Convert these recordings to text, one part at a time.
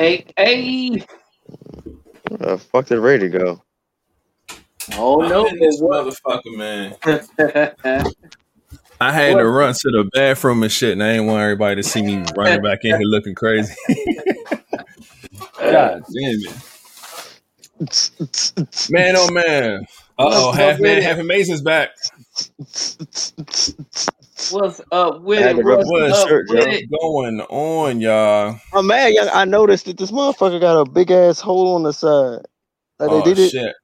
Hey, hey. Uh, fuck did Ray to go? Oh no, this motherfucker, man. I had to run to the bathroom and shit, and I didn't want everybody to see me running back in here looking crazy. God damn it. Man, oh man. Uh oh, half man, half it? Mason's back. What's up with it? What's the What's up shirt, with Joe. it? going on, y'all? Oh man, young, I noticed that this motherfucker got a big ass hole on the side. Like they Oh did it, shit.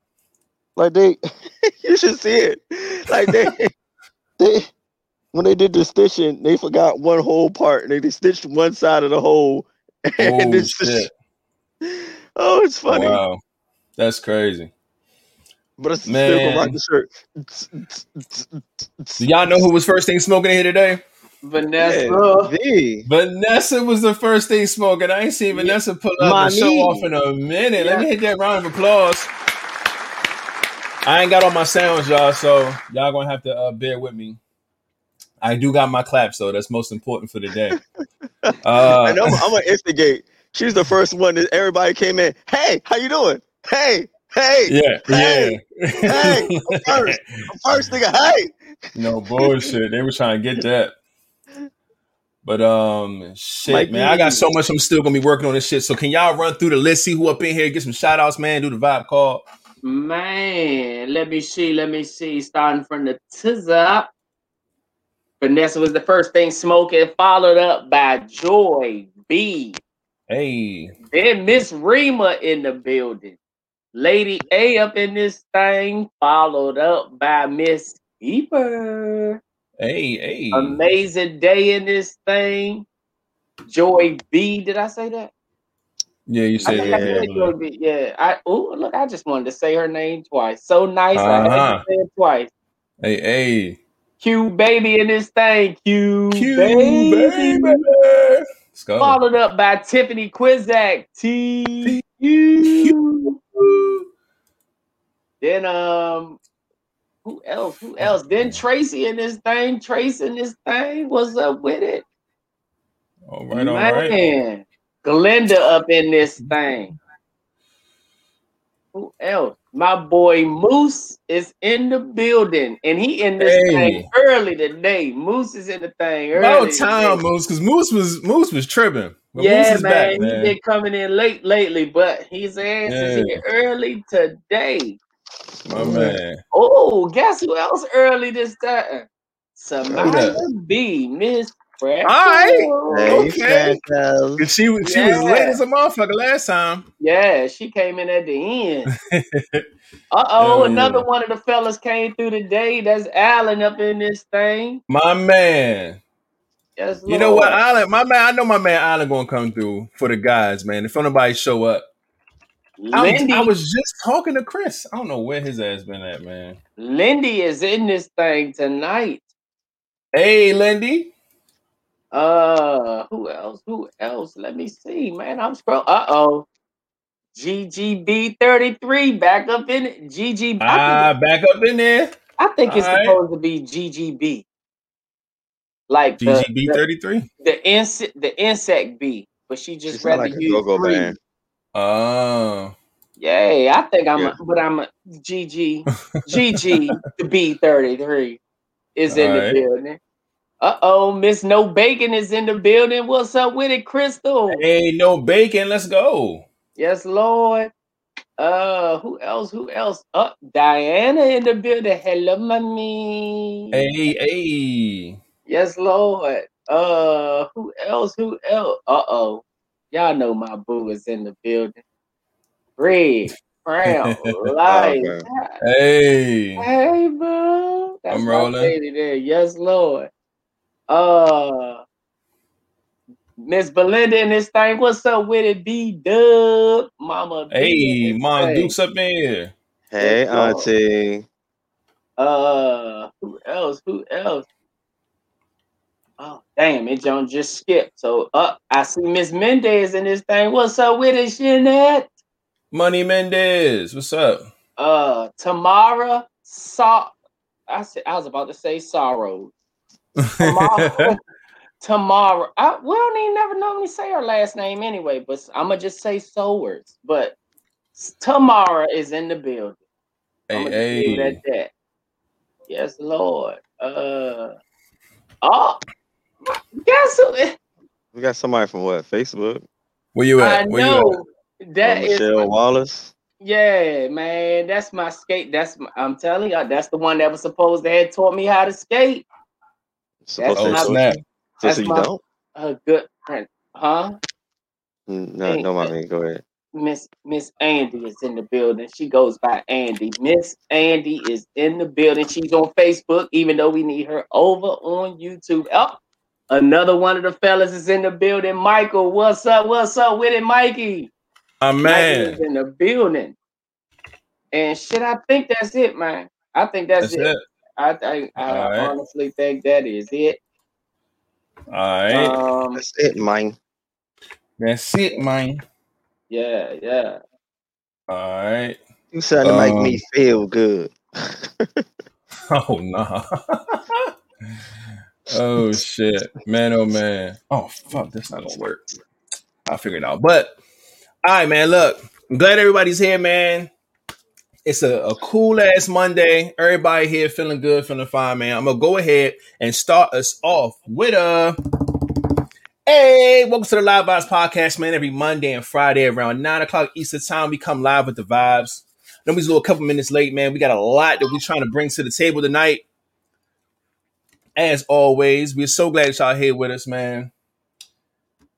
like they, you should see it. Like they, they, when they did the stitching, they forgot one whole part. and They just stitched one side of the hole, and Oh this, shit. oh, it's funny. Wow. That's crazy. But it's still gonna rock Man. the shirt. Do y'all know who was first thing smoking here today? Vanessa. V. Vanessa was the first thing smoking. I ain't seen Yeah, Vanessa pull up and show off in a minute. Let me hit that round of applause. I ain't got all my sounds, y'all, so y'all gonna have to uh, bear with me. I do got my claps, though. That's most important for the day. Uh, I'm, I'm gonna instigate. She's the first one that everybody came in. Hey, how you doing? Hey, hey, yeah, hey, hey. yeah. I'm first. I'm first, nigga. Hey. no bullshit. They were trying to get that. But um shit, man. I got so much I'm still gonna be working on this shit. So can y'all run through the list, see who up in here, get some shout outs, man, do the vibe call. Man, let me see, let me see. Starting from the top. Vanessa was the first thing smoking, followed up by Joy B. Hey, Then Miss Rima in the building. Lady A up in this thing, followed up by Miss Keeper. hey, hey. Amazing day in this thing. Joy B. Did I say that? Yeah, you said. I Yeah, I Joy. B. Yeah. I oh look, I just wanted to say her name twice. So nice. I had to Uh-huh. say it twice. Hey, hey. Q baby in this thing. Q, Q baby. baby. Let's go. Followed up by Tiffany Quizak. T Q. Then um who else? Who else? Then Tracy in this thing. Tracy in this thing. What's up with it? All right, all right. Man. Glenda up in this thing. Who else? My boy Moose is in the building, and he in this Hey. thing early today. Moose is in the thing early. About today. time, Moose, because Moose was Moose was tripping. But Moose Yeah, man, back, he man. been coming in late lately, but his ass is Yeah, here early today. my man. Oh, guess who else early this time? Samaya? B, Miss All right. Hey, Okay. Freckles. 'Cause she was she was late as a motherfucker last time. yeah, she came in at the end. Uh oh, another one of the fellas came through today. That's Allen up in this thing. My man. Yes, You know what, Lord. Allen? My man, I know my man Allen gonna come through for the guys, man. If nobody show up, I'm, I was just talking to Chris. I don't know where his ass been at, man. Lindy is in this thing tonight. Hey, Lindy. Uh, who else? Who else? Let me see, man. I'm scroll. Uh oh. GGB 33 back up in it. GG. I think Ah, back up in there. I think All it's right. supposed to be GGB. Like the GGB the thirty three. the insect the insect bee, but she She just sound rather like a use go-go three. band. Oh. Yay, I think I'm Yeah. a, but I'm a GG GG the B 33 is All in the building. Uh oh, Miss No Bacon is in the building. What's up with it, Crystal? Hey, no bacon. Let's go. Yes, Lord. Uh, who else? Who else? Uh, Diana in the building. Hello, mommy. Hey, hey. Yes, Lord. Uh, who else? Who else? Uh oh. Y'all know my boo is in the building. Red, brown, light. okay. hey. Hey, boo. That's I'm rolling. lady there. Yes, Lord. Uh, Miss Belinda in this thing. What's up with it? B Dub, Mama Hey, this Mom. Duke's up in here. Hey, Auntie. Uh, who else? Who else? Oh, damn, it John just skipped. So, uh, I see Miss Mendez in this thing. What's up with it, Jeanette? Money Mendez. What's up? Uh, Tamara saw. I said I was about to say sorrow. Tamara, tomorrow. I we don't even never normally say her last name anyway, but I'm gonna just say Sowers. But Tamara is in the building. I'm gonna leave it Hey, at that. Yes, Lord. Uh oh, guess who? We got somebody from what? Facebook? where you I at? Where you at? know that From is. Michelle Wallace. Yeah, man, that's my skate. That's my, I'm telling you, that's the one that was supposed to have taught me how to skate. Supposed That's my- have Oh told snap! So, that's so you my- don't? A good friend, huh? No, Hey, no, my man. Go ahead. Miss Miss Andy is in the building. She goes by Andy. Miss Andy is in the building. She's on Facebook, even though we need her over on YouTube. Oh, another one of the fellas is in the building. Michael, what's up? What's up with it, Mikey? My Mikey is man. in the building. And shit, I think that's it, man. I think that's, That's it. it. I think I All right. honestly think that is it. All right. Um, That's it, mine. That's it, man. yeah, yeah. All right. You sound to make me Um, feel good. Oh no. oh shit, man. Oh man. Oh fuck, that's not gonna work. I'll figure it out. But all right, man. Look, I'm glad everybody's here, man. It's a, a cool ass Monday. Everybody here feeling good, feeling fine, man. I'm gonna go ahead and start us off with a. Hey, welcome to the Live Vibes Podcast, man. Every Monday and Friday around nine o'clock Eastern Time, we come live with the vibes. Then we a little couple minutes late, man. We got a lot that we're trying to bring to the table tonight. As always, we're so glad y'all here with us, man.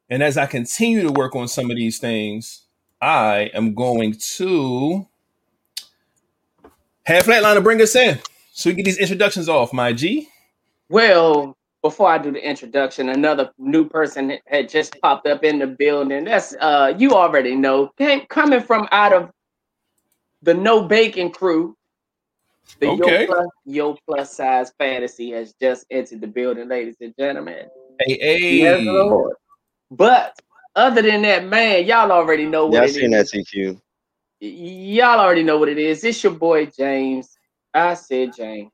And as I continue to work on some of these things, I am going to have Flatliner bring us in so we get these introductions off, my G. Well, before I do the introduction, another new person had just popped up in the building. That's uh you already know. Came coming from out of the No Bacon crew. The Okay. Yo, plus, Yo plus size fantasy has just entered the building, ladies and gentlemen. Hey, hey. Yes, Lord. But other than that, man, y'all already know what Yeah, I it seen is. that TQ. Y- Y'all already know what it is. It's your boy James. I said James.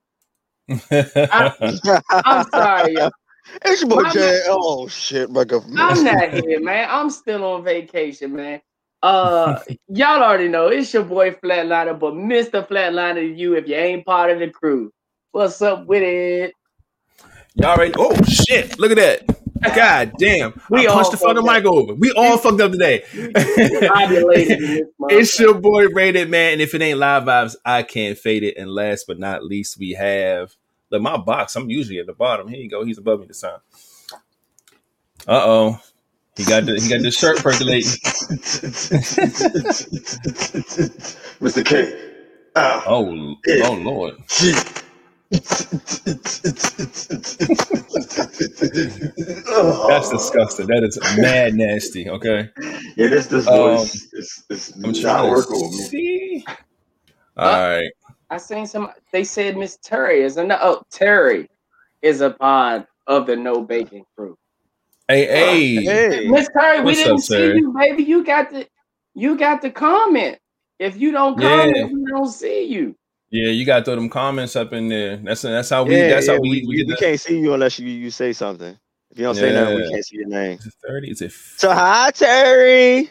I'm sorry, y'all. It's your boy My Jay. Oh shit, my government. I'm not here, man. I'm still on vacation, man. Uh, y'all already know it's your boy Flatliner, but Mr. Flatliner to you if you ain't part of the crew. What's up with it? Y'all ready? Oh shit! Look at that! God damn! We I all punched the fucking fucked mic over. We all fucked up today. Ovulated in this it's your boy Rated Man, and if it ain't live vibes, I can't fade it. And last but not least, we have look my box. I'm usually at the bottom. Here you go. He's above me this time. Uh oh. He got the he got the shirt percolating. Mr. K. Ah, Oh oh lord. shit. That's disgusting. That is mad nasty. Okay. Yeah, this this Um, voice is, is I'm not trying to working with me. see. All right. I seen some. They said Miss Terry is a oh Terry is a pod of the No Bacon crew. Hey, hey. Hey, Miss Terry, we What's didn't up, see Terry? you, baby. You got the you got the comment. If you don't comment, Yeah. we don't see you. Yeah, you got to throw them comments up in there. That's that's how we yeah, that's yeah, how we, we, we, we, get we can't see you unless you, you say something. If you don't say nothing, we can't see your name. Is it 30? Is it So hi Terry.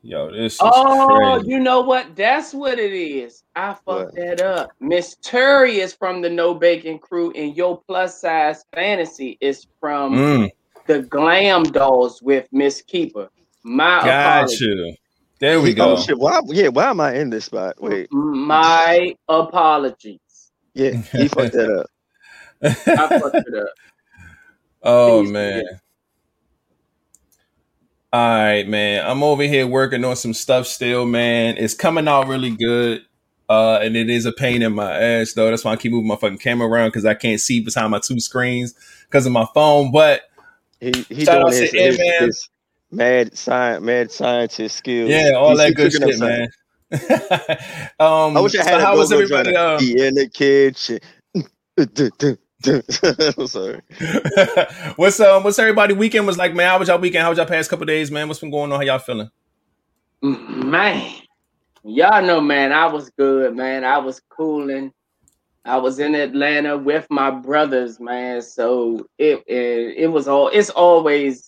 yo, this is Oh, crazy. you know what? That's what it is. I fucked What? that up. Miss Terry is from the No Bacon crew, and your plus size fantasy is from Mm, the Glam Dolls with Miss Keeper. My got apologies. you. There we go. Oh shit! Why? Yeah, why am I in this spot? Wait. My apologies. Yeah, he fucked that up. I fucked it up. oh Please man. forgive. All right, man. I'm over here working on some stuff still, man. It's coming out really good. Uh, and it is a pain in my ass though. That's why I keep moving my fucking camera around because I can't see behind my two screens because of my phone. But He he Shout out to his, his, his mad science mad scientist skills. yeah, all He's- that good cooking shit, man. um, I wish I so had a how was everybody? joint. Uh, He in the kitchen. I'm sorry. what's um what's everybody weekend was like, man? How was y'all weekend? How was y'all past couple days, man? What's been going on? How y'all feeling? Man, y'all know, man, I was good, man. I was cooling. I was in Atlanta with my brothers, man. So it it, it was all it's always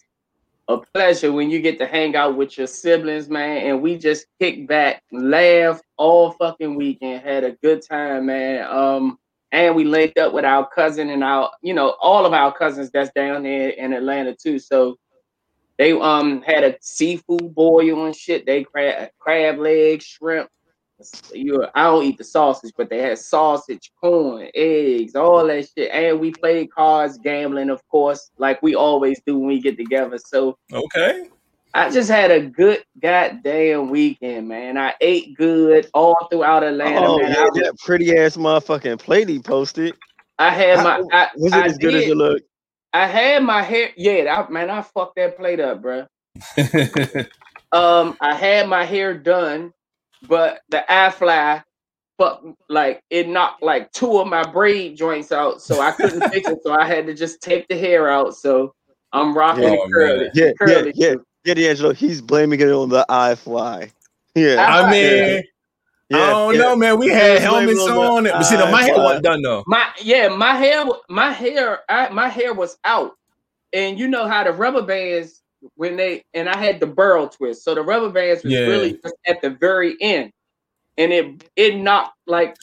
a pleasure when you get to hang out with your siblings, man, and we just kick back, laugh all fucking weekend, had a good time, man. Um, and we linked up with our cousin and our, you know, all of our cousins that's down there in Atlanta too. So they um had a seafood boil and shit. They crab crab legs, shrimp. You, I don't eat the sausage, but they had sausage, corn, eggs, all that shit. And we played cards, gambling, of course, like we always do when we get together. So Okay. I just had a good goddamn weekend, man. I ate good all throughout Atlanta, Oh man. yeah, I, was- that pretty ass motherfucking plate he posted. I had my, I, Was it I as good as it looked? I had my hair. Yeah, I, man, I fucked that plate up, bro. Um, I had my hair done, but the iFly, fuck, like it knocked like two of my braid joints out, so I couldn't fix it. So I had to just take the hair out. So I'm rocking Yeah. it curly. Oh, Yeah, yeah, curly. yeah, yeah, D'Angelo. He's blaming it on the iFly. Yeah, I- I mean, yeah, I don't yeah. know, man. We had it's labeled helmets on on it, but see, no, my hair wasn't done though. My yeah, my hair, my hair, I, my hair was out, and you know how the rubber bands when they and I had the burl twist, so the rubber bands was Yeah. really just at the very end, and it it knocked like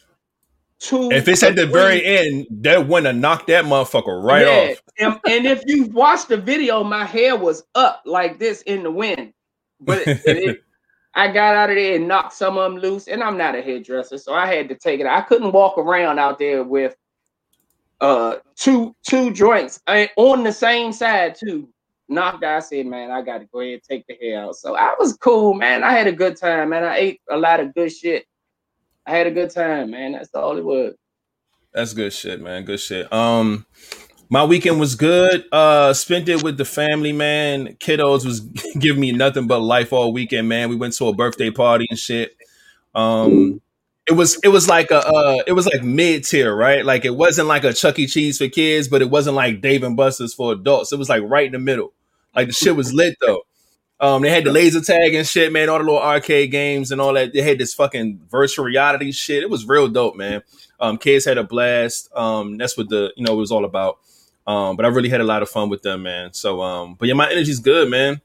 two. If it's at the very end, that wouldn't have knocked that motherfucker right yeah. off. And, and if you watch the video, my hair was up like this in the wind, but it, it- I got out of there and knocked some of them loose. And I'm not a hairdresser, so I had to take it. I couldn't walk around out there with uh two two joints uh, on the same side too. Knocked out. I said, man, I got to go ahead and take the out. So I was cool, man. I had a good time, man. I ate a lot of good shit. I had a good time, man. That's all it was. That's good shit, man. Good shit. Um, my weekend was good. Uh, spent it with the family, man. Kiddos was giving me nothing but life all weekend, man. We went to a birthday party and shit. Um, it was it was like a uh, it was like mid tier, right? Like it wasn't like a Chuck E. Cheese for kids, but it wasn't like Dave and Buster's for adults. It was like right in the middle. Like the shit was lit though. Um, they had the laser tag and shit, man. All the little arcade games and all that. They had this fucking virtual reality shit. It was real dope, man. Um, kids had a blast. Um, that's what the you know it was all about. Um, but I really had a lot of fun with them, man. So, um, but yeah, my energy's good, man.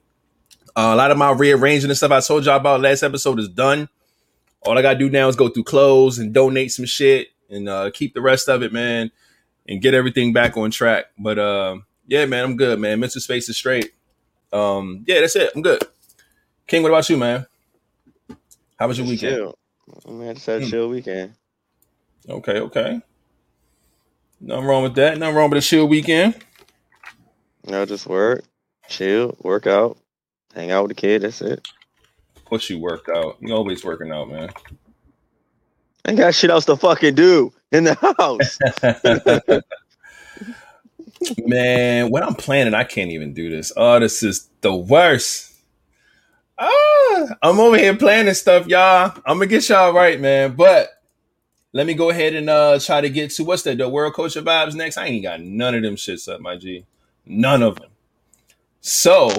Uh, a lot of my rearranging and stuff I told y'all about last episode is done. All I gotta do now is go through clothes and donate some shit and uh, keep the rest of it, man, and get everything back on track. But uh, yeah, man, I'm good, man. Mental space is straight. Um, yeah, that's it. I'm good. King, what about you, man? How was your weekend? chill. Man, I just had a Hmm. chill weekend. Okay, okay. Nothing wrong with that. Nothing wrong with a chill weekend. No, just work, chill, work out, hang out with the kid. That's it. What you worked out? You always working out, man. Ain't got shit else to fucking do in the house. man, when I'm planning, I can't even do this. Oh, this is the worst. Ah, I'm over here planning stuff, y'all. I'm gonna get y'all right, man. But let me go ahead and uh try to get to what's that? The World Culture Vibes next. I ain't got none of them shits up, my G. None of them. So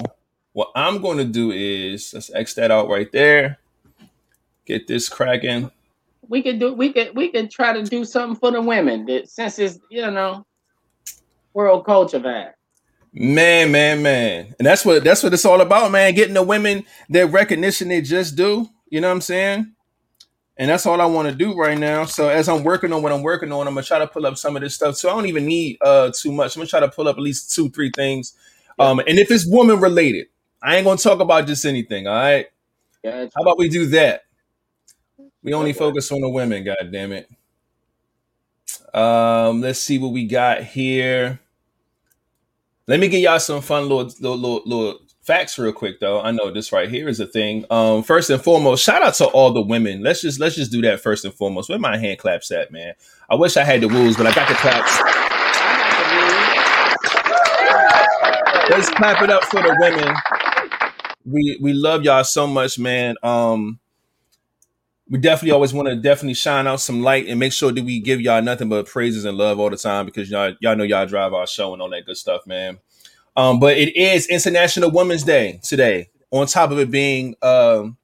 what I'm gonna do is let's X that out right there. Get this cracking. we could do we could we could try to do something for the women that since it's you know world culture vibe. Man, man, man. And that's what that's what it's all about, man. Getting the women their recognition they just do. You know what I'm saying? And that's all I want to do right now. So as I'm working on what I'm working on, I'm gonna try to pull up some of this stuff. So I don't even need uh too much. I'm gonna try to pull up at least two, three things. Um, and if it's woman related, I ain't gonna talk about just anything. All right. Gotcha. How about we do that? We only Okay. focus on the women, god damn it. Um, let's see what we got here. Let me give y'all some fun little, little, little, little facts real quick though. I know this right here is a thing. Um, first and foremost, shout out to all the women. Let's just let's just do that first and foremost. Where my hand claps at, man? I wish I had the rules, but I got the claps. Let's clap it up for the women. We we love y'all so much, man. Um, we definitely always want to definitely shine out some light and make sure that we give y'all nothing but praises and love all the time because y'all y'all know y'all drive our show and all that good stuff, man. Um, but it is International Women's Day today. On top of it being um,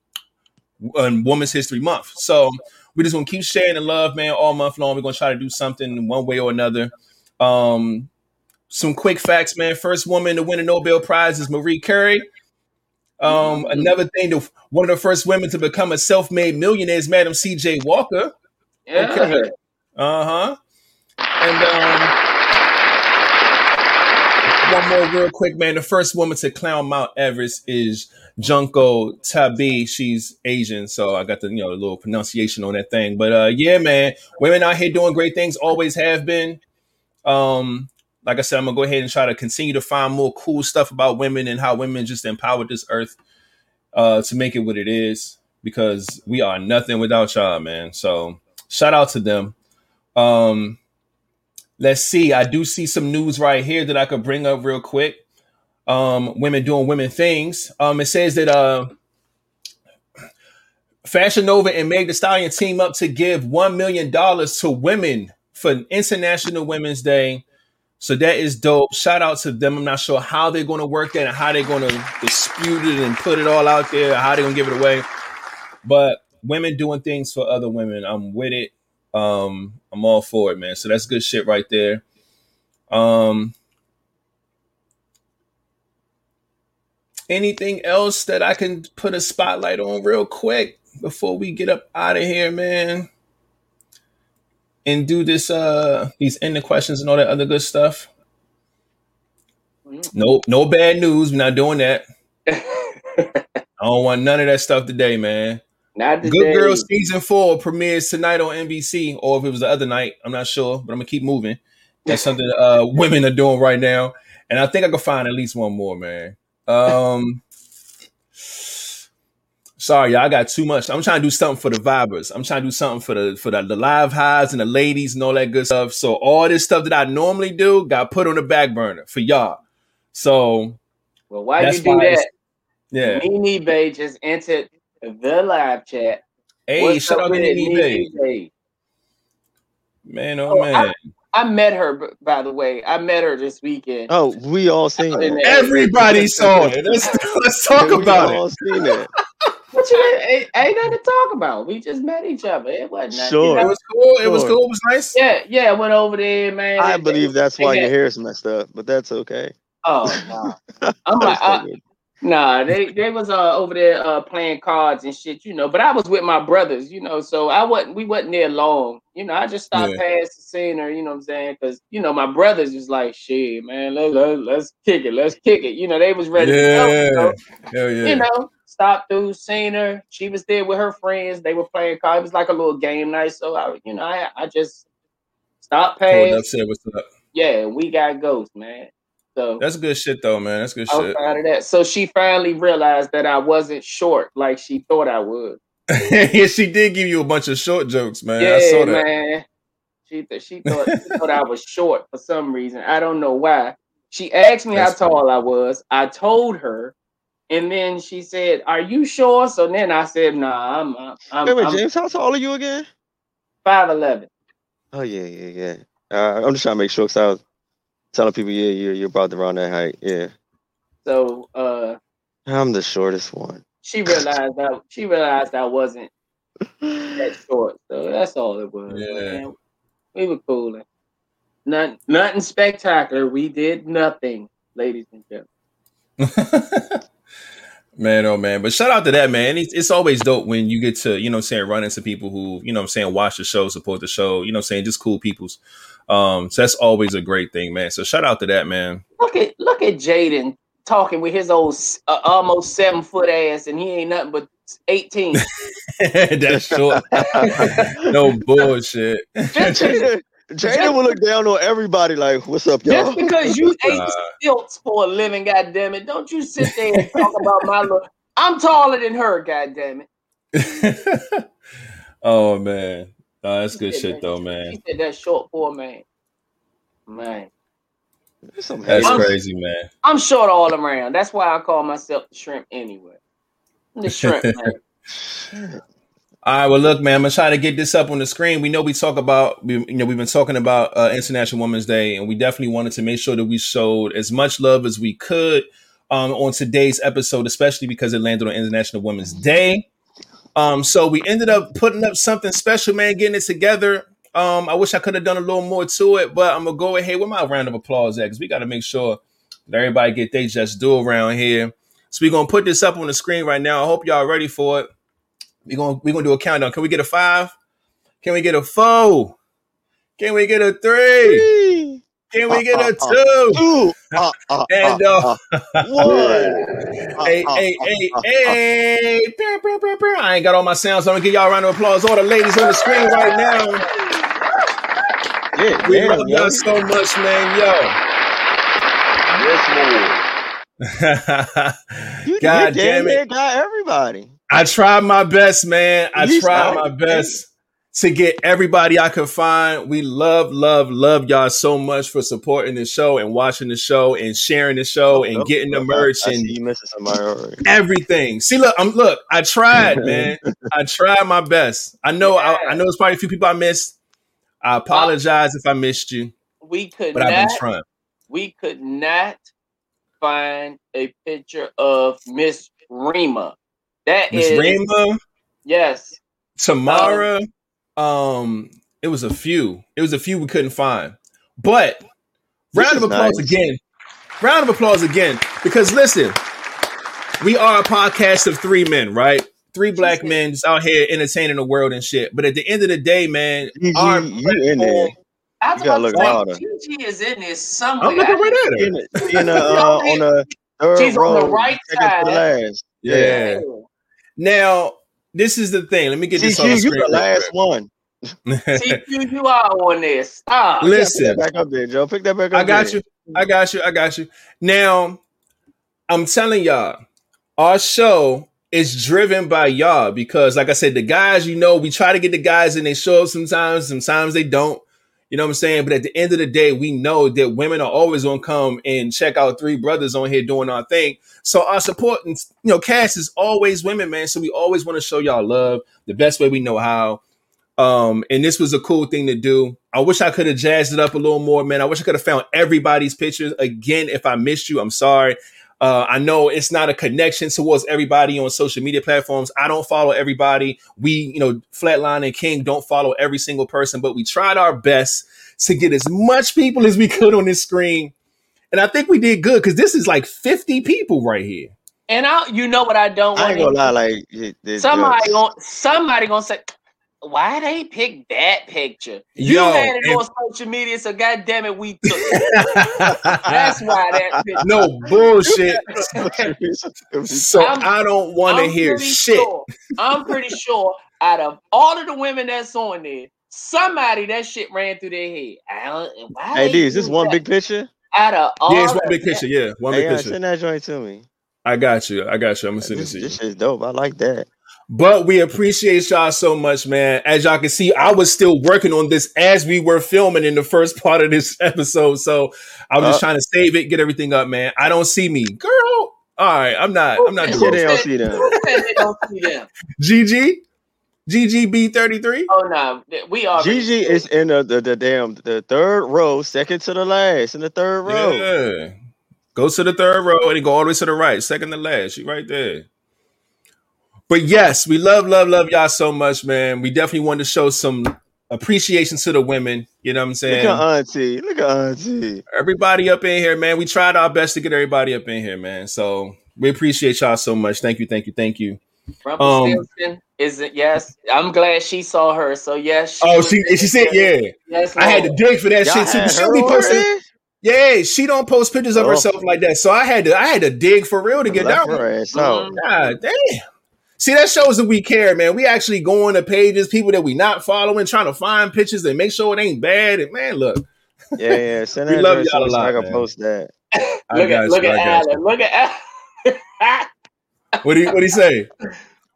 Women's History Month, so we just gonna keep sharing the love, man, all month long. We're gonna try to do something one way or another. Um, some quick facts, man. First woman to win a Nobel Prize is Marie Curie. Um, another thing, the, one of the first women to become a self-made millionaire is Madam C.J. Walker. Yeah. Okay. Uh huh. And um, one more real quick, man. The first woman to climb Mount Everest is Junko Tabei. She's Asian, so I got the you know the little pronunciation on that thing. But uh, yeah, man, women out here doing great things. Always have been. Um, like I said, I'm gonna go ahead and try to continue to find more cool stuff about women and how women just empowered this earth uh, to make it what it is. Because we are nothing without y'all, man. So shout out to them. Um, let's see. I do see some news right here that I could bring up real quick. Um, women doing women things. Um, it says that uh, Fashion Nova and Meg The Stallion team up to give one million dollars to women for International Women's Day. So that is dope. Shout out to them. I'm not sure how they're going to work that and how they're going to dispute it and put it all out there, how they're going to give it away. But women doing things for other women, I'm with it. Um, I'm all for it, man. So that's good shit right there. Um, anything else that I can put a spotlight on real quick before we get up out of here, man? And do this uh these ending questions and all that other good stuff. Mm. Nope, no bad news. We're not doing that. I don't want none of that stuff today, man. Not today. Good Girl season four premieres tonight on NBC, or if it was the other night, I'm not sure, but I'm gonna keep moving. That's something uh women are doing right now, and I think I can find at least one more, man. Um, sorry, y'all, I got too much. I'm trying to do something for the vibers. I'm trying to do something for the for the, the live highs and the ladies and all that good stuff. So all this stuff that I normally do got put on the back burner for y'all. So Well, why That's you do why that? yeah, Nene Bay just entered the live chat. hey, What's shout out to with it, Nene Nene Bay, Bay? man. Oh, Oh man, I met her, by the way. I met her this weekend. Oh, we all seen it. everybody saw it. Let's let's talk we about it. We all seen that. What you ain't, ain't nothing to talk about. We just met each other. It wasn't nothing, Sure. you It was cool. It was cool. It was nice. Yeah, yeah. Went over there, man. I and- believe that's why had- your hair's messed up, but that's okay. Oh no, I'm like, I, nah. They they was uh, over there uh, playing cards and shit, you know. But I was with my brothers, you know, so I wasn't. We wasn't there long, you know. I just stopped Yeah. past seeing her, you know what I'm saying? Because you know my brothers was like, shit, man, let, let, let's kick it, let's kick it. You know, they was ready to go. You know? Yeah, hell yeah. you know, stopped through, seen her. She was there with her friends. They were playing cards. It was like a little game night. So I, you know, I, I just stopped up, past. said what's up. Yeah, we got ghosts, man. So That's good shit though, man. That's good shit. proud of that. So she finally realized that I wasn't short like she thought I would. yeah, she did give you a bunch of short jokes, man. yeah, I saw that. man. She th- she thought she thought I was short for some reason. I don't know why. She asked me That's how tall I was. I told her, and then she said, "Are you sure?" So then I said, "Nah, I'm I'm, I'm, Wait, wait, I'm James, how tall are you again? five eleven. Oh yeah, yeah, yeah. Uh, I'm just trying to make sure because I was telling people, yeah, you're you're about around that height. Yeah, So uh, I'm the shortest one. she realized that she realized I wasn't that short. So that's all it was. Yeah. man. We were cooling. Nothing, nothing spectacular. We did nothing, ladies and gentlemen. man, oh man. But shout out to that, man. It's, it's always dope when you get to, you know what I'm saying, run into people who, you know what I'm saying, watch the show, support the show, you know what I'm saying, just cool peoples. Um, so that's always a great thing, man. So shout out to that, man. Look at look at Jaden talking with his old uh, almost seven foot ass, and he ain't nothing but eighteen. that's short. no bullshit. just, Jaden, Jaden will look down on everybody like, "What's up, y'all?" just because you ate stilts for a living, goddamn it, don't you sit there and talk about my look. I'm taller than her, goddamn it. oh man. No, that's good She said shit that- though, She man. said that short for man. Man, There's That's I'm- crazy, man. I'm short all around. That's why I call myself the shrimp anyway. I'm the shrimp man. All right, well, look, man, I'm gonna try to get this up on the screen. We know we talk about, we, you know, we've been talking about uh, International Women's Day, and we definitely wanted to make sure that we showed as much love as we could um, on today's episode, especially because it landed on International Women's Day. Um, so we ended up putting up something special, man, getting it together. Um, I wish I could have done a little more to it, but I'm gonna go ahead with my round of applause at because we got to make sure that everybody get they just do around here. So we're gonna put this up on the screen right now. I hope y'all ready for it. We're gonna we're gonna do a countdown. Can we get a five? Can we get a four? Can we get a three? Can we get a two? Two. Uh, uh, And uh, uh, uh, one. hey, hey, hey, hey. I ain't got all my sounds, so I'm gonna give y'all a round of applause. All the ladies on the screen right now. Yeah, We damn, love y'all so much, man. Yo. Yes, You, God you damn damn it. near got everybody. I tried my best, man. I You tried tried. my best to get everybody I could find. We love, love, love y'all so much for supporting the show and watching the show and sharing the show and getting the I- merch I, and you missing somebody already. everything. See, look, I'm look. I tried, man. I tried my best. I know. I, I know. It's probably a few people I missed. I apologize if I missed you, We could but I've not. been trying. We could not find a picture of Miss Rima. That Miss is Rainbow, yes. Tamara. Um, it was a few. It was a few we couldn't find. But round of applause nice. again. Round of applause again. Because listen, we are a podcast of three men, right? Three black men just out here entertaining the world and shit. But at the end of the day, man, GG, our you in there. I was You gotta look say, harder. Gigi is in there somewhere. I'm looking right at her. In in the, uh, on the third She's on row, the right second to side. last. Yeah. Now, this is the thing. Let me get this on the CQ, you the last one. See, you, you are on there. Stop. Pick Listen, that back up there, Joe. Pick that back up I got there. you. I got you. I got you. Now, I'm telling y'all, our show is driven by y'all because, like I said, the guys, you know, we try to get the guys and they show up sometimes, sometimes they don't. You know what I'm saying? But at the end of the day, we know that women are always gonna come and check out three brothers on here doing our thing. So our support and you know, cast is always women, man. So we always want to show y'all love the best way we know how. Um, and this was a cool thing to do. I wish I could have jazzed it up a little more, man. I wish I could have found everybody's pictures. Again, if I missed you, I'm sorry. Uh, I know it's not a connection towards everybody on social media platforms. I don't follow everybody. We, you know, Flatline and King don't follow every single person, but we tried our best to get as much people as we could on this screen. And I think we did good because this is like 50 people right here. And I, you know what I don't I want ain't gonna lie, like it- it Somebody gonna somebody gonna say, why they pick that picture? You Yo, had it and- on social media, so god damn it, we took it. That's why that picture. no bullshit. So I'm- I don't want to hear shit. Sure, I'm pretty sure out of all of the women that's on there, somebody that shit ran through their head. I don't, why Hey, they D, is this one that? big picture? out of all Yeah, it's one of big that- picture. Yeah, one Hey, big uh, picture. send that joint to me. I got you. I got you. I'm gonna send it This, to you. this shit's dope. I like that. But we appreciate y'all so much, man. As y'all can see, I was still working on this as we were filming in the first part of this episode. So I was just Uh. trying to save it, get everything up, man. I don't see me, girl. All right, I'm not. I'm not Who doing they it. don't see them. who they don't see them? GG, GGB33. Oh no, we are. GG is in the, the the damn the third row, second to the last, in the third row. Yeah. Go to the third row and go all the way to the right, second to last. You right there. But yes, we love, love, love y'all so much, man. We definitely want to show some appreciation to the women. You know what I'm saying? Look at Auntie. Look at Auntie. everybody up in here, man. We tried our best to get everybody up in here, man. So we appreciate y'all so much. Thank you, thank you, thank you. Rumpelstiltskin is it? Yes, I'm glad she saw her. So yes. Oh, she in she said, yeah. Yes, I had to dig for that Y'all shit too. She'll her be posting. Yeah, she don't post pictures of Oh. herself like that. So I had to I had to dig for real to get Left down. her ass out. Mhm. God damn. See, that shows that we care, man. We actually go on the pages, people that we not following, trying to find pictures and make sure it ain't bad. And man, look, Yeah, yeah. Send We that love y'all a lot, I can man. post that. Look got at look at I. Alan. Look at Alan. What do you what do you say?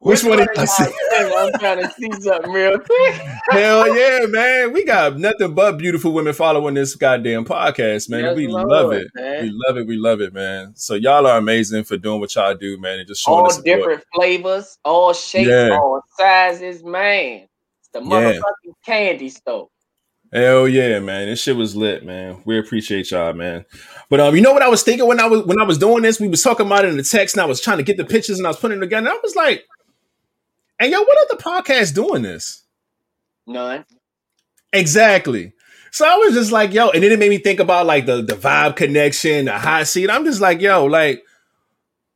Which one did I see? I'm trying to see something real quick. Hell yeah, man. We got nothing but beautiful women following this goddamn podcast, man. Yes, we Lord, love it. man. We love it. We love it, man. So y'all are amazing for doing what y'all do, man, and just showing all us support. different flavors, all shapes, Yeah. all sizes, man. It's the Yeah. motherfucking candy store. Hell yeah, man. This shit was lit, man. We appreciate y'all, man. But um, you know what I was thinking when I was when I was doing this? We was talking about it in the text, and I was trying to get the pictures and I was putting them together. And I was like, And yo, what other podcast doing this? None. Exactly. So I was just like, yo, and then it made me think about like the the vibe connection, the hot seat. I'm just like, yo, like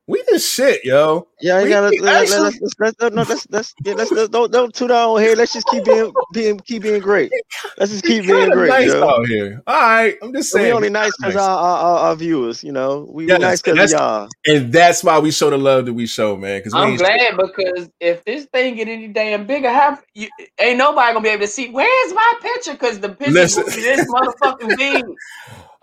we just shit, yo. Yeah, you We- gotta we let, actually- let, let's, let's, let's, no, let's, let's, yeah, let's, let's don't don't toot our here. Let's just keep being being keep being great. Let's just keep being great, nice yo. out here. All right, I'm just saying. We only nice because nice. our, our, our, our viewers, you know. We, we Yes, nice because that's- y'all. and that's why we show the love that we show, man. Because I'm glad because if this thing get any damn bigger, half you, ain't nobody gonna be able to see. Where's my picture? Because the picture Listen. this motherfucking big.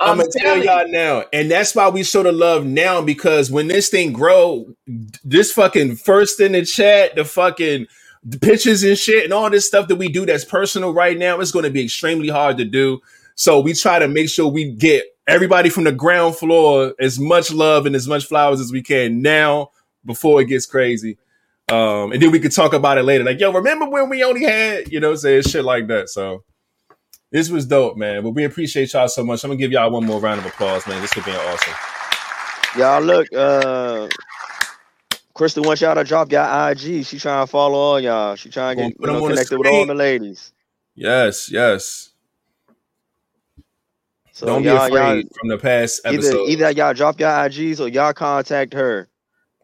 I'm gonna tell y'all now, and that's why we show the love now because when this thing grow, this fucking first in the chat, the fucking pictures and shit, and all this stuff that we do that's personal right now, it's going to be extremely hard to do. So we try to make sure we get everybody from the ground floor as much love and as much flowers as we can now before it gets crazy. Um, and then we could talk about it later. Like, yo, remember when we only had, you know, saying shit like that. So this was dope, man. But we appreciate y'all so much. I'm gonna give y'all one more round of applause, man. This could be awesome. Y'all look, uh Crystal wants y'all to drop y'all IG. She trying to follow all y'all. She trying to get you know, connected with all the ladies. Yes, yes. So Don't be afraid from the past either episode. either y'all drop your IGs or y'all contact her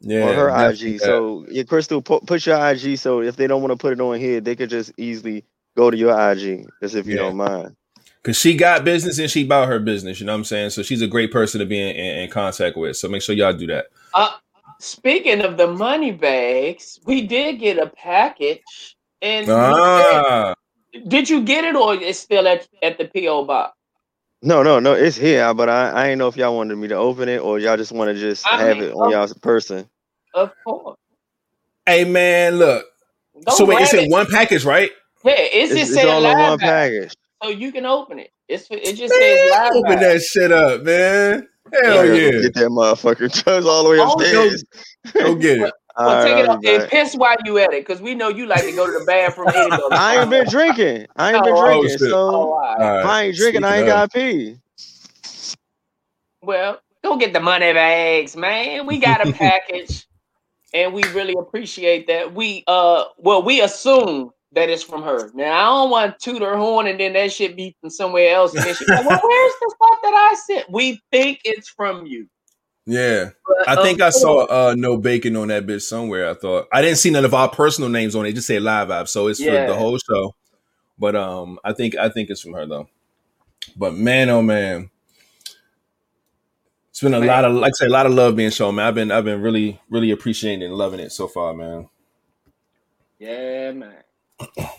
yeah, or her IG. So yeah, Crystal, put, put your IG. So if they don't want to put it on here, they could just easily go to your IG, just if you Yeah. don't mind. Cause she got business and she about her business, you know what I'm saying? So she's a great person to be in, in, in contact with. So make sure y'all do that. Uh, speaking of the money bags, we did get a package, and Ah, did, did you get it or it's still at at the PO box? No, no, no, it's here, but I, I ain't know if y'all wanted me to open it or y'all just want to just I have mean, it on y'all's person. Of course. hey man, look. Don't so wait, grab it's in it. one package, right? Yeah, it's, It's, just it's saying all in one package. so you can open it. It's it just Man, says live open bag. that shit up, man. I Hell gotta yeah. Get that motherfucker drugs all the way Oh, upstairs. Go get it. All Well, right, take it I'll off and piss while you at it, because we know you like to go to the bathroom anyway. I ain't been drinking. I ain't been Oh, drinking. shit. so Oh, all right. If right. I ain't drinking, I ain't Speaking of- got pee. Well, go get the money bags, man. We got a package, and we really appreciate that. We uh, well, we assume that it's from her. Now I don't want to toot her horn, and then that shit be from somewhere else, and then she like, well, where's the stuff that I sent? We think it's from you. Yeah. But, I think I saw uh no bacon on that bitch somewhere. I thought I didn't see none of our personal names on it. it just say live app, so it's for the whole show. But um, I think I think it's from her though. But man, oh man, it's been a Man. lot of like I say, a lot of love being shown, man. I've been I've been really really appreciating and loving it so far, man. Yeah, man.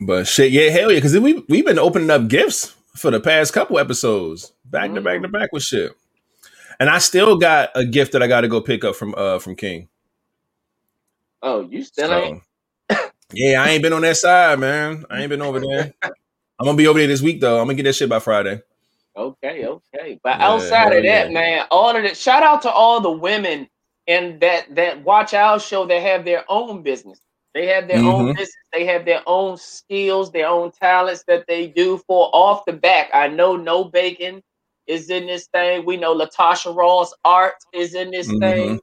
But shit, yeah, hell yeah, because we we've been opening up gifts for the past couple episodes, back to back to back with shit. And I still got a gift that I got to go pick up from uh from King. Oh, you still ain't. Yeah, I ain't been on that side, man. I ain't been over there. I'm gonna be over there this week though. I'm gonna get that shit by Friday. Okay, okay. But Yeah, outside of that, yeah. man, all of it. Shout out to all the women in that that watch our show that have their own business. They have their own Mhm. business. They have their own skills, their own talents that they do for off the back. I know No Bacon is in this thing. We know Latasha Ross Art is in this Mhm. thing.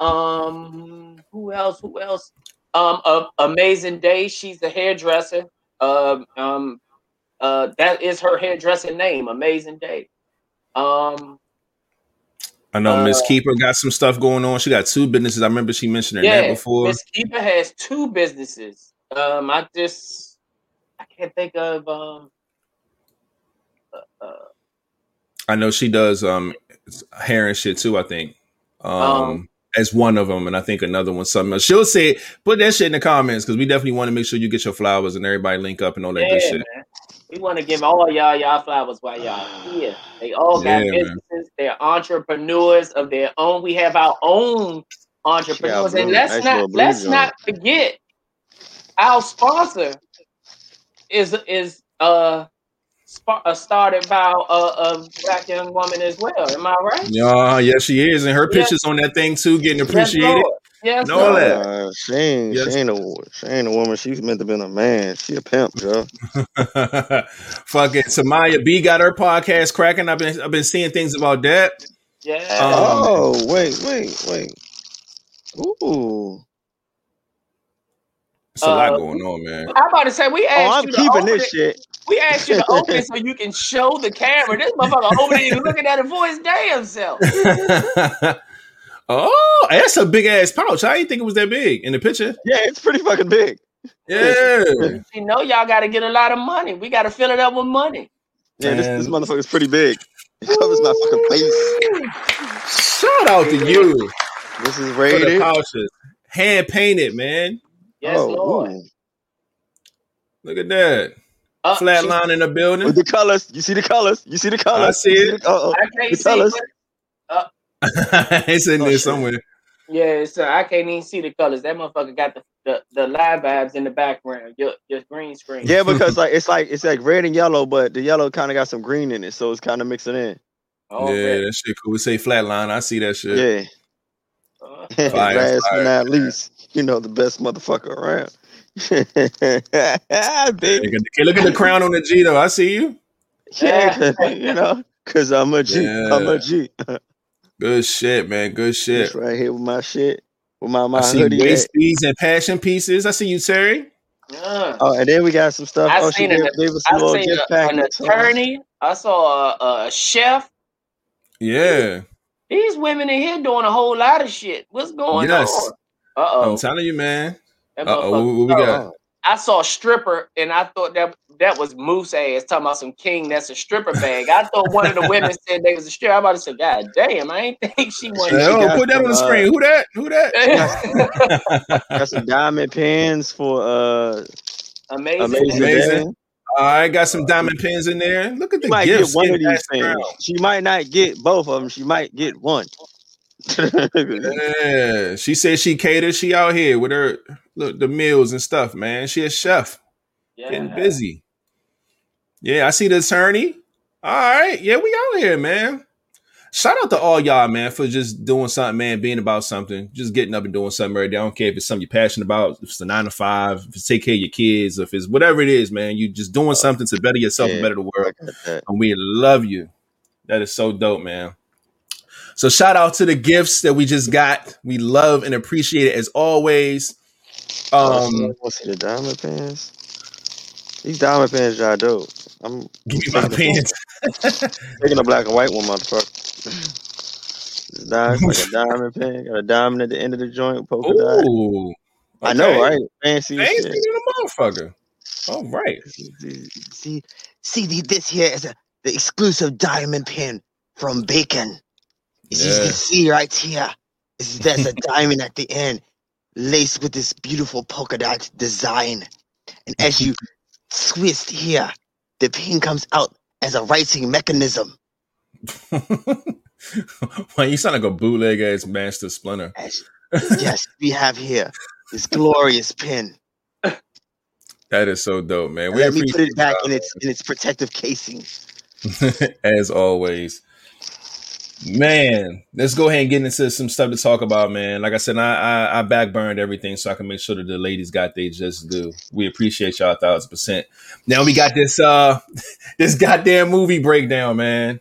Um, who else? Who else? Um, uh, Amazing Day. She's a hairdresser. Um, um, uh, that is her hairdresser name, Amazing Day. Um, I know Miss Uh, Keeper got some stuff going on. She got two businesses. I remember she mentioned her name yeah, before. Miss Keeper has two businesses. Um, I just I can't think of um. uh, uh, I know she does um hair and shit too. I think um, Um, as one of them, and I think another one something else. She'll say put that shit in the comments because we definitely want to make sure you get your flowers and everybody link up and all that yeah, good shit. man. We want to give all y'all y'all flowers while y'all here. They all got Yeah, man. businesses. They're entrepreneurs of their own. We have our own entrepreneurs, and let's nice not let's joint. not forget our sponsor is is uh, sp- uh started by a, a black young woman as well. Am I right? Yeah, yeah, she is, and her Yeah. pictures on that thing too, getting appreciated. Lord. Yes, And all Lord. that. Nah, she ain't, Yes. she ain't a she ain't a woman. She's meant to be a man. She a pimp, Joe. Fucking Samaya B got her podcast cracking. I've been I've been seeing things about that. Yeah. Um, oh, wait, wait, wait. Ooh. It's a lot Uh, going on, man. I'm about to say we asked Oh, I'm you keeping this it. shit. We asked you to open it so you can show the camera. This motherfucker opening and looking at it for his damn self. oh, that's a big ass pouch. I didn't think it was that big in the picture. Yeah, it's pretty fucking big. Yeah. You know, y'all got to get a lot of money. We got to fill it up with money. Yeah, this, this Man. motherfucker's pretty big. It covers my fucking face. Shout out to you This is for the rated. pouches. Hand painted, man. Yes, oh, Lord. ooh. Look at that. Uh, Flatline in the building. With the colors, you see the colors. You see the colors. I see it. the- oh, I can't The see. colors. but- it's in Oh, there shit. somewhere. Yeah, so I can't even see the colors. That motherfucker got the, the, the live vibes in the background. Your, your green screen. Yeah, because like it's like it's like red and yellow, but the yellow kind of got some green in it, so it's kind of mixing in. Oh, yeah, man. that shit cool. We say flatline. I see that shit. Yeah. Uh, Fire, Last fire, but not man. least, you know the best motherfucker around. Baby. Look at the crown on the G though. I see you. Yeah, 'cause, you know, cause I'm a G. am Yeah. a G. Good shit, man. Good shit. Just right here with my shit, with my my I see hoodie. waist and passion pieces. I see you, Terry. uh. Oh, and then we got some stuff. I oh, she seen gave, an- gave us I a little seen a, an attorney. I saw a, a chef. Yeah. These women in here doing a whole lot of shit. What's going Yes. on? Uh oh. I'm telling you, man. Oh. What, we got? I saw a stripper and I thought that that was Moose ass talking about some king that's a stripper bag. I thought one of the women said they was a stripper. I'm about to say, God damn, I ain't think she Hey, was. oh, put that on the uh, screen. Who that? Who that? Got some diamond pins for uh Amazing. amazing. Amazing. Right, got some diamond pins in there. Look at She the might gifts. get one of these things. around. She might not get both of them. She might get one. Yeah, she said she caters. She out here with her look the meals and stuff, man. She a chef, getting busy. Yeah, I see the attorney. All right, yeah, we out here, man. Shout out to all y'all, man, for just doing something, man, being about something, just getting up and doing something right day. I don't care if it's something you're passionate about, if it's a nine to five, if it's take care of your kids, if it's whatever it is, man. You just doing uh, something to better yourself and better the world. I got that. and we love you. That is so dope, man. So shout out to the gifts that we just got. We love and appreciate it as always. Um, I see the diamond pins. These diamond pins are dope. I'm give me my pants. taking a black and white one, motherfucker. It's like a diamond pin. Got a diamond at the end of the joint, polka. Ooh, I know, right? Fancy Fancy shit. than a motherfucker. All right. See, see, the, this here is a, the exclusive diamond pin from Bacon. As you can see right here, is there's a diamond at the end, laced with this beautiful polka dot design. And as you twist here, the pin comes out as a writing mechanism. Why you sound like a bootleg ass master splinter? As, yes, we have here this glorious pin. That is so dope, man. We let me put it back in its in its protective casing. as always. Man, let's go ahead and get into some stuff to talk about, man. Like I said, I I, I backburned everything so I can make sure that the ladies got they just do. We appreciate y'all a thousand percent. Now we got this uh this goddamn movie breakdown, man.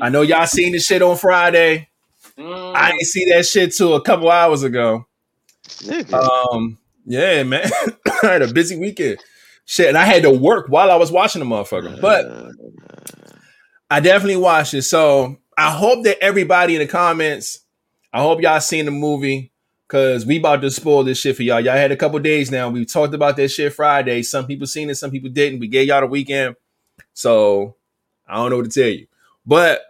I know y'all seen this shit on Friday. Mm. I didn't see that shit till a couple hours ago. Um, yeah, man. I had a busy weekend. Shit, and I had to work while I was watching the motherfucker. But Uh, I definitely watched it. So I hope that everybody in the comments, I hope y'all seen the movie because we about to spoil this shit for y'all. Y'all had a couple days now. We talked about that shit Friday. Some people seen it, some people didn't. We gave y'all the weekend. So I don't know what to tell you. But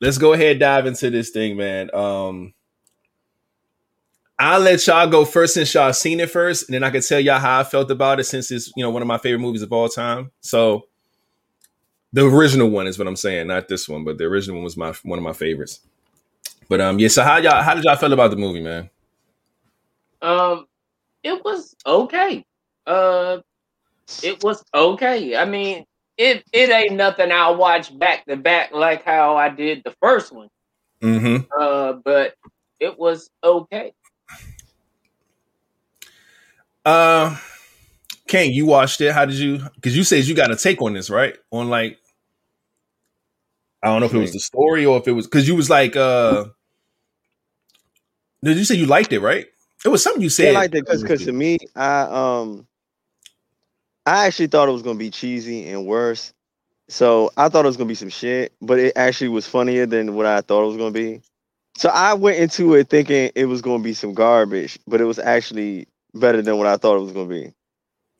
let's go ahead and dive into this thing, man. Um I'll let y'all go first since y'all seen it first, and then I can tell y'all how I felt about it since it's you know one of my favorite movies of all time. So the original one is what I'm saying, not this one, but the original one was my one of my favorites. But um, yeah. So how y'all how did y'all feel about the movie, man? Um, it was okay. Uh, it was okay. I mean, it it ain't nothing I'll watch back to back like how I did the first one. Mm-hmm. Uh, but it was okay. Uh, Kane, you watched it. How did you? Because you said you got a take on this, right? On like, I don't know if it was the story or if it was because you was like, uh, Did you say you liked it? Right? It was something you said. I liked it because because to me, I um, I actually thought it was gonna be cheesy and worse. So I thought it was gonna be some shit, but it actually was funnier than what I thought it was gonna be. So I went into it thinking it was gonna be some garbage, but it was actually better than what I thought it was gonna be.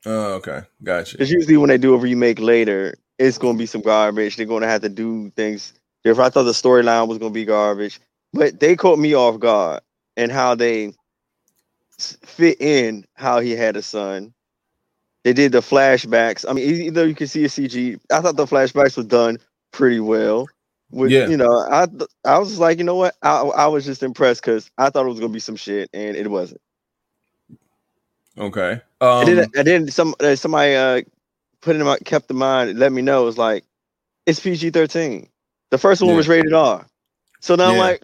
Oh, okay, gotcha. Because usually when they do a remake later, it's gonna be some garbage. They're gonna have to do things different. I thought the storyline was gonna be garbage, but they caught me off guard and how they fit in how he had a son. They did the flashbacks. I mean, either you can see a CG. I thought the flashbacks were done pretty well. With, yeah. You know, I I was like, you know what? I I was just impressed because I thought it was gonna be some shit, and it wasn't. Okay. Um, and, then, um, and then some uh, somebody uh put in my kept in mind, let me know. It was like it's PG thirteen. The first one yeah. was rated R. So now yeah. I'm like,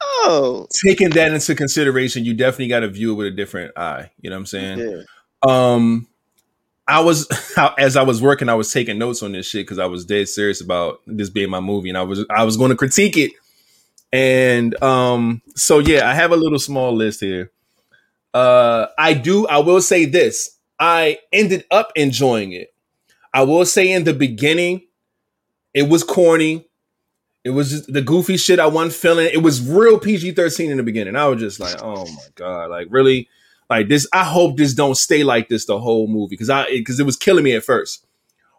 oh. Taking that into consideration, you definitely got to view it with a different eye. You know what I'm saying? Yeah. Um, I was as I was working, I was taking notes on this shit because I was dead serious about this being my movie, and I was I was going to critique it. And um, so yeah, I have a little small list here. Uh, I do. I will say this: I ended up enjoying it. I will say in the beginning, it was corny. It was the goofy shit I wasn't feeling. It was real PG thirteen in the beginning. I was just like, oh my god, like really, like this. I hope this don't stay like this the whole movie because I because it was killing me at first.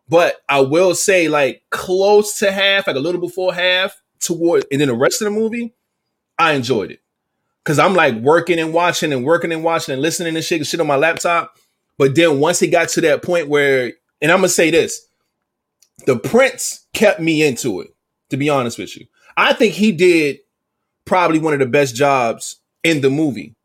But I will say, like close to half, like a little before half, toward, and then the rest of the movie, I enjoyed it because I'm like working and watching and working and watching and listening and shit, shit on my laptop. But then once it got to that point where, and I'm gonna say this, the Prince kept me into it. To be honest with you, I think he did probably one of the best jobs in the movie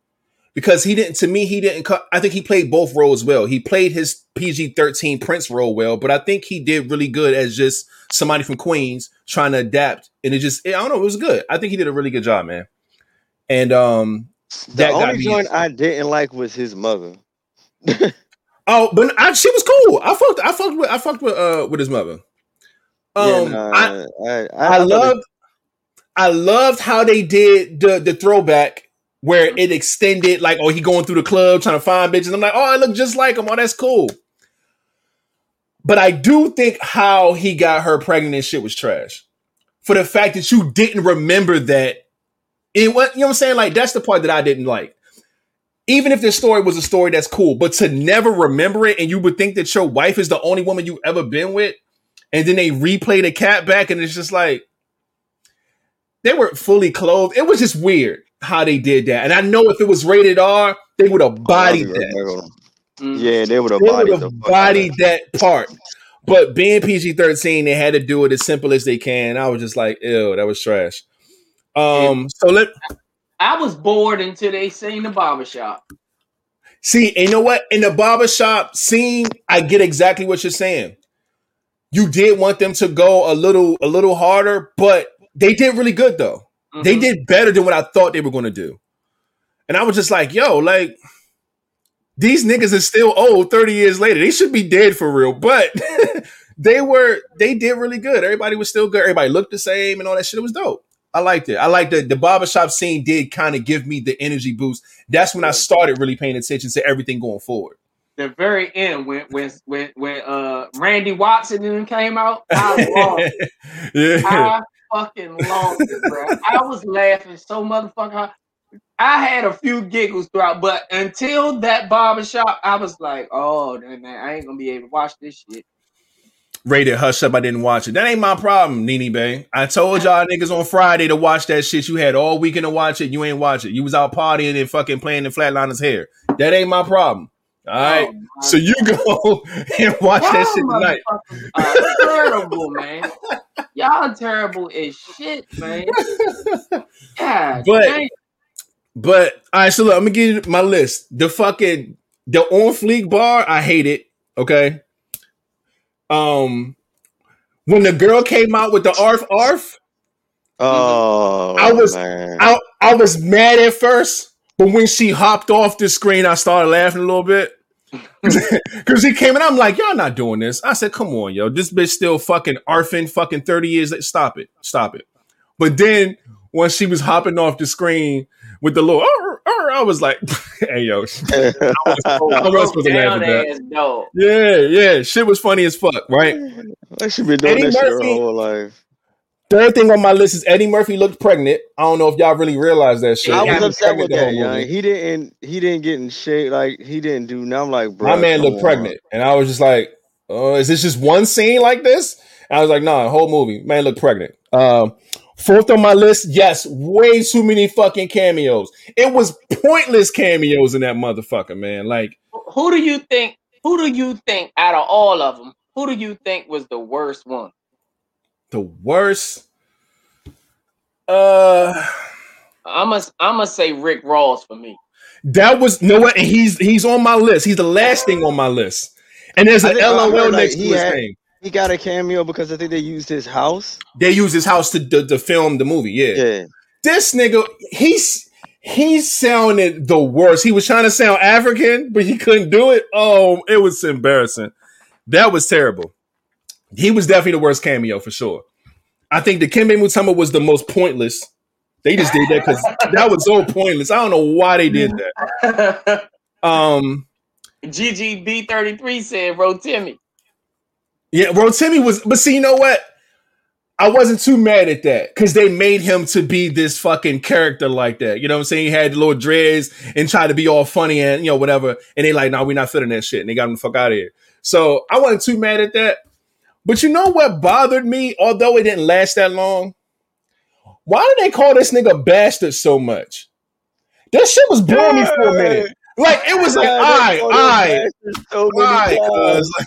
because he didn't. To me, he didn't. I think he played both roles well. He played his PG thirteen Prince role well, but I think he did really good as just somebody from Queens trying to adapt. And it just, I don't know, it was good. I think he did a really good job, man. And um, the only joint I didn't like was his mother. oh, but I, she was cool. I fucked. I fucked with. I fucked with. Uh, with his mother. Um, yeah, nah, I, I, I, I loved. I loved how they did the the throwback where it extended. Like, oh, he going through the club trying to find bitches. I'm like, oh, I look just like him. Oh, that's cool. But I do think how he got her pregnant and shit was trash. For the fact that you didn't remember that it what you know what I'm saying? Like that's the part that I didn't like. Even if this story was a story that's cool, but to never remember it and you would think that your wife is the only woman you've ever been with, and then they replay the cat back and it's just like they weren't fully clothed. It was just weird how they did that. And I know if it was rated R, they would have bodied that. Yeah, they would have bodied, the bodied that part. But being PG 13, they had to do it as simple as they can. I was just like, ew, that was trash. Um, so let I was bored until they seen the barbershop. See, and you know what? In the barbershop scene, I get exactly what you're saying. You did want them to go a little a little harder, but they did really good though. Mm-hmm. They did better than what I thought they were going to do. And I was just like, yo, like these niggas are still old 30 years later. They should be dead for real, but they were they did really good. Everybody was still good. Everybody looked the same and all that shit. It was dope. I liked it. I liked the the barbershop scene did kind of give me the energy boost. That's when I started really paying attention to everything going forward. The very end when when when when uh Randy Watson then came out, I lost yeah. I fucking lost it, bro. I was laughing so motherfucker. I had a few giggles throughout, but until that barbershop, I was like, oh man, I ain't gonna be able to watch this shit rated hush up. I didn't watch it. That ain't my problem, Nini Bay. I told y'all niggas on Friday to watch that shit. You had all weekend to watch it. You ain't watch it. You was out partying and fucking playing the Flatliners hair. That ain't my problem. All right. Oh, so you go and watch Y'all that shit tonight. Uh, terrible, man. Y'all terrible as shit, man. God, but dang. but all right, so look, I'm gonna give you my list. The fucking the on fleek bar, I hate it. Okay um when the girl came out with the arf arf. Oh, I was I, I was mad at first, but when she hopped off the screen, I started laughing a little bit. Cause he came and I'm like, y'all not doing this. I said, come on, yo, this bitch still fucking arfing fucking 30 years. Stop it. Stop it. But then when she was hopping off the screen with the little, I was like, "Hey yo, I was, I was supposed to laugh at Down that." ass dog. Yeah, yeah, shit was funny as fuck, right? I should be doing Eddie that shit her whole life. Third thing on my list is Eddie Murphy looked pregnant. I don't know if y'all really realized that shit. I He was upset pregnant with the that, whole young. movie. He didn't. He didn't get in shape. Like he didn't do. Now I'm like, bro. My man looked pregnant, and I was just like, "Oh, is this just one scene like this?" And I was like, "No, nah, whole movie, man looked pregnant." Um, fourth on my list, yes, way too many fucking cameos. It was pointless cameos in that motherfucker, man. Like, Who do you think? Who do you think out of all of them? Who do you think was the worst one? the worst. Uh, I'm gonna I'm gonna say Rick Ross for me. that was no what, and he's he's on my list. He's the last thing on my list, and there's I an LOL like, next to his name. He got a cameo because I think they used his house. They used his house to, to, to film the movie. Yeah. Yeah. this nigga, he's he sounded the worst. He was trying to sound African, but he couldn't do it. Oh, it was embarrassing. That was terrible. He was definitely the worst cameo for sure. I think Dikembe Mutombo was the most pointless. They just did that because that was so pointless. I don't know why they did that. Um, GGB33 said Rotimi. Yeah, Rotimi was, but see, you know what? I wasn't too mad at that because they made him to be this fucking character like that. You know what I'm saying? He had little dreads and tried to be all funny and you know whatever. And they like, no, we're not feeling that shit. And they got him the fuck out of here. So I wasn't too mad at that. But you know what bothered me? Although it didn't last that long, why did they call this nigga bastard so much? That shit was blowing me for a minute. Like it was like, I, I, I,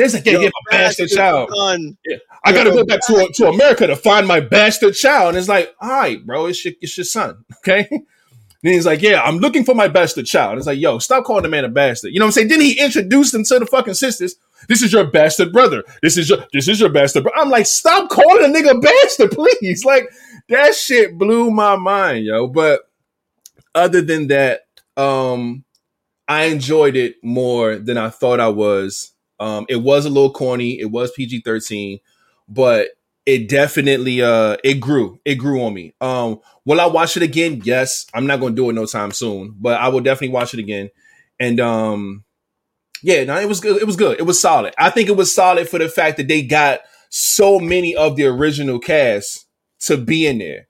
there's like, yeah, a bastard bastard child. son. I gotta go back to to America to find my bastard child. And it's like, all right, bro, it's your, it's your son, okay? Then he's like, yeah, I'm looking for my bastard child. It's like, yo, stop calling the man a bastard. You know what I'm saying? Then he introduced him to the fucking sisters. This is your bastard brother. This is your this is your bastard. Bro. I'm like, stop calling a nigga bastard, please. Like that shit blew my mind, yo. But other than that, um, I enjoyed it more than I thought I was. Um, it was a little corny. It was PG thirteen, but it definitely uh it grew. It grew on me. Um, will I watch it again? Yes. I'm not gonna do it no time soon, but I will definitely watch it again. And um, yeah, no, it was good. It was good. It was solid. I think it was solid for the fact that they got so many of the original cast to be in there.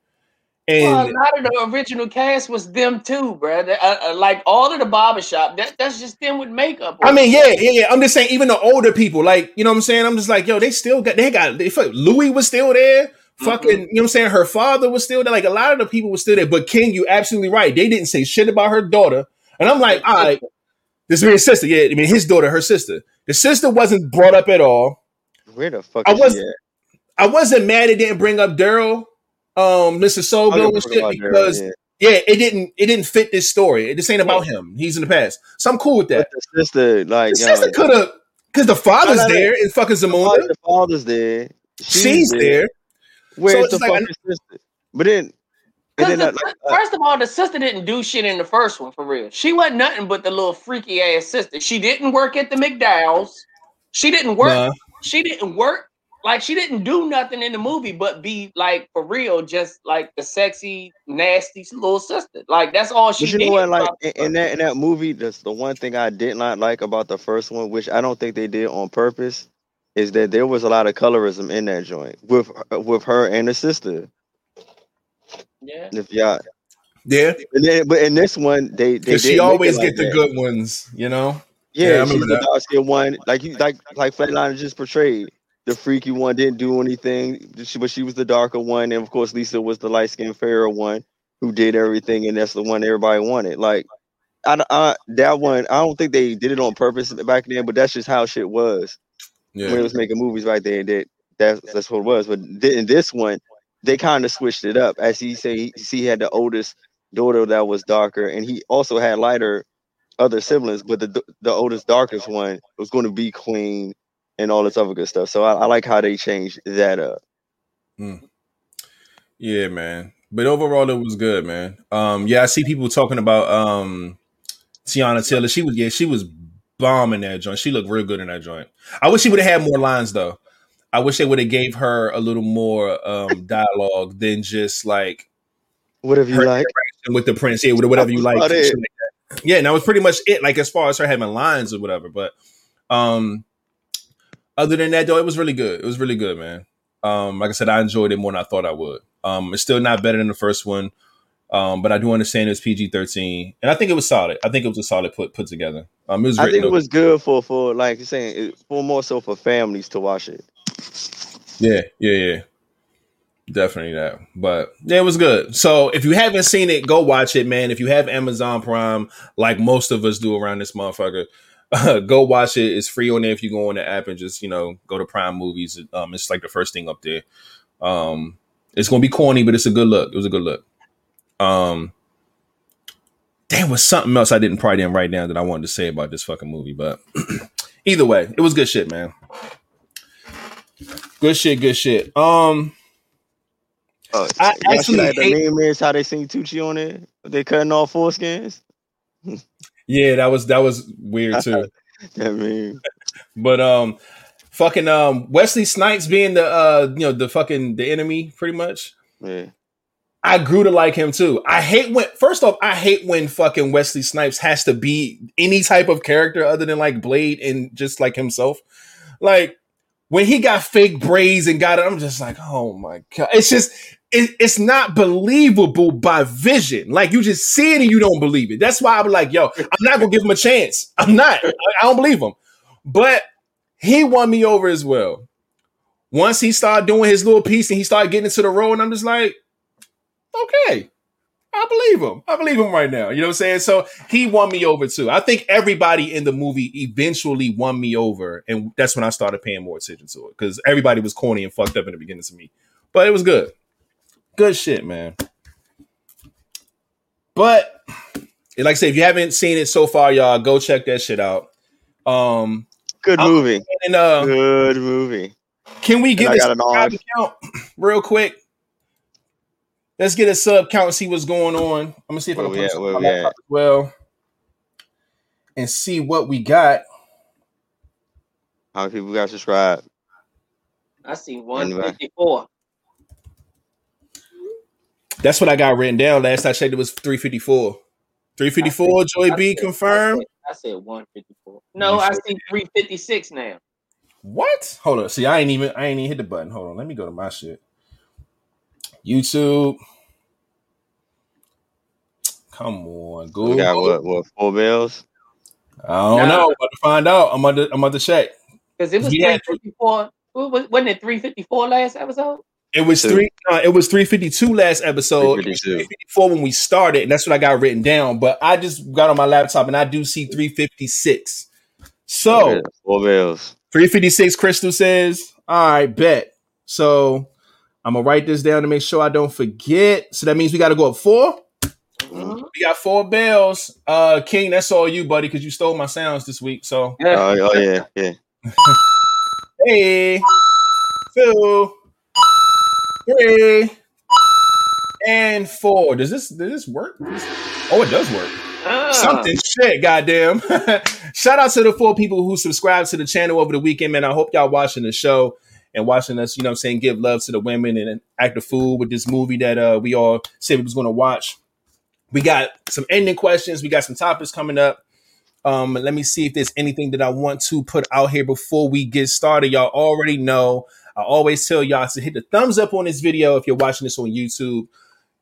Well, a lot of the original cast was them too, bro. They- uh, uh, like all of the barbershop, that, that's just them with makeup. I mean, yeah, yeah, yeah. I'm just saying, even the older people, like, you know what I'm saying? I'm just like, yo, they still got, they got, they, fuck, Louis was still there. Fucking, you know what I'm saying? Her father was still there. Like, a lot of the people were still there. But King, you absolutely right. They didn't say shit about her daughter. And I'm like, all right, this is his sister. Yeah, I mean, his daughter, her sister. The sister wasn't brought up at all. Where the fuck I is was- she at? I wasn't mad it didn't bring up Daryl, um, Mr. Soul I Glo and shit about Daryl, because, yeah. yeah, it didn't, it didn't fit this story. This ain't about him. He's in the past. So I'm cool with that. But the sister, like, The sister could have, because the father's No, no, no. there in fucking the Zamunda. the father's there. She's there. Where's So the it's like- fucking sister? But then, Because the- like, first of all, the sister didn't do shit in the first one for real. She wasn't nothing but the little freaky ass sister. She didn't work at the McDowell's. She didn't work. Nah. She didn't work. Like she didn't do nothing in the movie but be like for real, just like the sexy, nasty little sister. Like that's all she But you did. know what? Like in, in that in that movie, that's the one thing I did not like about the first one, which I don't think they did on purpose, is that there was a lot of colorism in that joint with with her and her sister. yeah. If y'all, Yeah, and then, but in this one, they they she always like get the that. good ones, you know. Yeah, Yeah, I she's remember the that. dark skinned one, like you like like Flatliner just portrayed. The freaky one didn't do anything, she- but she was the darker one, and of course Lisa was the light skinned fairer one who did everything, and that's the one everybody wanted. Like, I, I that one, I don't think they did it on purpose back then, but that's just how shit was when it was making movies right there. That that's that's what it was. But in this one, they kind of switched it up. As he say, he, he had the oldest daughter that was darker, and he also had lighter other siblings. But the the oldest, darkest one was going to be queen and all this other good stuff. So I, I like how they changed that up. yeah, man. But overall, it was good, man. Um, yeah, I see people talking about um Teyana Taylor. She was, yeah, she was bombing that joint. She looked real good in that joint. I wish she would have had more lines though. I wish they would have gave her a little more um, dialogue than just like Whatever you like. with the prince. Yeah, whatever you like. was about and it. shit like. Yeah, and that was pretty much it. Like as far as her having lines or whatever. But um, other than that, though, it was really good. It was really good, man. Um, like I said, I enjoyed it more than I thought I would. Um, it's still not better than the first one. Um, but I do understand it's PG thirteen, and I think it was solid. I think it was a solid put put together. Um, it was I think it up- was good for for like you're saying it, for more so for families to watch it. Yeah, yeah, yeah. Definitely that. But yeah, it was good. So if you haven't seen it, go watch it, man. If you have Amazon Prime, like most of us do around this motherfucker, go watch it. It's free on there if you go on the app and just, you know, go to Prime Movies. Um, it's like the first thing up there. Um, it's gonna be corny, but it's a good look. It was a good look. Um Damn, was something else I didn't probably didn't write down that I wanted to say about this fucking movie, but either way, it was good shit, man. Good shit, good shit. Um, Uh, I actually the meme is how they seen Tucci on it. They cutting off foreskins. yeah, that was that was weird too. That meme. but um, fucking um, Wesley Snipes being the uh, you know, the fucking the enemy, pretty much. Yeah. I grew to like him too. I hate when first off, I hate when fucking Wesley Snipes has to be any type of character other than like Blade and just like himself. Like when he got fake braids and got it, I'm just like, oh my god. It's just it, it's not believable by vision. Like you just see it and you don't believe it. That's why I'm like, yo, I'm not gonna give him a chance. I'm not. I, I don't believe him. But he won me over as well. Once he started doing his little piece and he started getting into the role, and I'm just like, okay, I believe him. I believe him right now. You know what I'm saying? So he won me over too. I think everybody in the movie eventually won me over, and that's when I started paying more attention to it because everybody was corny and fucked up in the beginning to me, but it was good. Good shit, man. But like I said, if you haven't seen it so far, y'all go check that shit out. Um, Good I'm- movie. and uh, Good movie. can we get I a got an subscriber odd. count real quick? Let's get a sub count and see what's going on. I'm gonna see if I can we put at? on we my laptop as well and see what we got. How many people got subscribed? I see 154. That's what I got written down. Last I checked, it was 354. 354, Joy I B said- confirmed. I said, I said 154. No, I see 356 now. What? Hold on. See, I ain't even I ain't even hit the button. Hold on. Let me go to my shit. YouTube. Come on, Google. We got what? What? Four bills. I don't Nah. know. I'm about to find out. I'm about to, I'm about to check. Because it was We had- 354. Wasn't it 354 last episode? It was three. Uh, it was three fifty two last episode. Was 352. 354 when we started, and that's what I got written down. But I just got on my laptop and I do see three fifty six. So four bills. three fifty six. Crystal says, "All right, bet." So I'm gonna write this down to make sure I don't forget. So that means we got to go up four. Mhm. We got four bells. Uh, King, that's all you, buddy, because you stole my sounds this week. So Yeah. Oh, oh yeah, yeah. Hey, two, three, and four. Does this does this work? Oh, it does work. Ah. Something shit, goddamn. Shout out to the four people who subscribed to the channel over the weekend, man. I hope y'all watching the show and watching us, you know what I'm saying, give love to the women and act a fool with this movie that uh we all said we was gonna watch. We got some ending questions, we got some topics coming up. Um, let me see if there's anything that I want to put out here before we get started. Y'all already know I always tell y'all to hit the thumbs up on this video if you're watching this on YouTube.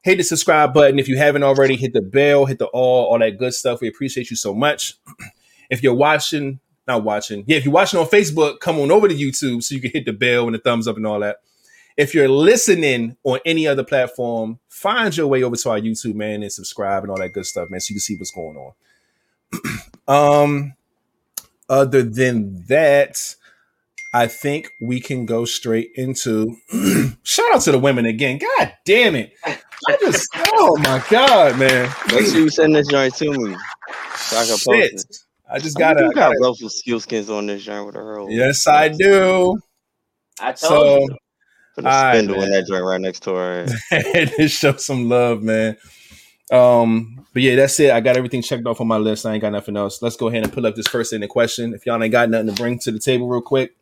Hit the subscribe button if you haven't already. Hit the bell, hit the all, all that good stuff. We appreciate you so much. If you're watching, not watching, yeah, if you're watching on Facebook, come on over to YouTube so you can hit the bell and the thumbs up and all that. If you're listening on any other platform, find your way over to our YouTube, man, and subscribe and all that good stuff, man, so you can see what's going on. um, other than that, I think we can go straight into shout out to the women again. God damn it. I just oh my god, man. Make sure you send this joint to me. So I can post it. I just gotta, do got gotta- ruffle skill skins on this joint with a hurl. Yes, I do. I told So you. Put a Alright, spindle in that joint right next to her. just show some love, man. Um, but yeah, that's it. I got everything checked off on my list. I ain't got nothing else. Let's go ahead and pull up this first in the question. If y'all ain't got nothing to bring to the table real quick.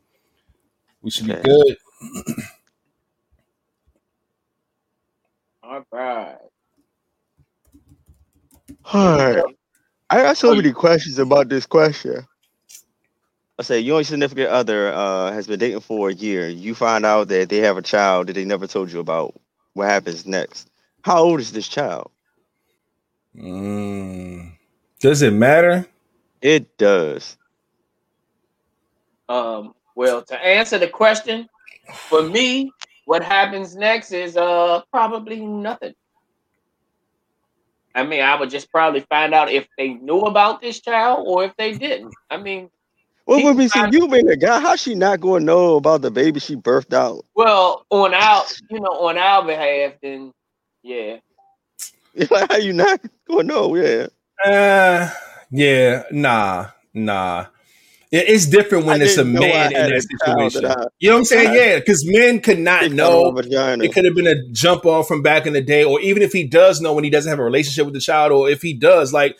We should Okay. be good. All right. All right. I got so many questions about this question. I say your significant other uh, has been dating for a year. You find out that they have a child that they never told you about. What happens next? How old is this child? Mm. Does it matter? It does. Um, well, to answer the question, for me, what happens next is uh probably nothing. I mean, I would just probably find out if they knew about this child or if they didn't. I mean, What He- would be see you being a guy? How's she not going to know about the baby she birthed out? well, on our you know on our behalf, then yeah, Like, how you not going to know? Yeah. Uh, yeah, nah, nah. It- it's different when I it's a didn't know I man in that situation. that I- You know what I'm saying? I- Yeah, because men could not know. of my vagina. It could have been a jump off from back in the day, or even if he does know when he doesn't have a relationship with the child, or if he does, like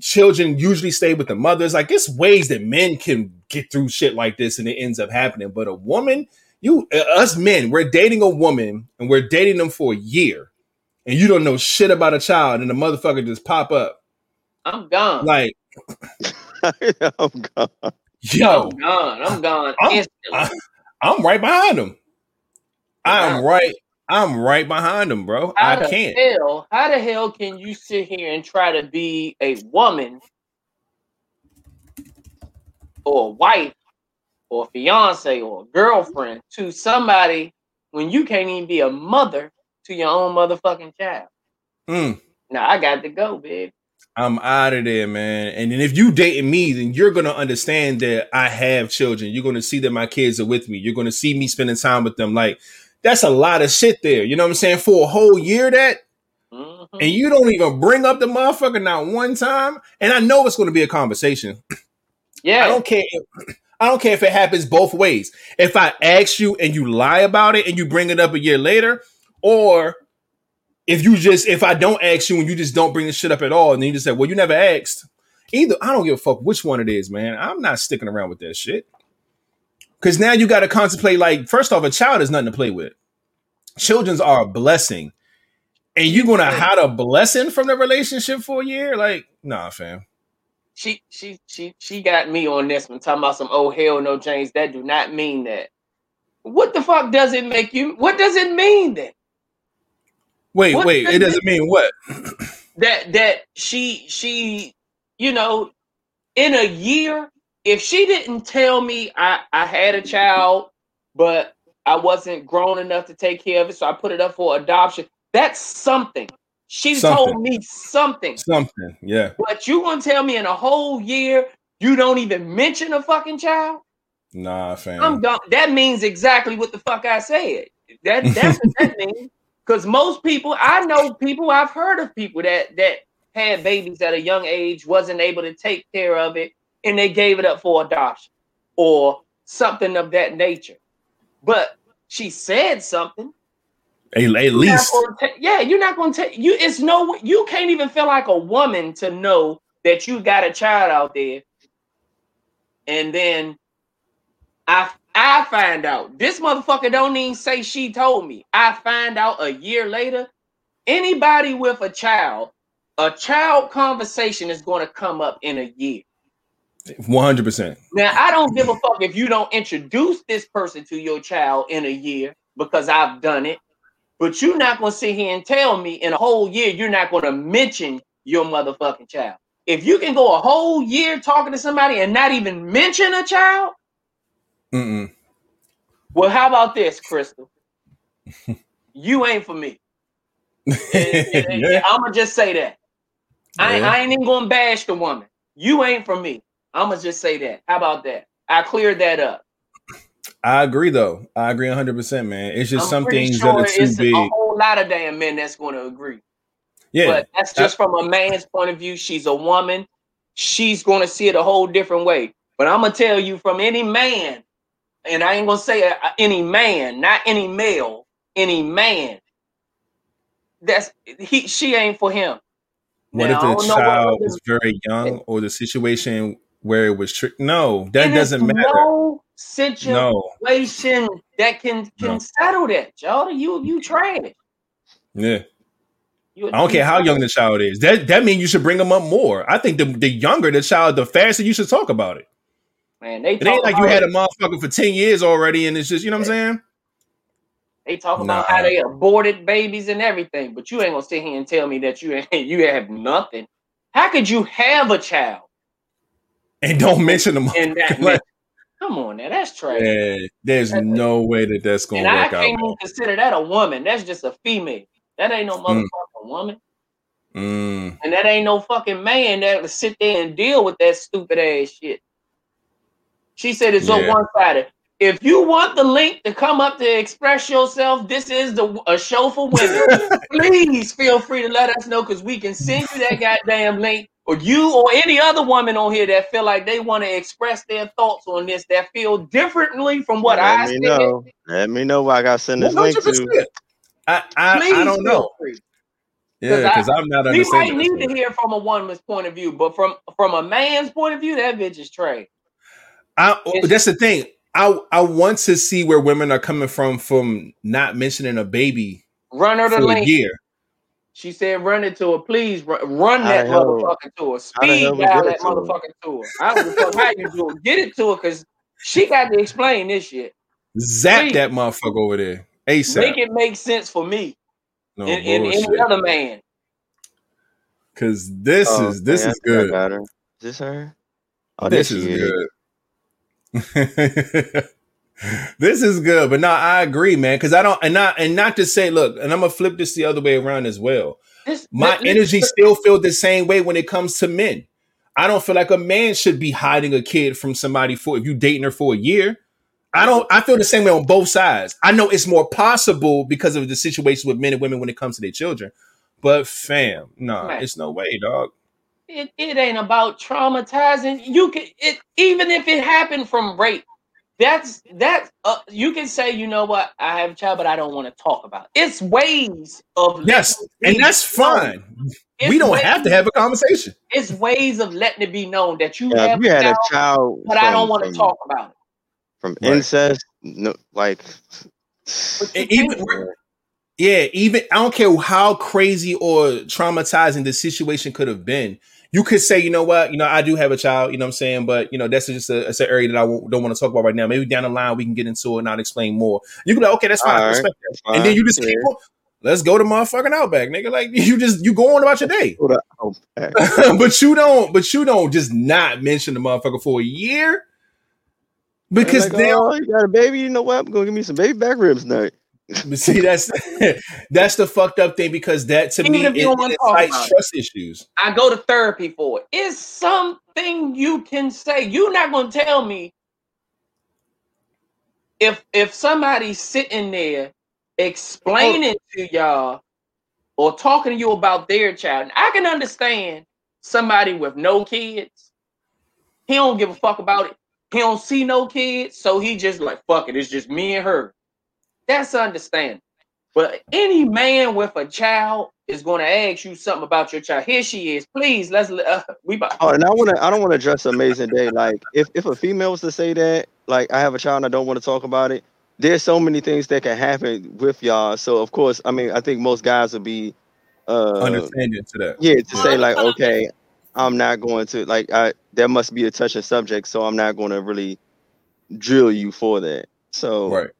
children usually stay with the mothers. Like it's ways that men can get through shit like this, and it ends up happening. But a woman, you, uh, us men, we're dating a woman, and we're dating them for a year, and you don't know shit about a child, and the motherfucker just pop up. I'm gone. Like, I'm gone. yo, I'm gone. I'm gone I'm- instantly. I'm right behind him. I'm right. I'm right behind him, bro. How I the can't. hell? How the hell can you sit here and try to be a woman or a wife or a fiance or a girlfriend to somebody when you can't even be a mother to your own motherfucking child? Mm, Now I got to go, babe. I'm out of there, man. And then if you dating me, then you're gonna understand that I have children. You're gonna see that my kids are with me. You're gonna see me spending time with them. Like that's a lot of shit there. You know what I'm saying? For a whole year, that Mhm. and you don't even bring up the motherfucker not one time. And I know it's gonna be a conversation. Yeah, I don't care. I don't care if it happens both ways. If I ask you and you lie about it and you bring it up a year later, or if you just if I don't ask you and you just don't bring the shit up at all, and then you just say, "Well, you never asked." Either I don't give a fuck which one it is, man. I'm not sticking around with that shit. Because now you got to contemplate. Like, first off, a child is nothing to play with. Children's are a blessing, and you're gonna hide a blessing from the relationship for a year? Like, nah, fam. she she she she got me on this one talking about some oh hell no James that do not mean that. What the fuck does it make you? What does it mean then? Wait, What wait. It doesn't mean what? that that she she you know in a year if she didn't tell me I I had a child but I wasn't grown enough to take care of it so I put it up for adoption that's something she Something. told me something Something. Yeah. but you gonna tell me in a whole year you don't even mention a fucking child Nah, fam. I'm done that means exactly what the fuck I said that that's what that means because most people I know people I've heard of people that that had babies at a young age wasn't able to take care of it and they gave it up for adoption or something of that nature. But she said something. At, at least. ta- yeah you're not going to take you it's no you can't even feel like a woman to know that you got a child out there. And then I I find out this motherfucker don't even say she told me. I find out a year later. Anybody with a child, a child conversation is going to come up in a year. 100%. Now I don't give a fuck if you don't introduce this person to your child in a year because I've done it. But you're not going to sit here and tell me in a whole year you're not going to mention your motherfucking child. If you can go a whole year talking to somebody and not even mention a child, Mm-mm. Well, how about this, Crystal? you ain't for me. yeah. I'm gonna just say that. I, Yeah. I ain't even gonna bash the woman. You ain't for me. I'm gonna just say that. How about that? I cleared that up. I agree, though. I agree 100%, man. It's just I'm some things sure that are too it's big. a whole lot of damn men that's gonna agree. Yeah. But that's just from a man's point of view. She's a woman. She's gonna see it a whole different way. But I'm gonna tell you from any man, and I ain't gonna say uh, any man, not any male, any man. That's he. She ain't for him. what Now, if the don't know what child is very young or the situation where it was trick? No, that doesn't matter. No, situation no. that can can no. settle that, y'all. You you trash. Yeah. I don't care how young the child is. That that means you should bring them up more. I think the, the younger the child, the faster you should talk about it. Man, they it ain't like you had a motherfucker for 10 years already, and it's just, you know what I'm saying? They talk about nah. how they aborted babies and everything, but you ain't gonna sit here and tell me that you you have nothing. How could you have a child and don't mention them? In that like, come on, now that's trash. Yeah, there's that's no way that that's gonna and work I can't even consider that a woman. That's just a female. That ain't no mm. motherfucking mm. woman. Mm. And that ain't no fucking man that would sit there and deal with that stupid ass shit. She said it's yeah. so one sided. If you want the link to come up to express yourself, this is the a show for women. Please feel free to let us know because we can send you that goddamn link. Or you or any other woman on here that feel like they want to express their thoughts on this that feel differently from what let I me said. Know. Let me know where I got to send this link to. I, I, I don't know. Free. Yeah, because I'm not. We might need to hear from a woman's point of view, but from from a man's point of view, that bitch is trash. I, that's the thing. I I want to see where women are coming from from not mentioning a baby. Run her the link. Year. She said, "Run it to her, please. Run, run that motherfucker to her. Speed dial that motherfucker to her. I don't know how you do it. Get it to her because she got to explain this shit. Zap please. that motherfucker over there. ASAP. Make it make sense for me no and, and any other man. Cause this oh, is this man, is good. Is this her? Oh, this is good. this is good, but no, I agree, man. Because I don't, and not, and not to say, look, and I'm gonna flip this the other way around as well. This, My this, energy this, still feel the same way when it comes to men. I don't feel like a man should be hiding a kid from somebody for if you dating her for a year. I don't. I feel the same way on both sides. I know it's more possible because of the situation with men and women when it comes to their children. But fam, no, nah, right. it's no way, dog it, it ain't about traumatizing. You can it even if it happened from rape. That's that uh, you can say, you know what, I have a child, but I don't want to talk about. It. It's ways of yes, and that's fine. It's we don't ways, have to have a conversation. It's ways of letting it be known that you yeah, have you a, had child, a child, but from, I don't want to talk about it. From right. incest, no, like even yeah, even I don't care how crazy or traumatizing the situation could have been you could say, you know what, you know, I do have a child, you know what I'm saying, but you know, that's just a, an area that I w- don't want to talk about right now. Maybe down the line we can get into it and I'll explain more. You can be like, okay, that's fine, right, that's fine. and then you just yeah. keep let's go to motherfucking Outback, nigga. Like you just you go on about your day. but you don't, but you don't just not mention the motherfucker for a year. Because like, then oh, you got a baby, you know what? I'm gonna give me some baby back ribs tonight. But see, that's that's the fucked up thing because that to Even me it, it fights trust it. issues. I go to therapy for it. It's something you can say. You're not gonna tell me if if somebody's sitting there explaining oh. to y'all or talking to you about their child. I can understand somebody with no kids. He don't give a fuck about it. He don't see no kids, so he just like fuck it. It's just me and her. That's understandable. But any man with a child is going to ask you something about your child. Here she is. Please, let's uh, we. Oh, and I want to. I don't want to address Amazing Day. Like, if if a female was to say that, like, I have a child and I don't want to talk about it. There's so many things that can happen with y'all. So of course, I mean, I think most guys would be uh understanding to that. Yeah, to say like, okay, I'm not going to like. I there must be a touching subject, so I'm not going to really drill you for that. So right.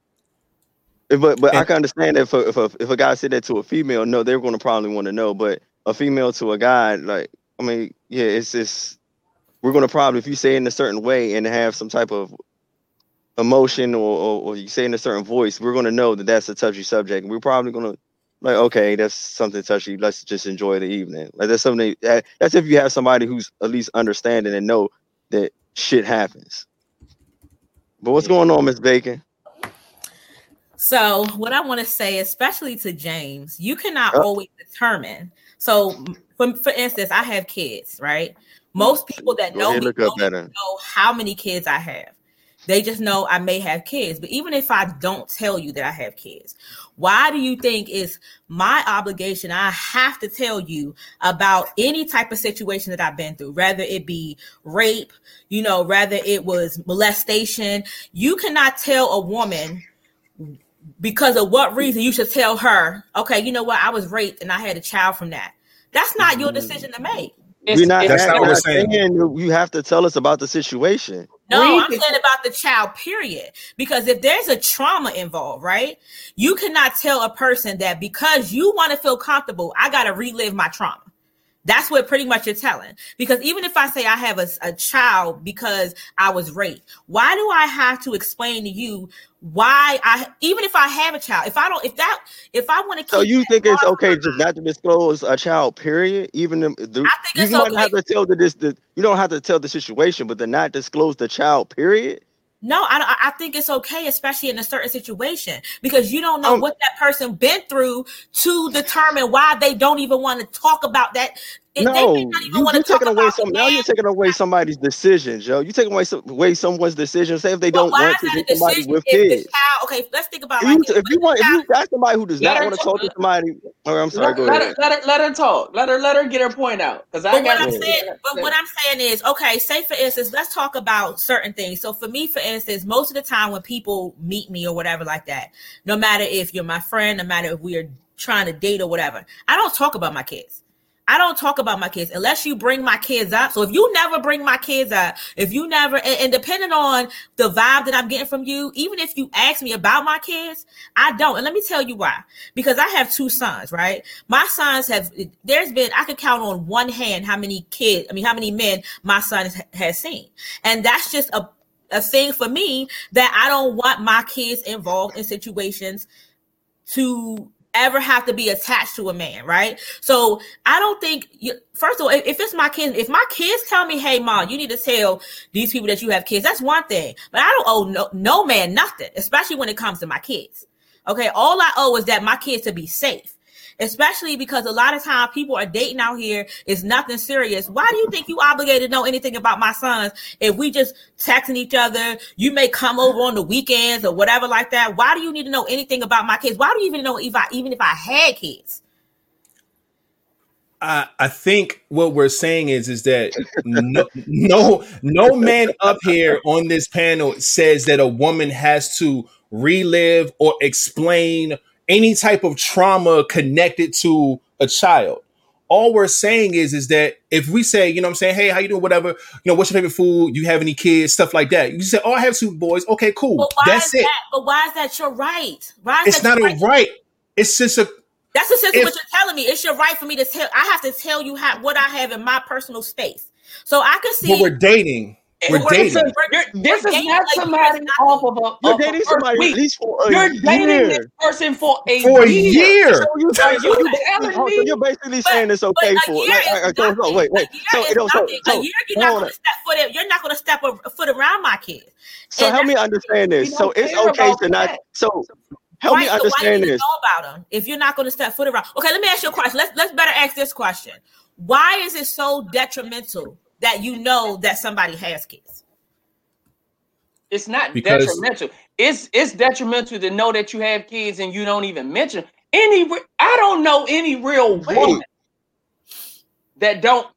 But but and, I can understand if a, if a, if a guy said that to a female, no, they're going to probably want to know. But a female to a guy, like I mean, yeah, it's just we're going to probably if you say in a certain way and have some type of emotion or, or, or you say in a certain voice, we're going to know that that's a touchy subject. We're probably going to like, okay, that's something touchy. Let's just enjoy the evening. Like that's something that, that's if you have somebody who's at least understanding and know that shit happens. But what's going on, Miss Bacon? So, what I want to say, especially to James, you cannot oh. always determine. So, for, for instance, I have kids, right? Most people that know me don't know how many kids I have. They just know I may have kids. But even if I don't tell you that I have kids, why do you think it's my obligation? I have to tell you about any type of situation that I've been through, whether it be rape, you know, whether it was molestation. You cannot tell a woman because of what reason you should tell her, okay, you know what, I was raped and I had a child from that. That's not your decision to make. It's, we're not, that's not what we're saying. You have to tell us about the situation. No, I'm saying about the child, period. Because if there's a trauma involved, right, you cannot tell a person that because you want to feel comfortable, I got to relive my trauma. That's what pretty much you're telling. Because even if I say I have a, a child because I was raped, why do I have to explain to you why I even if I have a child, if I don't, if that, if I want to. So you think it's okay just not to disclose a child? Period. Even the, the you don't okay. have to tell the this the you don't have to tell the situation, but to not disclose the child. Period. No, I, I think it's okay, especially in a certain situation, because you don't know um, what that person been through to determine why they don't even want to talk about that. No, you, are taking away some. Now you're taking away somebody's decision, Joe. You're taking away, some, away someone's decision. Say if they well, don't want to get somebody with kids. Child, okay, let's think about. If, like you, if you want, if you got somebody who does not want to talk to somebody, or I'm sorry, let, let her, let her, let her talk. Let her, let her get her point out. Because I got. What I'm saying, but what I'm saying is, okay, say for instance, let's talk about certain things. So for me, for instance, most of the time when people meet me or whatever like that, no matter if you're my friend, no matter if we are trying to date or whatever, I don't talk about my kids. I don't talk about my kids unless you bring my kids up. So if you never bring my kids up, if you never, and, and, depending on the vibe that I'm getting from you, even if you ask me about my kids, I don't. And let me tell you why. Because I have two sons, right? My sons have, there's been, I could count on one hand how many kids, I mean, how many men my son has, has seen. And that's just a, a thing for me that I don't want my kids involved in situations to ever have to be attached to a man, right? So I don't think, you, first of all, if, it's my kids, if my kids tell me, hey, mom, you need to tell these people that you have kids, that's one thing. But I don't owe no, no man nothing, especially when it comes to my kids. Okay. All I owe is that my kids to be safe especially because a lot of time people are dating out here is nothing serious. Why do you think you obligated to know anything about my sons if we just texting each other? You may come over on the weekends or whatever like that. Why do you need to know anything about my kids? Why do you even know if I even if I had kids? I, I think what we're saying is is that no, no no man up here on this panel says that a woman has to relive or explain any type of trauma connected to a child. All we're saying is, is that if we say, you know I'm saying, hey, how you doing? Whatever, you know, what's your favorite food? You have any kids? Stuff like that. You say, oh, I have two boys. Okay, cool. That's it. That? But why is that your right? Why is it's not a right? right. It's just a that's essentially what you're telling me. It's your right for me to tell. I have to tell you how, what I have in my personal space. So I can see. But we're dating. We're dating. this is not somebody off of a. You're dating somebody week. at least for a You're year. dating this person for a for a year. year. So you, so you, so you're basically but, saying it's okay for. Like, like, no, no, wait, wait. So, so, so, so, a year, you're not going to step foot. You're not going to step a foot around my kids. So help me understand this. So it's okay to not. So help me understand this. Know about them if you're not going to step foot around. Okay, let me ask you a question. Let's let's better ask this question. Why is it so detrimental that you know that somebody has kids? It's not because detrimental. It's it's detrimental to know that you have kids and you don't even mention any. I don't know any real woman that don't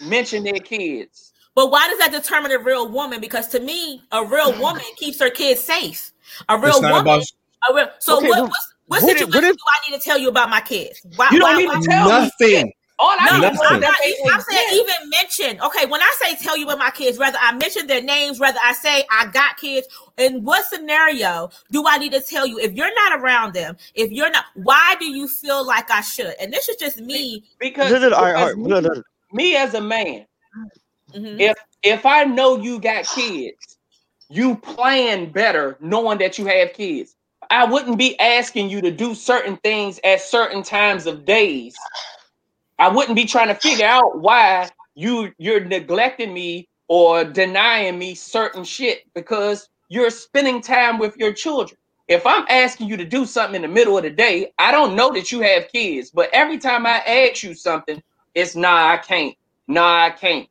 mention their kids. But why does that determine a real woman? Because to me, a real woman keeps her kids safe. A real woman. About... A real, so okay, what? What's, what, what situation what if, do I need to tell you about my kids? Why, you don't why, need to tell nothing. Me. All I no, I'm, not, I'm saying even mention. Okay, when I say tell you about my kids, whether I mention their names, whether I say I got kids, in what scenario do I need to tell you if you're not around them? If you're not, why do you feel like I should? And this is just me because, no, no, because me, me, as a man, mm-hmm. if if I know you got kids, you plan better knowing that you have kids. I wouldn't be asking you to do certain things at certain times of days I wouldn't be trying to figure out why you you're neglecting me or denying me certain shit because you're spending time with your children. If I'm asking you to do something in the middle of the day, I don't know that you have kids, but every time I ask you something, it's nah, I can't. Nah, I can't.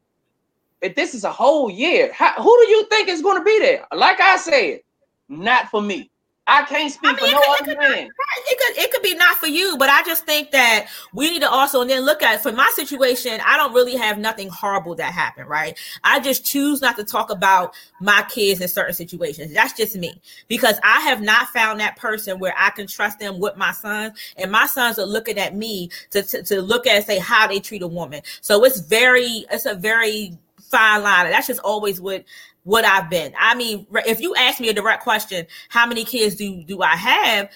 if this is a whole year, how, who do you think is going to be there? Like I said, not for me. I can't speak I mean, for no could, other man. It could it could be not for you, but I just think that we need to also and then look at for my situation. I don't really have nothing horrible that happened, right? I just choose not to talk about my kids in certain situations. That's just me because I have not found that person where I can trust them with my sons, and my sons are looking at me to to, to look at say how they treat a woman. So it's very it's a very fine line. That's just always what what I've been. I mean, if you ask me a direct question, how many kids do do I have?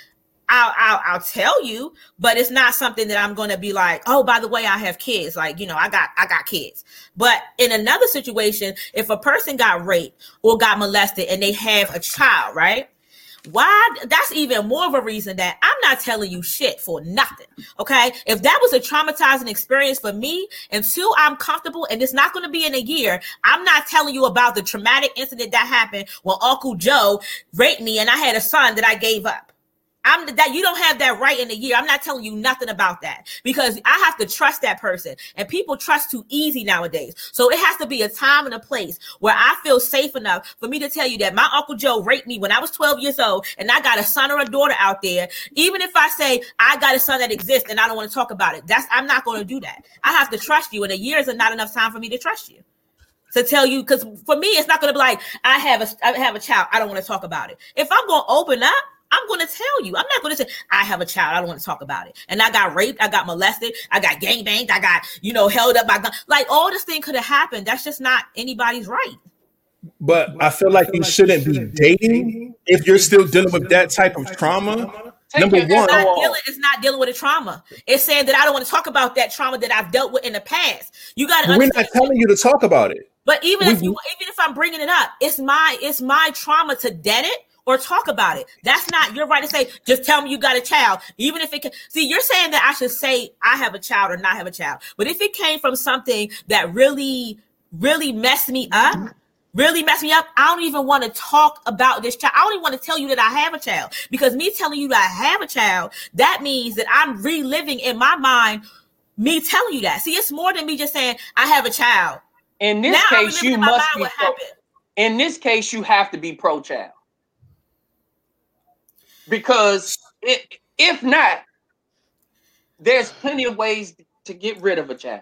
I'll, I'll, I'll tell you, but it's not something that I'm going to be like, oh, by the way, I have kids. Like, you know, I got, I got kids. But in another situation, if a person got raped or got molested and they have a child, right? Why? That's even more of a reason that I'm not telling you shit for nothing. Okay. If that was a traumatizing experience for me, until I'm comfortable, and it's not going to be in a year, I'm not telling you about the traumatic incident that happened when Uncle Joe raped me and I had a son that I gave up. I'm that you don't have that right in a year. I'm not telling you nothing about that because I have to trust that person and people trust too easy nowadays. So it has to be a time and a place where I feel safe enough for me to tell you that my Uncle Joe raped me when I was 12 years old and I got a son or a daughter out there. Even if I say I got a son that exists and I don't want to talk about it, that's I'm not going to do that. I have to trust you and a year is not enough time for me to trust you to tell you because for me it's not going to be like I have a I have a child I don't want to talk about it. If I'm going to open up I'm going to tell you. I'm not going to say I have a child. I don't want to talk about it. And I got raped. I got molested. I got gang banged. I got you know held up by gun. Like all this thing could have happened. That's just not anybody's right. But I feel like you shouldn't be dating if you're still dealing with that type of trauma. Number one, it's not, dealing, it's not dealing with a trauma. It's saying that I don't want to talk about that trauma that I've dealt with in the past. You got to. We're not telling you to talk about it. But even we, if you, even if I'm bringing it up, it's my it's my trauma to dead it or talk about it. That's not your right to say, just tell me you got a child. Even if it can see, you're saying that I should say I have a child or not have a child. But if it came from something that really, really messed me up, really messed me up, I don't even want to talk about this child. I don't even want to tell you that I have a child because me telling you that I have a child, that means that I'm reliving in my mind me telling you that. See, it's more than me just saying I have a child. In this now case, you must be pro- in this case, you have to be pro child because it, if not, there's plenty of ways to get rid of a child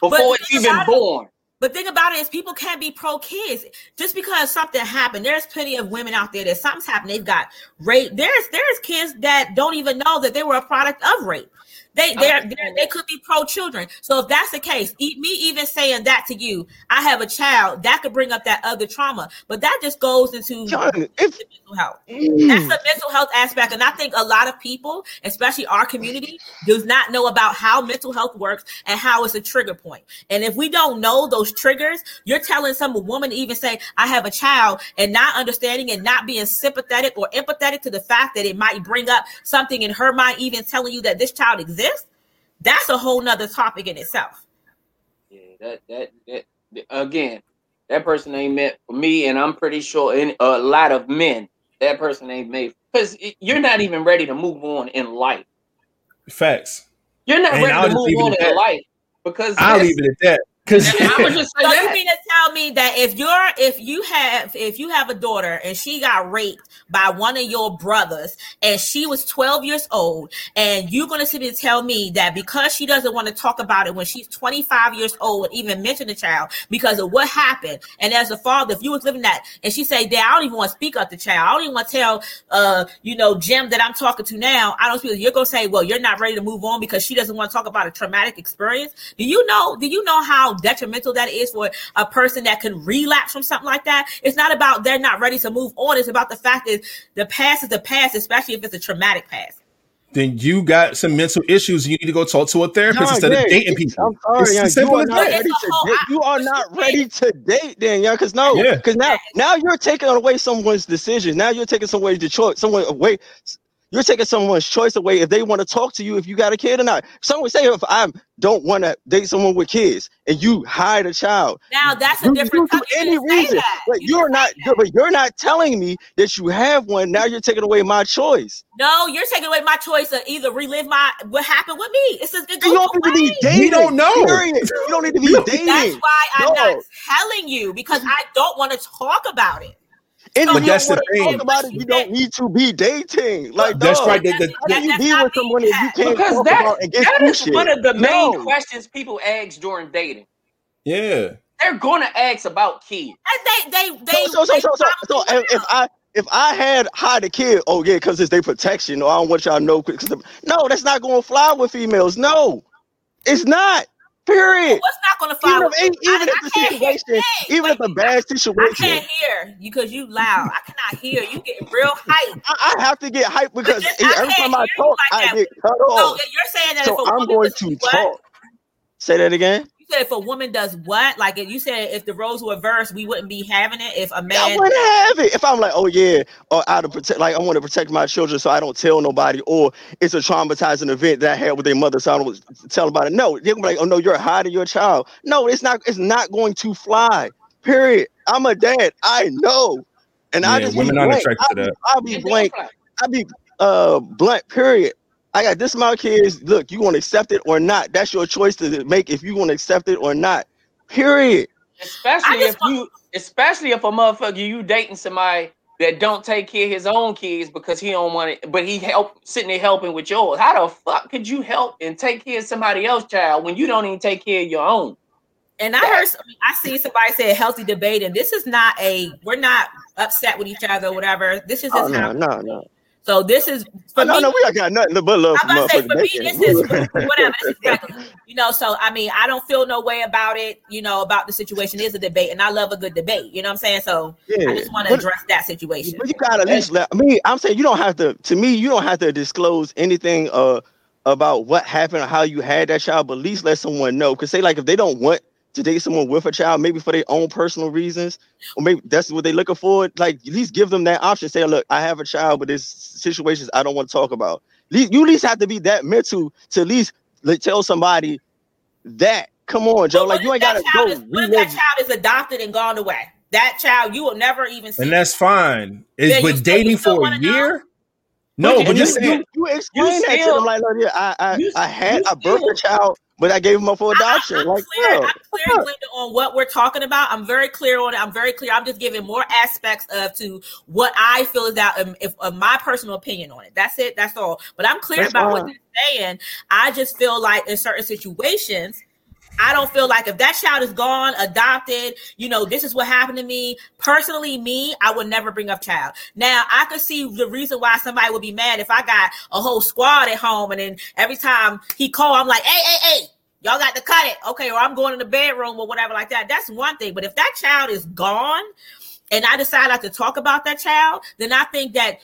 before it's even born. But thing about it is people can't be pro kids just because something happened. There's plenty of women out there that something's happened. They've got rape. There's there's kids that don't even know that they were a product of rape. They they they could be pro children. So if that's the case, me even saying that to you, I have a child that could bring up that other trauma. But that just goes into John, if, mental health. Mm. That's the mental health aspect, and I think a lot of people, especially our community, does not know about how mental health works and how it's a trigger point. And if we don't know those triggers, you're telling some woman to even say, "I have a child," and not understanding and not being sympathetic or empathetic to the fact that it might bring up something in her mind, even telling you that this child exists that's a whole nother topic in itself. Yeah, that that, that again, that person ain't meant for me, and I'm pretty sure in a lot of men, that person ain't made because you're not even ready to move on in life. Facts. You're not and ready I'll to move on in life because I'll leave it at that. Because I was just so you mean to tell me that if you're if you have if you have a daughter and she got raped by one of your brothers and she was 12 years old and you're gonna sit and tell me that because she doesn't want to talk about it when she's 25 years old and even mention the child because of what happened? And as a father if you was living that and she say dad I don't even want to speak up the child. I don't even want to tell uh you know Jim that I'm talking to now. I don't feel you're gonna say well you're not ready to move on because she doesn't want to talk about a traumatic experience. Do you know do you know how detrimental that is for a person that can relapse from something like that. It's not about they're not ready to move on. It's about the fact that the past is the past, especially if it's a traumatic past then you got some mental issues. You need to go talk to a therapist instead of dating people. I'm sorry, you are not ready to date. You are not ready to date, then, yeah. Because no, because yeah. now, now you're taking away someone's decision. Now you're taking away the choice, someone away You're taking someone's choice away if they want to talk to you if you got a kid or not. Someone say if I don't want to date someone with kids and you hide a child. Now that's a You, different. you do you any didn't reason, but You you're didn't not. say that. But you're not telling me that you have one. Now you're taking away my choice. No, you're taking away my choice to either relive my what happened with me. It's just it You don't need to be dating. We don't know. Period. You don't need to be dating. That's why I'm not telling you because I don't want to talk about it. And But if you that's don't the thing. talk about it, you don't need to be dating. Like, That's dog, right. The, the, How can you be with someone that you can't Because talk that, about and get that through shit? one of the main No. questions people ask during dating. yeah. They're going to ask about kids. And they they they So, so, so, they so, so, so probably if, if. I if I had hide a kid, oh yeah, because it's their protection, or I don't want y'all to know. 'cause the- no, that's not going to fly with females. No, it's not. Period. what's not going to fly Even if, even I- if the situation, even if wait, a bad situation, I can't hear you because you loud. I cannot hear you. Getting real hype. I, I have to get hype because just- every time I talk, like I that. get cut So off. you're saying that So if I'm going to what? talk. Say that again. You said if a woman does what? Like if you said if the roles were reversed, we wouldn't be having it. If a I man, I wouldn't have it if I'm like, oh yeah, or out of protect, like I want to protect my children, so I don't tell nobody, or it's a traumatizing event that I had with their mother, so I don't tell about it. No, they're gonna be like, oh no, you're hiding your child. No, it's not. It's not going to fly. Period. I'm a dad. I know, and I Yeah, just women be aren't blank. attracted I'll to be, that. I'll be blank. fly. I be uh blunt. Period. I got this amount of kids. Look, you want to accept it or not? That's your choice to make if you want to accept it or not. Period. Especially just if you, especially if a motherfucker you dating somebody that don't take care of his own kids because he don't want it, but he help sitting there helping with yours. How the fuck could you help and take care of somebody else's child when you don't even take care of your own? and I heard, some- I see somebody say a healthy debate, and this is not a. We're not upset with each other, or whatever. This is Oh no, how. no, no. So this is for no, me. no, we got nothing but love I'm about to say for me, this is whatever. This is regular, you know. So I mean, I don't feel no way about it. You know, about the situation is a debate, and I love a good debate. You know what I'm saying? So yeah. I just want to address that situation. but you gotta at least let I mean, I'm saying you don't have to to me, you don't have to disclose anything uh about what happened or how you had that child, but at least let someone know. Cause say like if they don't want to date someone with a child, maybe for their own personal reasons, or maybe that's what they're looking for. Like at least give them that option. Say, look, I have a child, but there's situations I don't want to talk about. You at least have to be that mental to at least tell somebody that. Come on, Joe. Like you ain't gotta go is- What if that child is adopted and gone away? That child, you will never even see. And that's fine. Is Yeah, you but still- dating for a wanna know? No, But but you- saying. you, you explain that to still- them like, look, yeah, I, I, you- I had, I birthed a child, but I gave him up for adoption. I, am like, clear. yo, I'm clear, Glenda, on what we're talking about. I'm very clear on it. I'm very clear. I'm just giving more aspects of to what I feel is that um, if of my personal opinion on it. That's it. That's all. But I'm clear That's about what fine. you're saying. I just feel like in certain situations. I don't feel like if that child is gone, adopted, you know, this is what happened to me. Personally, me, I would never bring up child. Now, I could see the reason why somebody would be mad if I got a whole squad at home and then every time he call, I'm like, hey, hey, hey, y'all got to cut it. Okay, or I'm going in the bedroom or whatever like that. That's one thing. But if that child is gone and I decide not to talk about that child, then I think that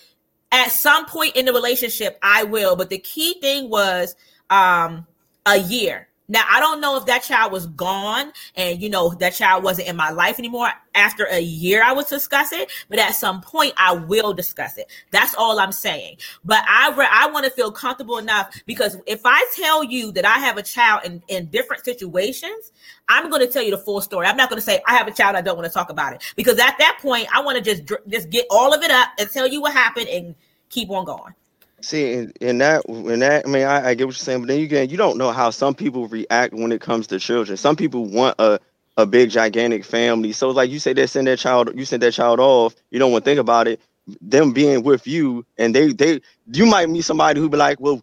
at some point in the relationship, I will. But the key thing was um a year. Now I don't know if that child was gone and you know that child wasn't in my life anymore. After a year, I would discuss it, but at some point, I will discuss it. That's all I'm saying. But I re- I want to feel comfortable enough because if I tell you that I have a child in in different situations, I'm going to tell you the full story. I'm not going to say I have a child. I don't want to talk about it because at that point, I want to just just get all of it up and tell you what happened and keep on going. See, in, that, in that, I mean, I, I get what you're saying, but then you get, you don't know how some people react when it comes to children. Some people want a, a big, gigantic family. So, like you say, they send their child, you send that child off. You don't want to think about it. Them being with you, and they, they, you might meet somebody who be like, well,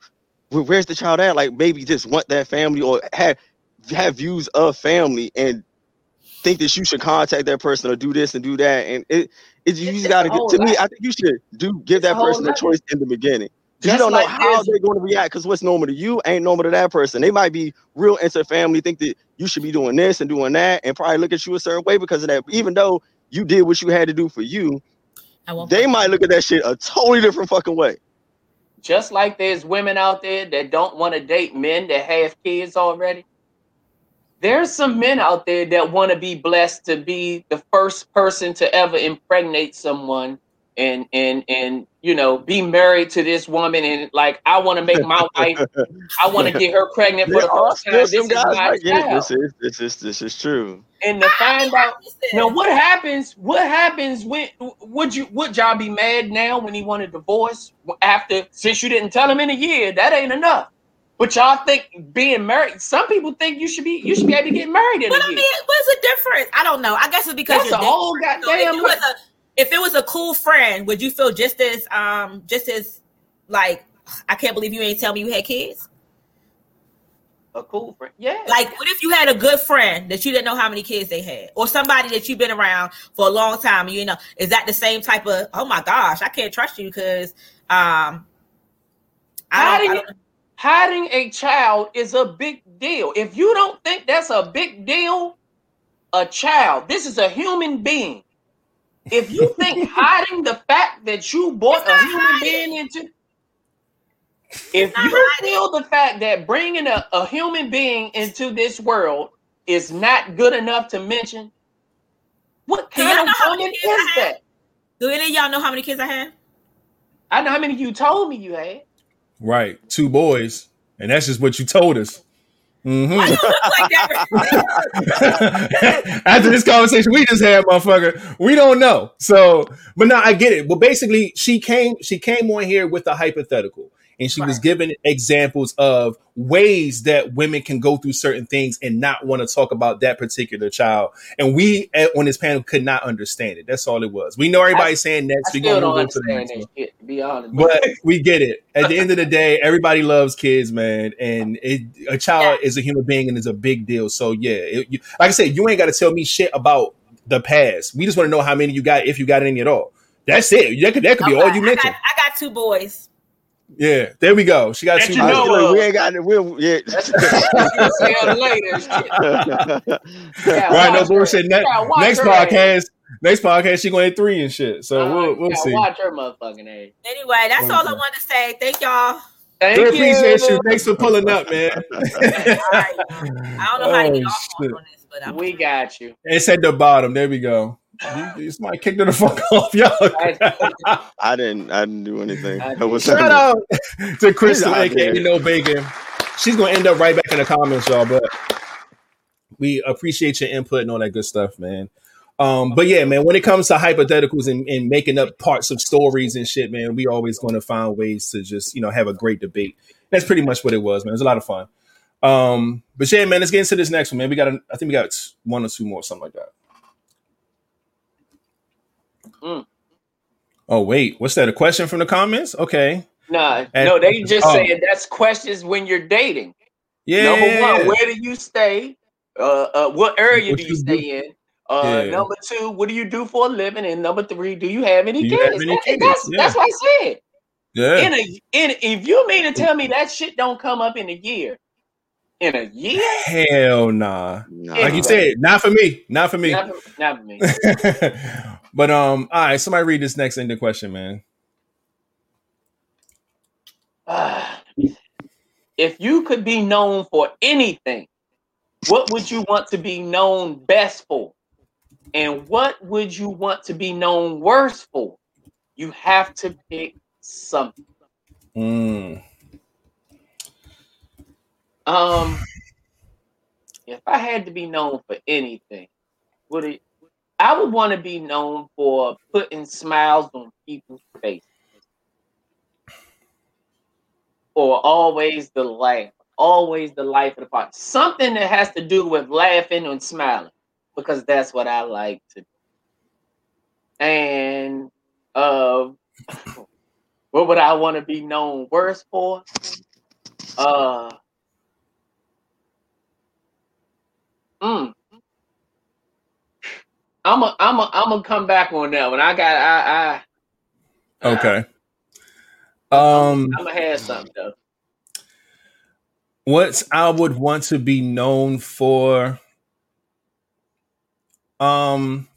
where's the child at? Like, maybe just want that family or have have views of family and think that you should contact that person or do this and do that. And it, it you It's just gotta get to me. I think you should do give It's that person a lot. choice in the beginning. 'Cause you don't know like how there's- they're going to react. Because what's normal to you ain't normal to that person. They might be real into family, think that you should be doing this and doing that, and probably look at you a certain way because of that. Even though you did what you had to do for you, I won't. they might look at that shit a totally different fucking way. Just like there's women out there that don't want to date men that have kids already. There's some men out there that want to be blessed to be the first person to ever impregnate someone and and and you know be married to this woman and like I want to make my wife I want to get her pregnant for the first time. This is my child. This is this is this is true. And to find out now what happens, what happens when would you would y'all be mad now when he want a divorce after since you didn't tell him in a year? That ain't enough. But y'all think being married? Some people think you should be you should be able to get married in But a I year. mean, what's the difference? I don't know. I guess it's because That's you're a dating. whole goddamn. it was a if it was a cool friend, would you feel just as um just as like I can't believe you ain't tell me you had kids? a cool friend. Yeah. Like, what if you had a good friend that you didn't know how many kids they had, or somebody that you've been around for a long time, and you know, is that the same type of? Oh my gosh, I can't trust you because um, I don't, I hiding, don't hiding a child is a big deal. If you don't think that's a big deal, a child, this is a human being. If you think hiding the fact that you brought It's a human hiding. being into if you feel the fact that bringing a, a human being into this world is not good enough to mention, what kind of how woman is that? do any of y'all know how many kids I have? I know how many you told me you had. Right, two boys, and that's just what you told us. Mhm. Why you look like that? After this conversation we just had, motherfucker, we don't know. So, but now I get it. Well, basically, she came. She came on here with a hypothetical, and she was Right. giving examples of ways that women can go through certain things and not want to talk about that particular child. And we at, on this panel could not understand it. That's all it was. We know everybody's saying next. We still don't move to the understand that shit, to be honest. but we get it. At the end of the day, everybody loves kids, man, and it, a child is a human being and is a big deal. So yeah, it, you, like I said, you ain't got to tell me shit about the past. We just want to know how many you got, if you got any at all. That's it. That could that could be all you I mentioned. got, I got two boys. Yeah, there we go. She got That two. you know like we ain't got it. We'll, yeah. That's tell later. Shit. Yeah, right, no watch her. bullshit. Ne- next her podcast, next podcast, she gonna three and shit. So Uh, we'll we'll see. Watch her motherfucking ass. Anyway, that's all I Okay. wanted to say. Thank y'all. Thank We appreciate you. Thanks for pulling up, man. All right, I don't know how to get Oh, off on this, but I'm We got you. It's at the bottom. There we go. You, you somebody kicked her the fuck off, y'all. I didn't. I didn't do anything. I That was Shout out to Crystal, He's out aka there. No Bacon. She's gonna end up right back in the comments, y'all. But we appreciate your input and all that good stuff, man. Um, but yeah, man, when it comes to hypotheticals and, and making up parts of stories and shit, man, we always going to find ways to just you know have a great debate. That's pretty much what it was, man. It was a lot of fun. Um, but yeah, man, let's get into this next one, man. We got, a, I think we got one or two more, something like that. Mm. Oh wait, what's that? A question from the comments? Okay. Nah, And- no, they just oh. saying that's questions when you're dating. Yeah. Number one, where do you stay? Uh, uh, what area What do you you stay do? in? Uh, Yeah. number two, what do you do for a living? And number three, do you have any you kids? have any That- kids? That's Yeah. that's what I said. Yeah. In a in if you mean to tell me that shit don't come up in a year, in a year, Hell nah. Nah. Like you said, not for me. Not for me. not, for- not for me. but um, all right, somebody read this next ending question, man. Ah, if you could be known for anything, what would you want to be known best for? And what would you want to be known worse for? You have to pick something. Mm. Um, if I had to be known for anything, would it? I would want to be known for putting smiles on people's faces, or always the laugh, always the life of the party. Something that has to do with laughing and smiling, because that's what I like to do. And uh, what would I want to be known worse for? Uh. Mm. I'm a, I'm a, I'm gonna come back on that one. I got, I, I, Okay. Um, I'm gonna have something though. what I would want to be known for. Um,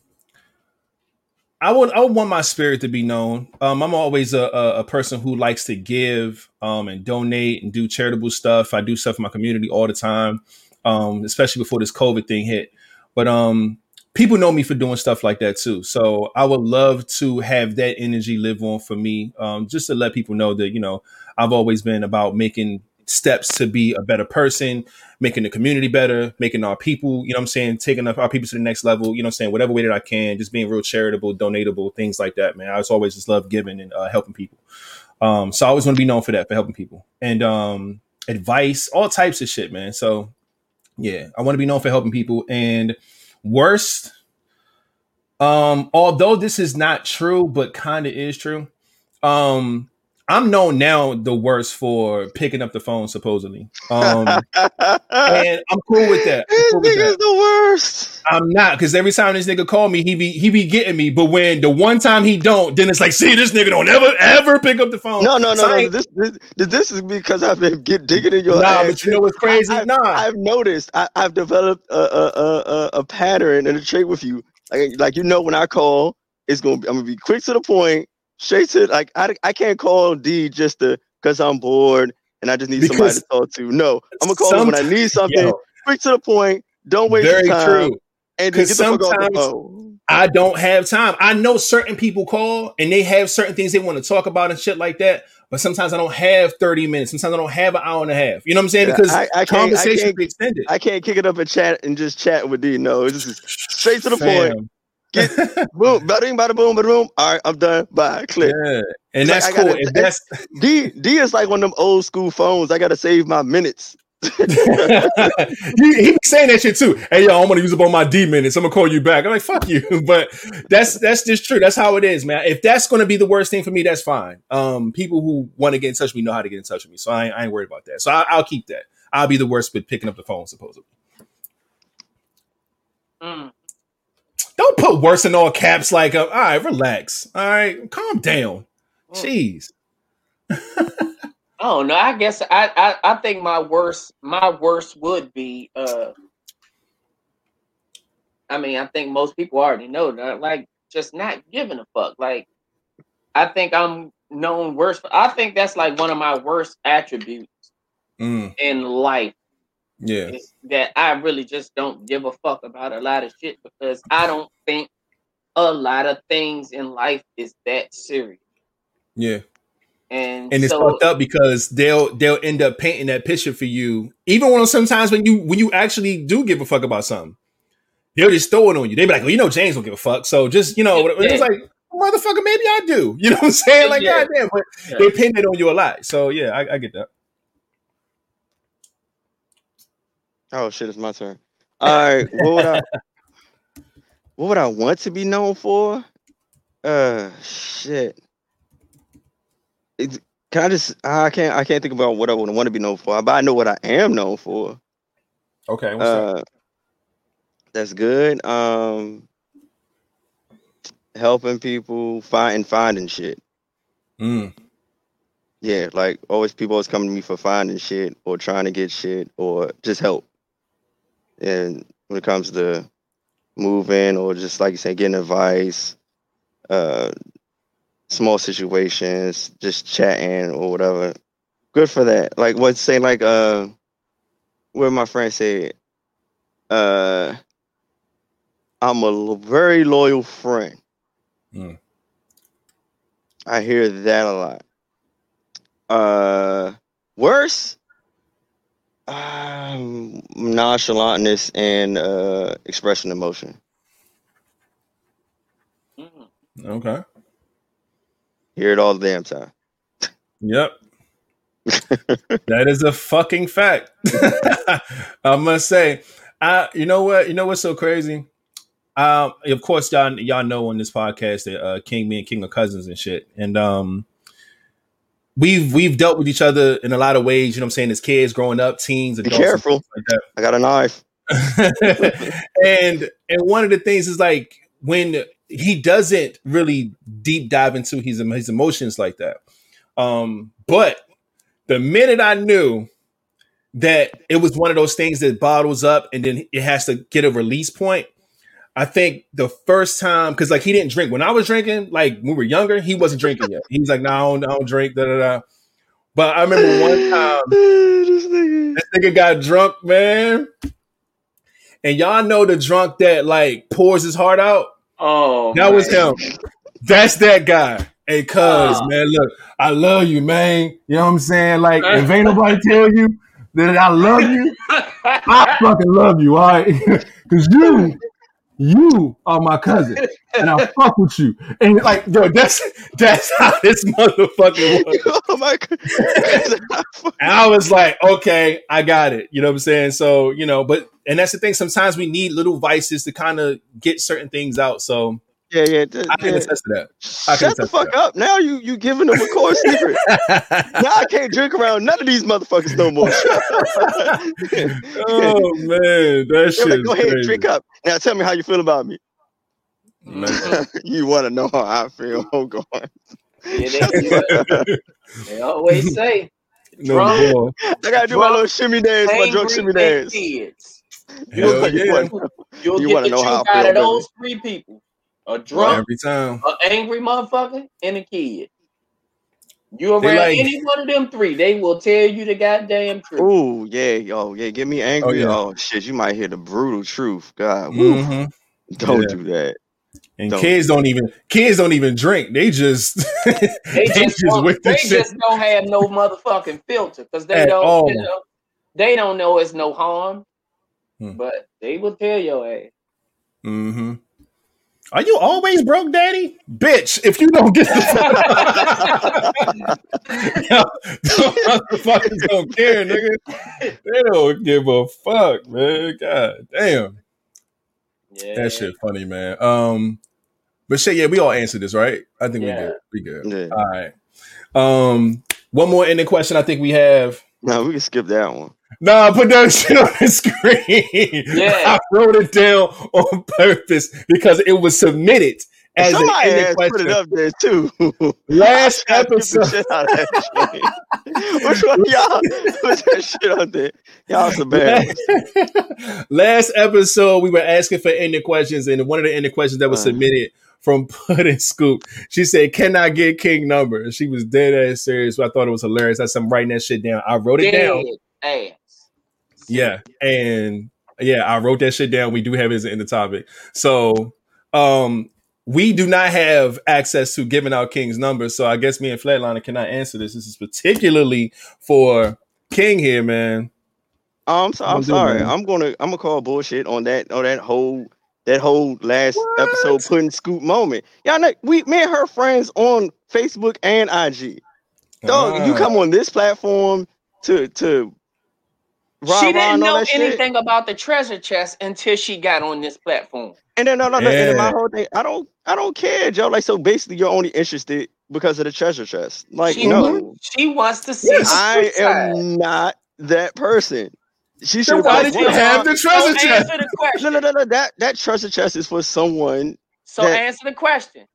I would I would want my spirit to be known. Um, I'm always a, a, a person who likes to give um, and donate and do charitable stuff. I do stuff in my community all the time, um, especially before this COVID thing hit. But um, people know me for doing stuff like that too. So I would love to have that energy live on for me, um, just to let people know that you know I've always been about making steps to be a better person, making the community better, making our people, you know I'm saying, taking up our people to the next level, you know I'm saying, whatever way that I can, just being real charitable, donatable, things like that, man. I just always just love giving and uh, helping people. Um, so I always want to be known for that, for helping people and um, advice, all types of shit, man. So yeah, I want to be known for helping people. And worst, um, although this is not true, but kind of is true. Um, I'm known now the worst for picking up the phone, supposedly. Um, and I'm cool with that. This Cool with nigga's the worst. I'm not because every time this nigga call me, he be he be getting me. But when the one time he don't, then it's like, see, this nigga don't ever ever pick up the phone. No, no, So no, no. This, this, this is because I've been get digging in your Nah, ass. but you know what's crazy? I, have Nah. I've noticed. I, I've developed a, a, a, a, a pattern and a trait with you. Like, like you know, when I call, it's gonna be. I'm gonna be quick to the point, straight to like. I, I can't call D just to because I'm bored and I just need somebody to talk to. No, I'm gonna call him when I need something. Yo, quick to the point. Don't waste very time. true. And then 'Cause get the fuck off the sometimes-. I don't have time. I know certain people call and they have certain things they want to talk about and shit like that. But sometimes I don't have 30 minutes. Sometimes I don't have an hour and a half. You know what I'm saying? Because I, I can't. I conversation can't be extended. I can't kick it up and chat and just chat with D. No, it's just straight to the point. Fam. Boom, bada bing, bada boom, bada boom. All right, I'm done. Bye. Click. Yeah. And It's like that's I cool. gotta- If that's D D is like one of them old school phones. I gotta save my minutes. he, he be saying that shit too. Hey yo, I'm gonna use up all my D minutes. I'm gonna call you back. I'm like, fuck you. But that's that's just true. That's how it is, man. If that's gonna be the worst thing for me, that's fine. Um, people who want to get in touch with me know how to get in touch with me, so I, ain't- I ain't worried about that. So I, I'll keep that. I'll be the worst with picking up the phone, supposedly. Mm. Don't put worse in all caps. Like, uh, all right, relax. All right, calm down. Mm. Jeez. I don't know. I guess I, I I think my worst my worst would be uh I mean, I think most people already know that like just not giving a fuck. Like I think I'm known worse. I think that's like one of my worst attributes Mm, in life yeah. that I really just don't give a fuck about a lot of shit because I don't think a lot of things in life is that serious. Yeah. And, and it's so fucked up because they'll they'll end up painting that picture for you. Even when sometimes when you when you actually do give a fuck about something, they'll just throw it on you. They be like, "Well, you know, James don't give a fuck." So just you know, it's like, motherfucker, maybe I do. You know what I'm saying? Like, Yeah. goddamn, but Yeah. they pin it on you a lot. So yeah, I, I get that. Oh shit, it's my turn. All right, what would I what would I want to be known for? Uh shit. It's, can I just I can't I can't think about what I would want to be known for, but I know what I am known for. Okay? Uh that's good. Um helping people find finding shit. Mm, Yeah, like always people always coming to me for finding shit or trying to get shit or just help. And when it comes to moving or just like you say, getting advice, uh small situations, just chatting or whatever. Good for that. Like what say like uh what my friend said, uh I'm a l- very loyal friend. Mm. I hear that a lot. Uh, worse, um, nonchalantness and uh, expressing emotion. mm, okay. Hear it all the damn time. Yep. that is a fucking fact. I must say, I you know what you know what's so crazy. Um, of course, y'all y'all know on this podcast that uh, King me and King are cousins and shit, and um, we've we've dealt with each other in a lot of ways. You know, what I'm saying as kids growing up, teens, Be adults, and careful. like that. I got a knife. and and one of the things is like when he doesn't really deep dive into his his emotions like that. Um, but the minute I knew that it was one of those things that bottles up and then it has to get a release point. I think the first time, because like he didn't drink when I was drinking, like when we were younger, he wasn't drinking yet. He was like, "No, I don't, I don't drink." Da da da. But I remember one time this nigga. this nigga got drunk, man. And y'all know the drunk that like pours his heart out. Oh, That was him. That's that guy. Hey, cuz, Oh. man, look, I love you, man. You know what I'm saying? Like, if ain't nobody tell you that I love you, I fucking love you, all right? Because you, you are my cousin, and I fuck with you. And like, yo, that's that's how this motherfucker was. oh my god. And I was like, okay, I got it. You know what I'm saying? So, you know, but and that's the thing. Sometimes we need little vices to kind of get certain things out. So yeah, yeah. th- I can yeah. attest to that. I Shut the attest to fuck up. Now you you giving them a core secret. now I can't drink around none of these motherfuckers no more. oh man, that shit. like, go ahead, crazy. drink up. Now tell me how you feel about me. Man. you want to know how I feel? Oh God. Yeah, they, they always say No Drunk. I gotta do my little shimmy dance, my drunk shimmy and dance. kids. Hell You yeah. wanna- You'll You get wanna the know how truth I out of those three people: a drunk, Every time. an angry motherfucker, and a kid. You They around like- any one of them three, they will tell you the goddamn truth. Ooh, yeah, yo, yeah, get me angry. yeah. Oh, shit, you might hear the brutal truth. God, woo. Mhm. don't Yeah. do that. And Don't. kids don't even kids don't even drink. They just They they just, just with the they shit. just don't have no motherfucking filter because they At don't. You know, they don't know it's no harm, Hmm. but they will tell your ass. Mm hmm Are you always broke, daddy? Bitch, if you don't get the Yo, motherfuckers don't care, nigga. They don't give a fuck, man. God damn. Yeah, That shit funny, man. Um, but shit, yeah, we all answered this, right? I think Yeah. we good. We good. Yeah. All right. Um, one more ending question. I think we have. No, we can skip that one. Nah, put that shit on the screen. Yeah. I wrote it down on purpose because it was submitted as an Somebody has put it up there too. Last I skipped the episode. shit out of that shit. Which one y'all put that shit on there? Y'all some bad. Last episode, we were asking for ending questions, and one of the ending questions that was Uh. submitted from Pudding Scoop, she said, "Can I get King number?" She was dead ass serious. So I thought it was hilarious. I said, "I'm writing that shit down." I wrote it down. Dead ass. Yeah, and yeah, I wrote that shit down. We do have it in the topic. So, um, we do not have access to giving out King's number. So I guess me and Flatliner cannot answer this. This is particularly for King here, man. Um, so I'm Don't do sorry. man. I'm gonna I'm gonna call bullshit on that on that whole that whole last What? episode putting scoop moment. Y'all know we me and her friends on Facebook and IG. Dog, you Ah. come on this platform to to rah, she didn't know that shit. anything about the treasure chest until she got on this platform. And then no, no, no. And then my whole thing, I don't, I don't care, Joe. Like, so basically, you're only interested because of the treasure chest. Like, she, no, she wants to see. Yes. I truth side. am not that person. She So should. why like, did you have the So treasure chest? the No, question. no, no, no. That that treasure chest is for someone. So that- answer the question.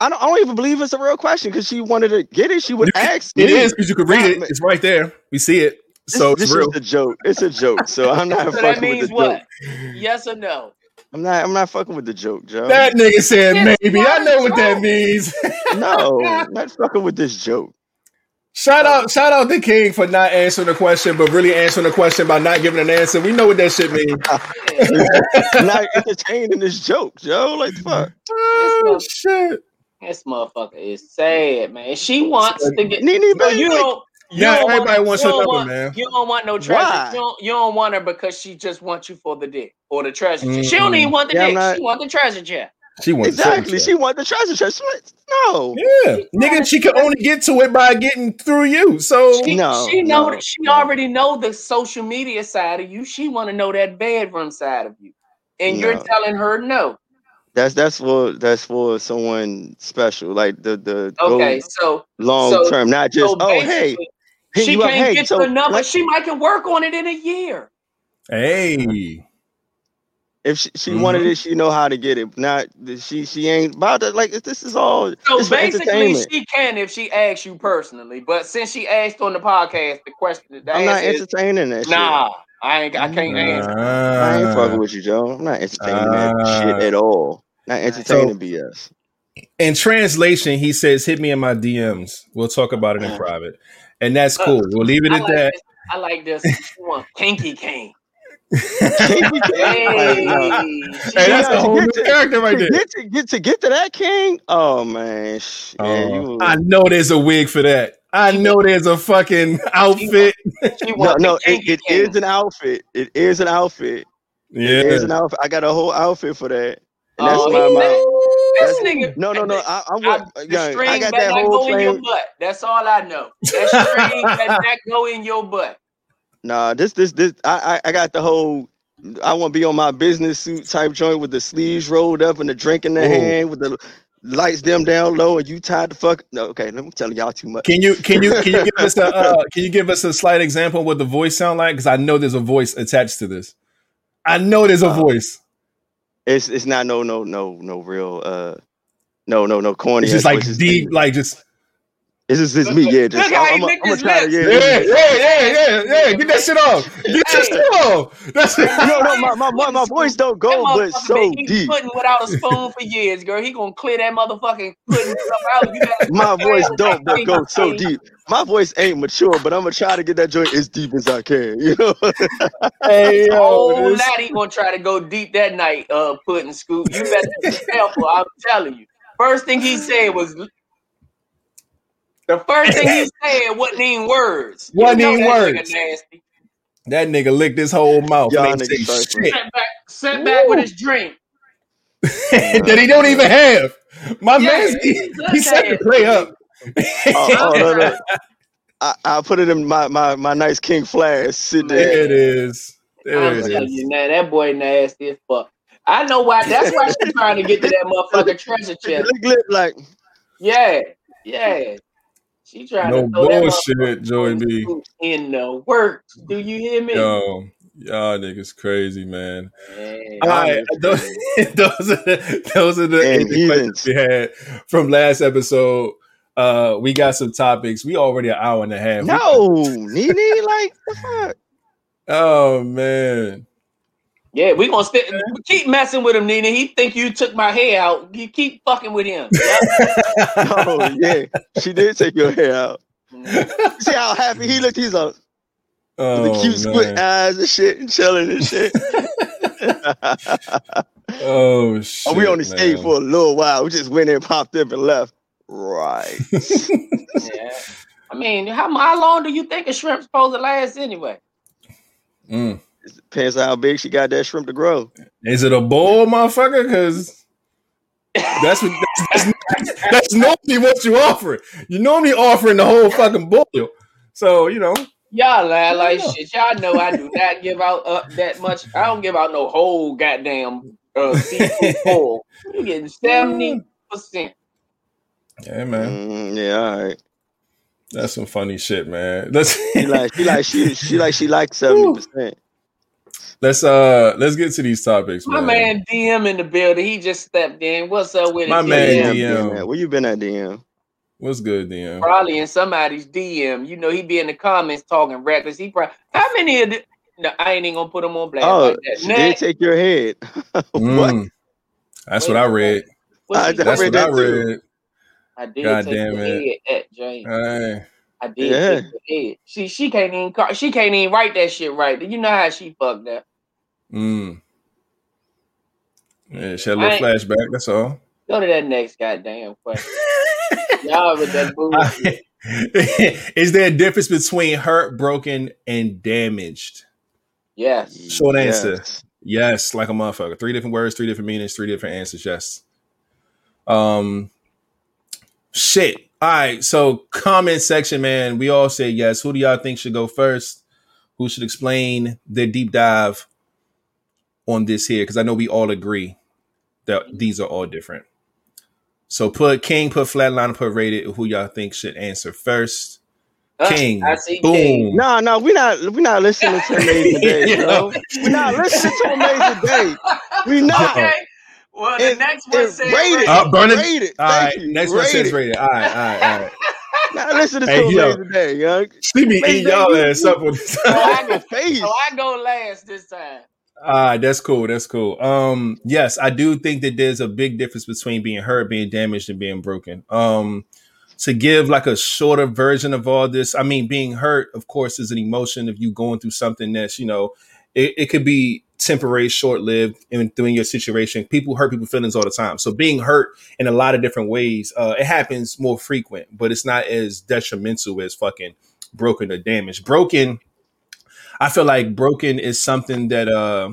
I don't, I don't even believe it's a real question because she wanted to get it. She would You ask. It me. is because you could read it. It's right there. We see it. This, So this it's real. is a joke. It's a joke. So I'm not So that fucking with means the what? joke. Yes or no? I'm not. I'm not fucking with the joke, Joe. That nigga said It's maybe. I know a what that means. no, I'm not fucking with this joke. Shout out, shout out the King for not answering the question, but really answering the question by not giving an answer. We know what that shit means. I'm not entertaining this joke, Joe. Like the fuck. Oh shit! This motherfucker is sad, man. She wants to get. Nene, But baby, you don't. You Yeah, don't everybody want, wants you her number, want, man. You don't want no treasure. Why? You don't, you don't want her because she just wants you for the dick or the treasure. chest. She don't even mm-hmm. want the Yeah, dick. not- She want the treasure chest. She wants exactly. She want the treasure chest. What? No. yeah, nigga. She can only get to it by getting through you. So She, No, she know no, she no. already know the social media side of you. She want to know that bedroom side of you, and you're telling her no. That's that's for that's for someone special, like the the Okay, so long so- term, not just so oh hey, basically, hit she can't hey, get so to the number. like, She might can work on it in a year. hey, if she, she Mhm. wanted it, she know how to get it. Not she she ain't about to like this is all So it's basically, she can if she asks you personally. But since she asked on the podcast, the question, the I'm not answer is, entertaining that shit. nah, I ain't. I can't answer. I ain't fucking with you, Joe. I'm not entertaining that Ah. shit at all. Not entertaining BS. In translation, he says, "Hit me in my DMs. We'll talk about it in private." And that's cool. We'll leave it I at like that. this. I like this. She want kinky king. Kinky King. Hey, Hey, that's Yeah, a whole new character right there. get to get to get to that king. Oh man, sh- yeah, Oh, you, I know there's a wig for that. I know there's a fucking outfit. she no, want no, the it, kinky it king. is an outfit. It is an outfit. Yeah, It is an outfit. I got a whole outfit for that. And that's Oh, my, he- my This that's- nigga. no, no, no. I, I'm I, what, the yeah, string I got better that whole go in your butt. That's all I know. That string better not go in your butt. Nah, this, this, this. I, I, I got the whole. I want to be on my business suit type joint with the sleeves rolled up and the drink in the Ooh. hand with the lights dim down low and you tied the fuck. No, okay, let me tell y'all too much. Can you can you can you give us a uh, can you give us a slight example of what the voice sound like? Because I know there's a voice attached to this. I know there's a Uh, voice. It's it's not no no no no real uh no no no corny. It's just like deep, like just It's just it's me. Yeah, just Look how he I'm, I'm, licked I'm his gonna try to lips. yeah, yeah. yeah, yeah, yeah, yeah. Get that shit off. Get that Hey. shit off. That's No, no, my, my, my, my voice don't That go, but so been eating deep. pudding without a spoon for years, girl. He gonna clear that motherfucking pudding out. My voice don't, but go so deep. My voice ain't mature, but I'm gonna try to get that joint as deep as I can. You know. hey Oh, yo, this- lad, he gonna try to go deep that night, uh, pudding scoop. You better be careful. I'm telling you. First thing he said was the first thing he said wasn't even words. Wasn't know even that nigga words. That nigga licked his whole mouth. Y'all and ain't niggas say trifling. shit Sat back, sat back with his drink. that he don't even have. My Yeah, man, he, he he set the play up. Oh, oh no, no. I, I put it in my, my, my nice king flash. Sit There there. it is. There I'm it telling is. you, now that boy nasty as fuck. I know why. That's why she's trying to get to that motherfucking treasure chest. Lick lip like Yeah, yeah. She trying No to throw bullshit, motherfucking Joey B. in the works. Do you hear me? Yo, y'all niggas crazy, man. Yeah. All right, those, those are the, those are the, And the questions heathens. we had from last episode. Uh, we got some topics. We already an hour and a half. No, Nene, like the fuck. Oh man. Yeah, we gonna st- keep messing with him, Nina. He think you took my hair out. You keep fucking with him. Oh yeah, she did take your hair out. See how happy he looked? He's like oh, the cute squint man. eyes and shit, and chilling and shit. Oh shit. Oh, we only stayed for a little while. We just went in, popped up, and left. Right. yeah. I mean, how how long do you think a shrimp's supposed to last anyway? Mm. Depends on how big she got that shrimp to grow. Is it a bowl, motherfucker? Because that's what that's, that's, that's normally what you offer. You normally offering the whole fucking bowl. So you know, Y'all lie like Yeah. shit. Y'all know I do not give out up that much. I don't give out no whole goddamn uh, seafood bowl. You getting seventy percent. yeah, man, Mm, yeah, all right. that's some funny shit, man. Let's She like she like she she like she like seventy percent. Let's uh let's get to these topics, My man. man DM in the building. He just stepped in. What's up with it? My man DM. DM. Where you been at DM? What's good, DM? Probably in somebody's DM. You know, he be in the comments talking reckless. He probably how many of the no, I ain't even gonna put him on blast Oh, like that. she did take your head. what? Mm. That's what I read. what I she That's read what I that too. read. I did God take damn it. head at Jane. Hey, I did Yeah. take the head. She she can't even call, she can't even write that shit right. You know how she fucked up. Mm. Yeah, she had a little I- flashback. That's all. Go to that next goddamn question. Y'all with that bullshit. Is there a difference between hurt, broken, and damaged? Yes. Short answer. Yes. Yes, like a motherfucker. Three different words, three different meanings, three different answers. Yes. Um. Shit. All right. So comment section, man. We all say yes. Who do y'all think should go first? Who should explain their deep dive on this here? Because I know we all agree that these are all different. So put King, put Flatline, put Rated. Who y'all think should answer first? Huh? King. I see Boom. King. No, no, we're not we not listening to Amazing Day, bro. We not listening to Amazing Day. We not. Okay. Well, the And- next one says said rated. Uh, burn it. Rate it. All Thank right. you. Next one says. Rated. All right. All right. All right. Not listening Hey, to yo. Amazing Day, young. See me Amazing eat y'all ass up with this. So I, Your face. so I go last this time. All right, that's cool. That's cool. Um, yes, I do think that there's a big difference between being hurt, being damaged, and being broken. Um, to give like a shorter version of all this, I mean, being hurt, of course, is an emotion of you going through something that's you know it, it could be temporary, short lived in doing your situation. People hurt people feelings all the time. So being hurt in a lot of different ways, uh, it happens more frequent, but it's not as detrimental as fucking broken or damaged. Broken, I feel like broken is something that uh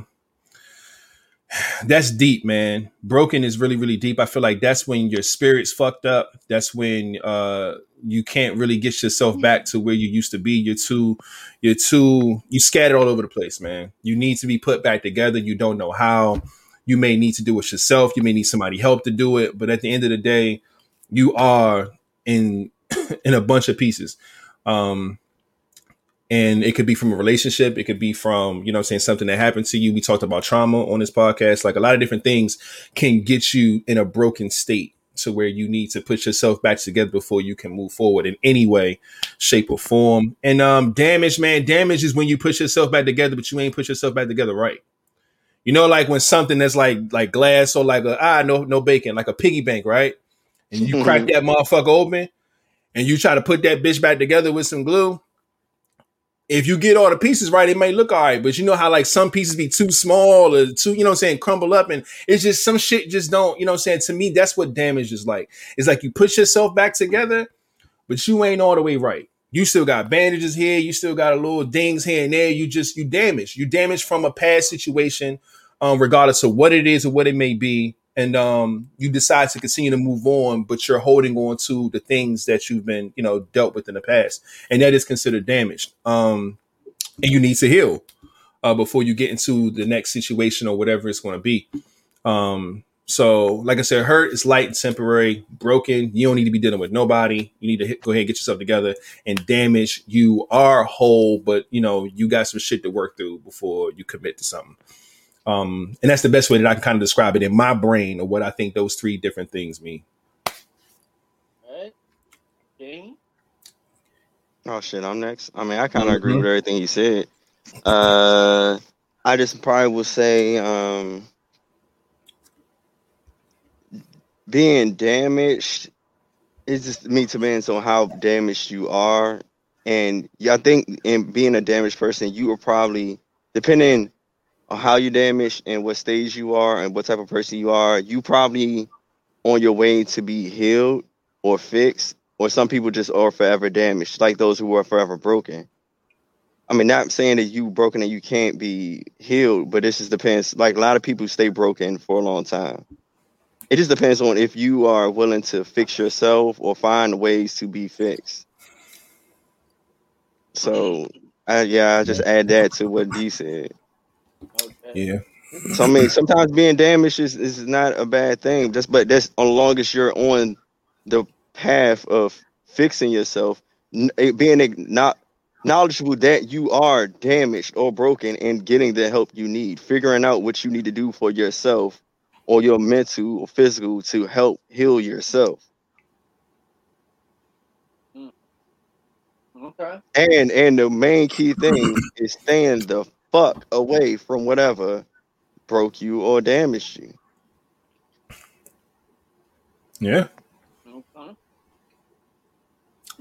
that's deep, man. Broken is really, really deep. I feel like that's when your spirit's fucked up. That's when uh you can't really get yourself back to where you used to be. You're too, you're too, you scattered all over the place, man. You need to be put back together. You don't know how. You may need to do it yourself. You may need somebody help to do it. But at the end of the day, you are in in a bunch of pieces. Um, and it could be from a relationship. It could be from you know i'm saying something that happened to you. We talked about trauma on this podcast. Like a lot of different things can get you in a broken state to where you need to put yourself back together before you can move forward in any way shape or form. And um damage man damage is when you put yourself back together but you ain't put yourself back together right. You know like when something that's like like glass or like a ah no no bacon like a piggy bank right? And you crack that motherfucker open and you try to put that bitch back together with some glue if you get all the pieces right, it may look all right. But you know how like some pieces be too small or too, you know I'm saying, crumble up. And it's just some shit just don't, you know I'm saying? To me, that's what damage is like. It's like you push yourself back together, but you ain't all the way right. You still got bandages here, you still got a little dings here and there. You just you damaged. You damaged from a past situation, um, regardless of what it is or what it may be and um, you decide to continue to move on, but you're holding on to the things that you've been, you know, dealt with in the past, and that is considered damaged. Um, and you need to heal uh, before you get into the next situation or whatever it's going to be. Um, so, like I said, hurt is light and temporary. Broken, you don't need to be dealing with nobody. You need to hit, go ahead and get yourself together. And damage, you are whole, but you know you got some shit to work through before you commit to something. Um, and that's the best way that I can kind of describe it in my brain or what I think those three different things mean. Oh shit, I'm next. I mean, I kind of mm-hmm. agree with everything you said. Uh, I just probably will say, um, being damaged it just me depends on how damaged you are, and yeah, I think in being a damaged person, you are probably depending on how you damaged and what stage you are and what type of person you are, you probably on your way to be healed or fixed, or some people just are forever damaged, like those who are forever broken. I mean, not saying that you broken and you can't be healed, but this just depends. Like a lot of people stay broken for a long time. It just depends on if you are willing to fix yourself or find ways to be fixed. So, I, yeah, I just add that to what D said. Okay. Yeah. So I mean, sometimes being damaged is, is not a bad thing. Just but that's as long as you're on the path of fixing yourself, being not knowledgeable that you are damaged or broken, and getting the help you need, figuring out what you need to do for yourself or your mental or physical to help heal yourself. Hmm. Okay. And and the main key thing is staying the fuck away from whatever broke you or damaged you. Yeah. Okay.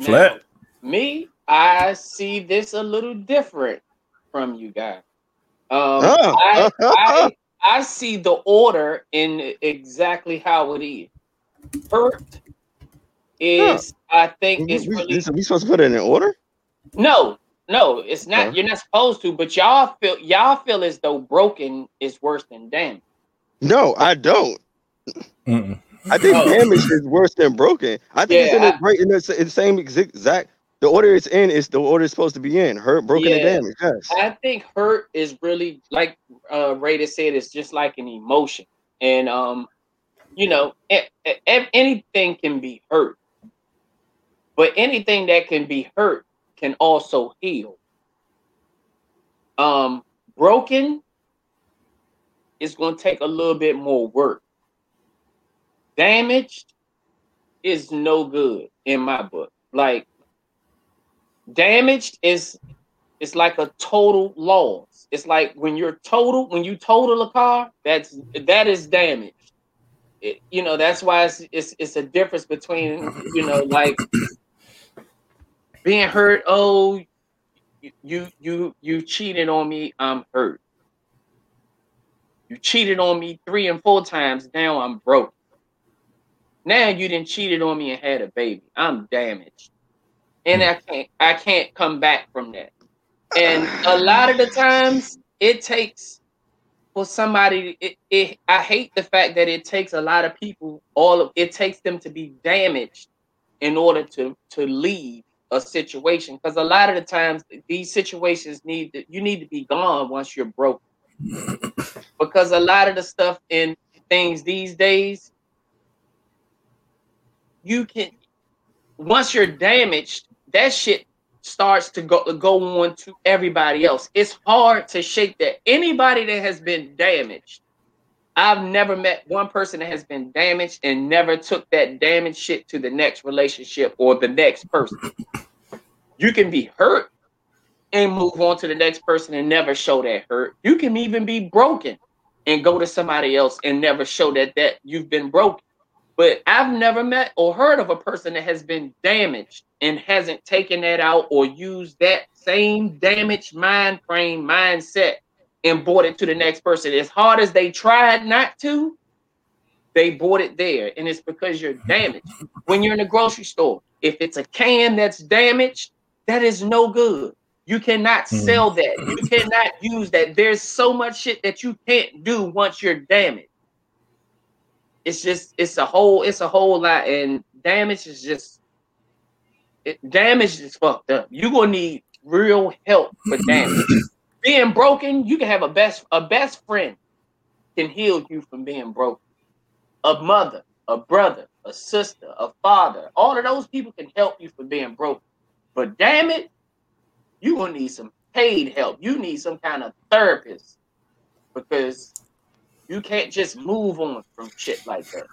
Flat. Now, me, I see this a little different from you guys. Um, I, I, I see the order in exactly how it is. Hurt is, huh. I think, is really. Are we supposed to put it in order? No, no, it's not. You're not supposed to, but y'all feel y'all feel as though broken is worse than damage. No, I don't. Mm-mm. I think oh. damage is worse than broken. I think yeah, it's in the, right in the, in the same exact. The order it's in is the order it's supposed to be in. Hurt, broken, yeah, and damage. Yes. I think hurt is really like uh Raider said. It's just like an emotion, and um, you know, anything can be hurt, but anything that can be hurt can also heal. Um, broken is going to take a little bit more work. Damaged is no good in my book. Like damaged is it's like a total loss. It's like when you're total when you total a car, that's that is damaged. It, you know that's why it's, it's it's a difference between you know like being hurt. Oh, you you you cheated on me. I'm hurt. You cheated on me three and four times. Now I'm broke. Now you didn't cheated on me and had a baby. I'm damaged. And I can't I can't come back from that. And a lot of the times it takes for somebody it, it I hate the fact that it takes a lot of people all of it takes them to be damaged in order to to leave a situation because a lot of the times these situations need to, you need to be gone once you're broke. Because a lot of the stuff in things these days you can once you're damaged that shit starts to go go on to everybody else. It's hard to shake that. Anybody that has been damaged I've never met one person that has been damaged and never took that damaged shit to the next relationship or the next person. You can be hurt and move on to the next person and never show that hurt. You can even be broken and go to somebody else and never show that that you've been broken. But I've never met or heard of a person that has been damaged and hasn't taken that out or used that same damaged mind frame mindset and brought it to the next person. As hard as they tried not to, they bought it there. And it's because you're damaged. When you're in the grocery store, if it's a can that's damaged, that is no good. You cannot Mhm. sell that. You cannot use that. There's so much shit that you can't do once you're damaged. It's just it's a whole it's a whole lot and damage is just it, damage is fucked up. You're gonna need real help for damage being broken, you can have a best a best friend can heal you from being broken. A mother, a brother, a sister, a father, all of those people can help you from being broken. But damn it, you gonna need some paid help. You need some kind of therapist because you can't just move on from shit like that.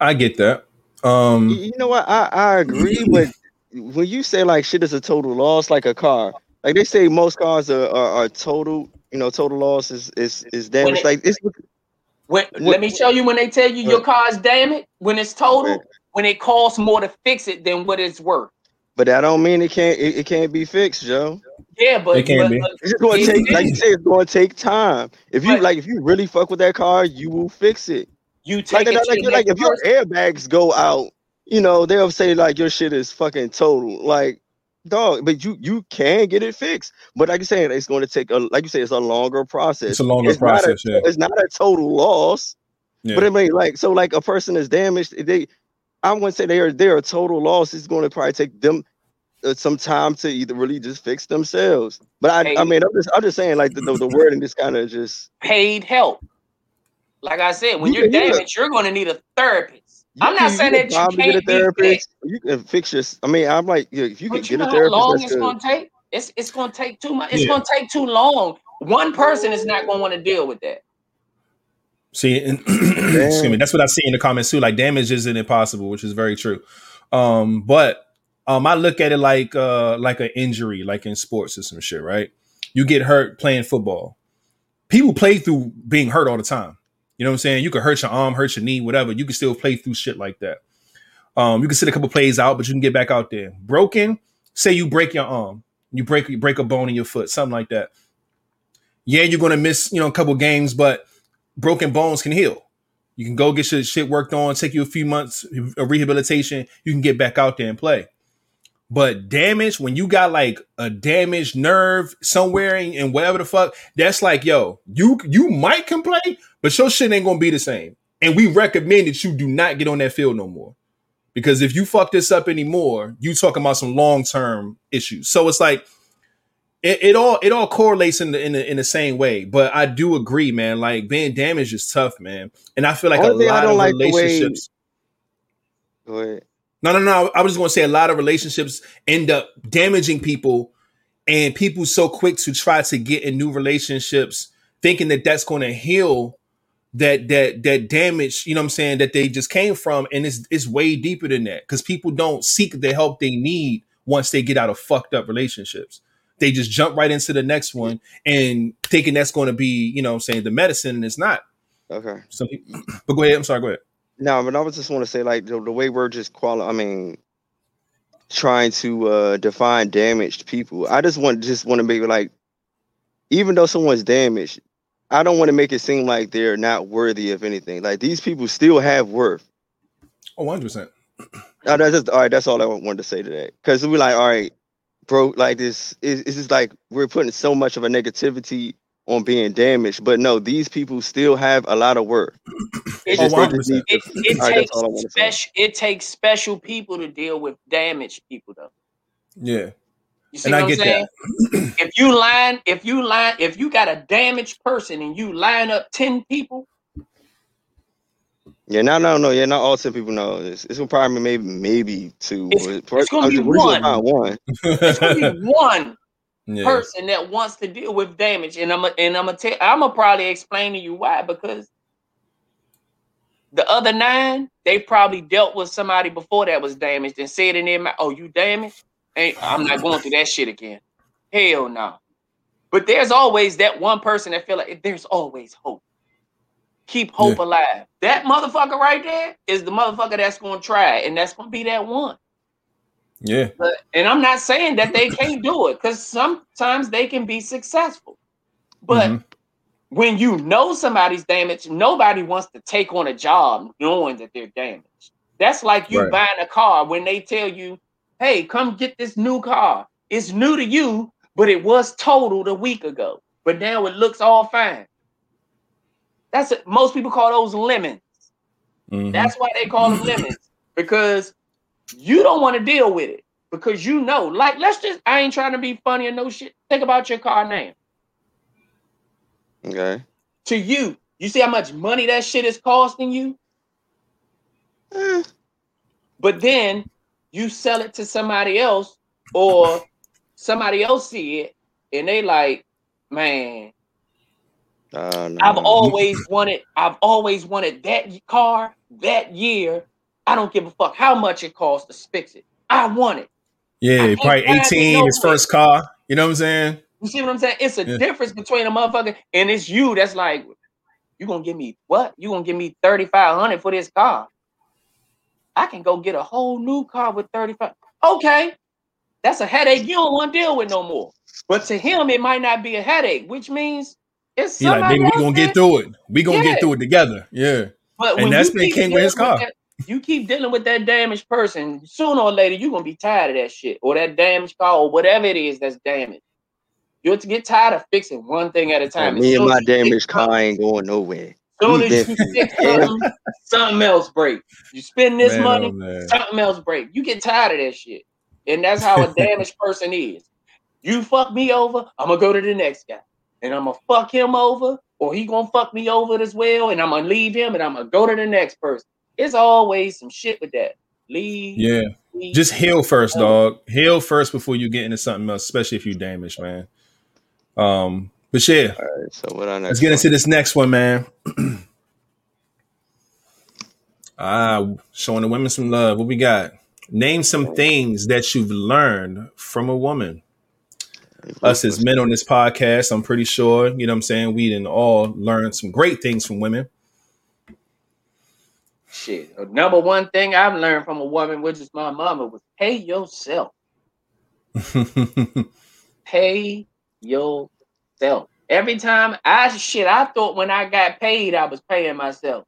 I get that. Um, You you know what? I, I agree, but when you say like shit is a total loss, like a car, like they say most cars are, are, are total, you know, total loss is is, is damage. it- Like it's When, What- let me show you when they tell you your car is damaged, when it's total, when it costs more to fix it than what it's worth. but that don't mean it can't it, it can't be fixed, Joe. Yeah, but, It can but- be. but It's gonna It take like you say, it's gonna take time. If you But- like if you really fuck with that car, you will fix it. you Like, take it like, to like, like if your airbags go out, you know, they'll say like your shit is fucking total. Like, dog, but you you can get it fixed. But like you saying, it's gonna take a like you say, it's a longer process. it's a longer It's not a- process. yeah. It's not a total loss. Yeah. But I mean, like, so like a person is damaged, they I wouldn't say they are they're a total loss. It's going to probably take them uh, some time to either really just fix themselves. But I, I mean, I'm just I'm just saying like the the, the wording just kind of just. paid help. Like I said, when You you're can- you damaged, you're going to need a therapist. You I'm not saying you that can you can't get a therapist. You can fix your. I mean, I'm like, if you can you get know a how long that's it's good. going to take? It's it's going to take too much. It's Yeah. going to take too long. One person is not going to want to deal with that. See, and, excuse me. That's what I see in the comments too. Like damage isn't impossible, which is very true. Um, but um, I look at it like uh, like an injury, like in sports or some shit. Right? You get hurt playing football. People play through being hurt all the time. You know what I'm saying? You can hurt your arm, hurt your knee, whatever. You can still play through shit like that. Um, you can sit a couple plays out, but you can get back out there. Broken. Say you break your arm, you break you break a bone in your foot, something like that. Yeah, you're gonna miss you know a couple games, but broken bones can heal. You can go get your shit worked on, take you a few months of rehabilitation. You can get back out there and play. But damage, when you got like a damaged nerve somewhere and, and whatever the fuck, that's like, yo, you you might can play, but your shit ain't gonna be the same. And we recommend that you do not get on that field no more. Because if you fuck this up anymore, you talking about some long term issues. So it's like it, it all it all correlates in the, in the in the same way. But I do agree, man. Like being damaged is tough, man. And I feel like a Only I lot don't of like relationships. Go ahead. No, no, no. I was just to say a lot of relationships end up damaging people, and people so quick to try to get in new relationships, thinking that that's going to heal that that that damage. You know what I'm saying? That they just came from, and it's it's way deeper than that because people don't seek the help they need once they get out of fucked up relationships. They just jump right into the next one and thinking that's going to be, you know, what I'm saying the medicine, and it's not. Okay. So but go ahead. I'm sorry. Go ahead. No, but I was just want to say like the, the way we're just quali- I mean, trying to uh define damaged people. I just want just want to make like even though someone's damaged, I don't want to make it seem like they're not worthy of anything. Like these people still have worth. Oh, 100 percent. No, that's just all right. That's all I wanted to say today. Because we're like, all right, bro, like this is it's just like we're putting so much of a negativity on being damaged. But no, these people still have a lot of worth. It, Oh, just- wow. they just need- it, it All right, takes all I wanna say. special. It takes special people to deal with damaged people, though. Yeah. You see And what I I'm get saying? if you line, if you line, if you got a damaged person and you line up ten people, Yeah, no, no, no. Yeah, not all ten people know. It's, it's probably maybe maybe two. It's- but- it's gonna be just- we're just one. one. it's gonna be one yeah. person that wants to deal with damage, and I'm and I'm gonna tell, I'm gonna probably explain to you why because the other nine they probably dealt with somebody before that was damaged and said in their mouth, "Oh, you damaged? Ain't I'm not going through that shit again." Hell no. But there's always that one person that feel like there's always hope. Keep hope alive. That motherfucker right there is the motherfucker that's gonna try, and that's gonna be that one. Yeah. But and I'm not saying that they can't do it because sometimes they can be successful. But Mhm. when you know somebody's damaged, nobody wants to take on a job knowing that they're damaged. That's like you Right. buying a car when they tell you, hey, come get this new car. It's new to you, but it was totaled a week ago. But now it looks all fine. That's it. Most people call those lemons. Mhm. That's why they call them lemons because you don't want to deal with it because you know, like, let's just, I ain't trying to be funny or no shit. Think about your car name. Okay. To you, you see how much money that shit is costing you, Eh, but then you sell it to somebody else or somebody else see it and they like, man, uh, no. I've always wanted, I've always wanted that car that year. I don't give a fuck how much it costs to fix it. I want it. Yeah, can't probably find it 18, his nowhere. first car. You know what I'm saying? You see what I'm saying? It's a Yeah. difference between a motherfucker and it's you that's like, you gonna give me what? You gonna give me 3500 for this car? I can go get a whole new car with 35. Okay, that's a headache you don't want to deal with no more. But to him, it might not be a headache, which means it's He like, somebody baby, we're gonna get through it. We're gonna Yeah. get through it together. Yeah. But And when that's you been King with his dealing car. that- you keep dealing with that damaged person, sooner or later you're gonna be tired of that shit or that damaged car or whatever it is that's damaged. You'll get tired of fixing one thing at a time. me As and my as you fix damaged car ain't going nowhere. Soon We as you fix something, something else break. You spend this Man, money, oh, man. something else break. You get tired of that shit. And that's how a damaged person is. You fuck me over, I'm gonna go to the next guy. And I'm gonna fuck him over, or he gonna fuck me over as well, and I'm gonna leave him and I'm gonna go to the next person. It's always some shit with that. Leave. Yeah. leave. Just heal first, dog. Heal first before you get into something else, especially if you damaged, man. Um, but yeah, All right, so what our next? let's get one? into this next one, man. ah, showing the women some love. What we got? Name some things that you've learned from a woman. Us as men on this podcast, I'm pretty sure, you know what I'm saying, we didn't all learn some great things from women. shit. Number one thing I've learned from a woman, which is my mama, was pay yourself. pay yourself. Every time I shit, I thought when I got paid, I was paying myself.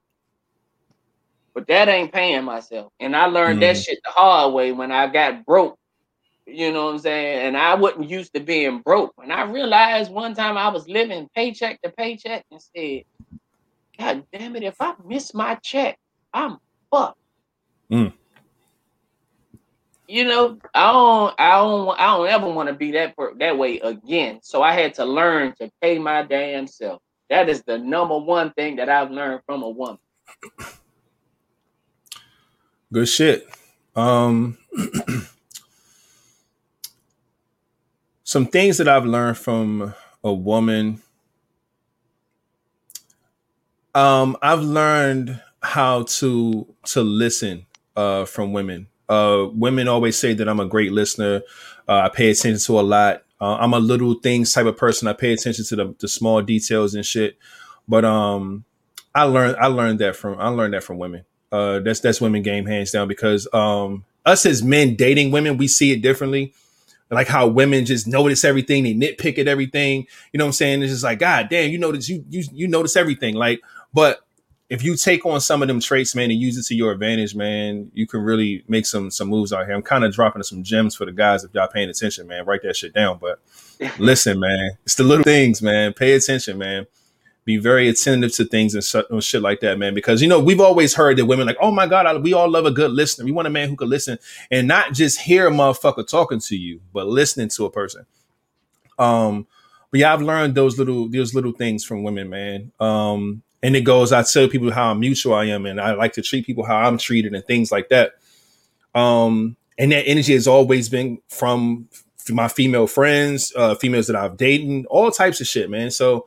But that ain't paying myself. And I learned that Mhm. shit the hard way when I got broke. You know what I'm saying? And I wasn't used to being broke. When I realized one time I was living paycheck to paycheck and said, God damn it, if I miss my check, I'm fucked. Mm. You know, I don't, I don't, I don't ever want to be that that way again. So I had to learn to pay my damn self. That is the number one thing that I've learned from a woman. Good shit. Um, some things that I've learned from a woman. Um, I've learned how to to listen uh, from women. Uh, women always say that I'm a great listener. Uh, I pay attention to a lot. Uh, I'm a little things type of person. I pay attention to the, the small details and shit. But um, I learned I learned that from I learned that from women. Uh, that's that's women game hands down because um, us as men dating women, we see it differently. like how women just notice everything, they nitpick at everything. You know what I'm saying? It's just like, God damn, you notice you you you notice everything. Like, but if you take on some of them traits, man, and use it to your advantage, man, you can really make some some moves out here. I'm kind of dropping some gems for the guys if y'all paying attention, man. Write that shit down. But listen, man, it's the little things, man. Pay attention, man be very attentive to things and shit like that, man. Because you know we've always heard that women like, oh my god, I, we all love a good listener. We want a man who can listen and not just hear a motherfucker talking to you, but listening to a person. Um, but yeah, I've learned those little those little things from women, man. Um, and it goes, I tell people how mutual I am, and I like to treat people how I'm treated, and things like that. Um, and that energy has always been from my female friends, uh, females that I've dated, all types of shit, man. So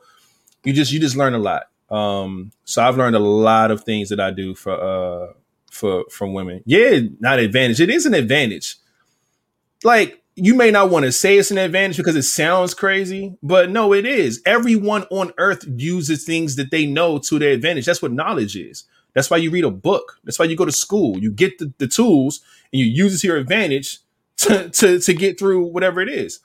you just you just learn a lot. Um, so I've learned a lot of things that I do for uh for from women. Yeah, not advantage. It is an advantage. Like you may not want to say it's an advantage because it sounds crazy, but no, it is. Everyone on earth uses things that they know to their advantage. That's what knowledge is. That's why you read a book. That's why you go to school. You get the, the tools and you use it to your advantage to, to, to get through whatever it is.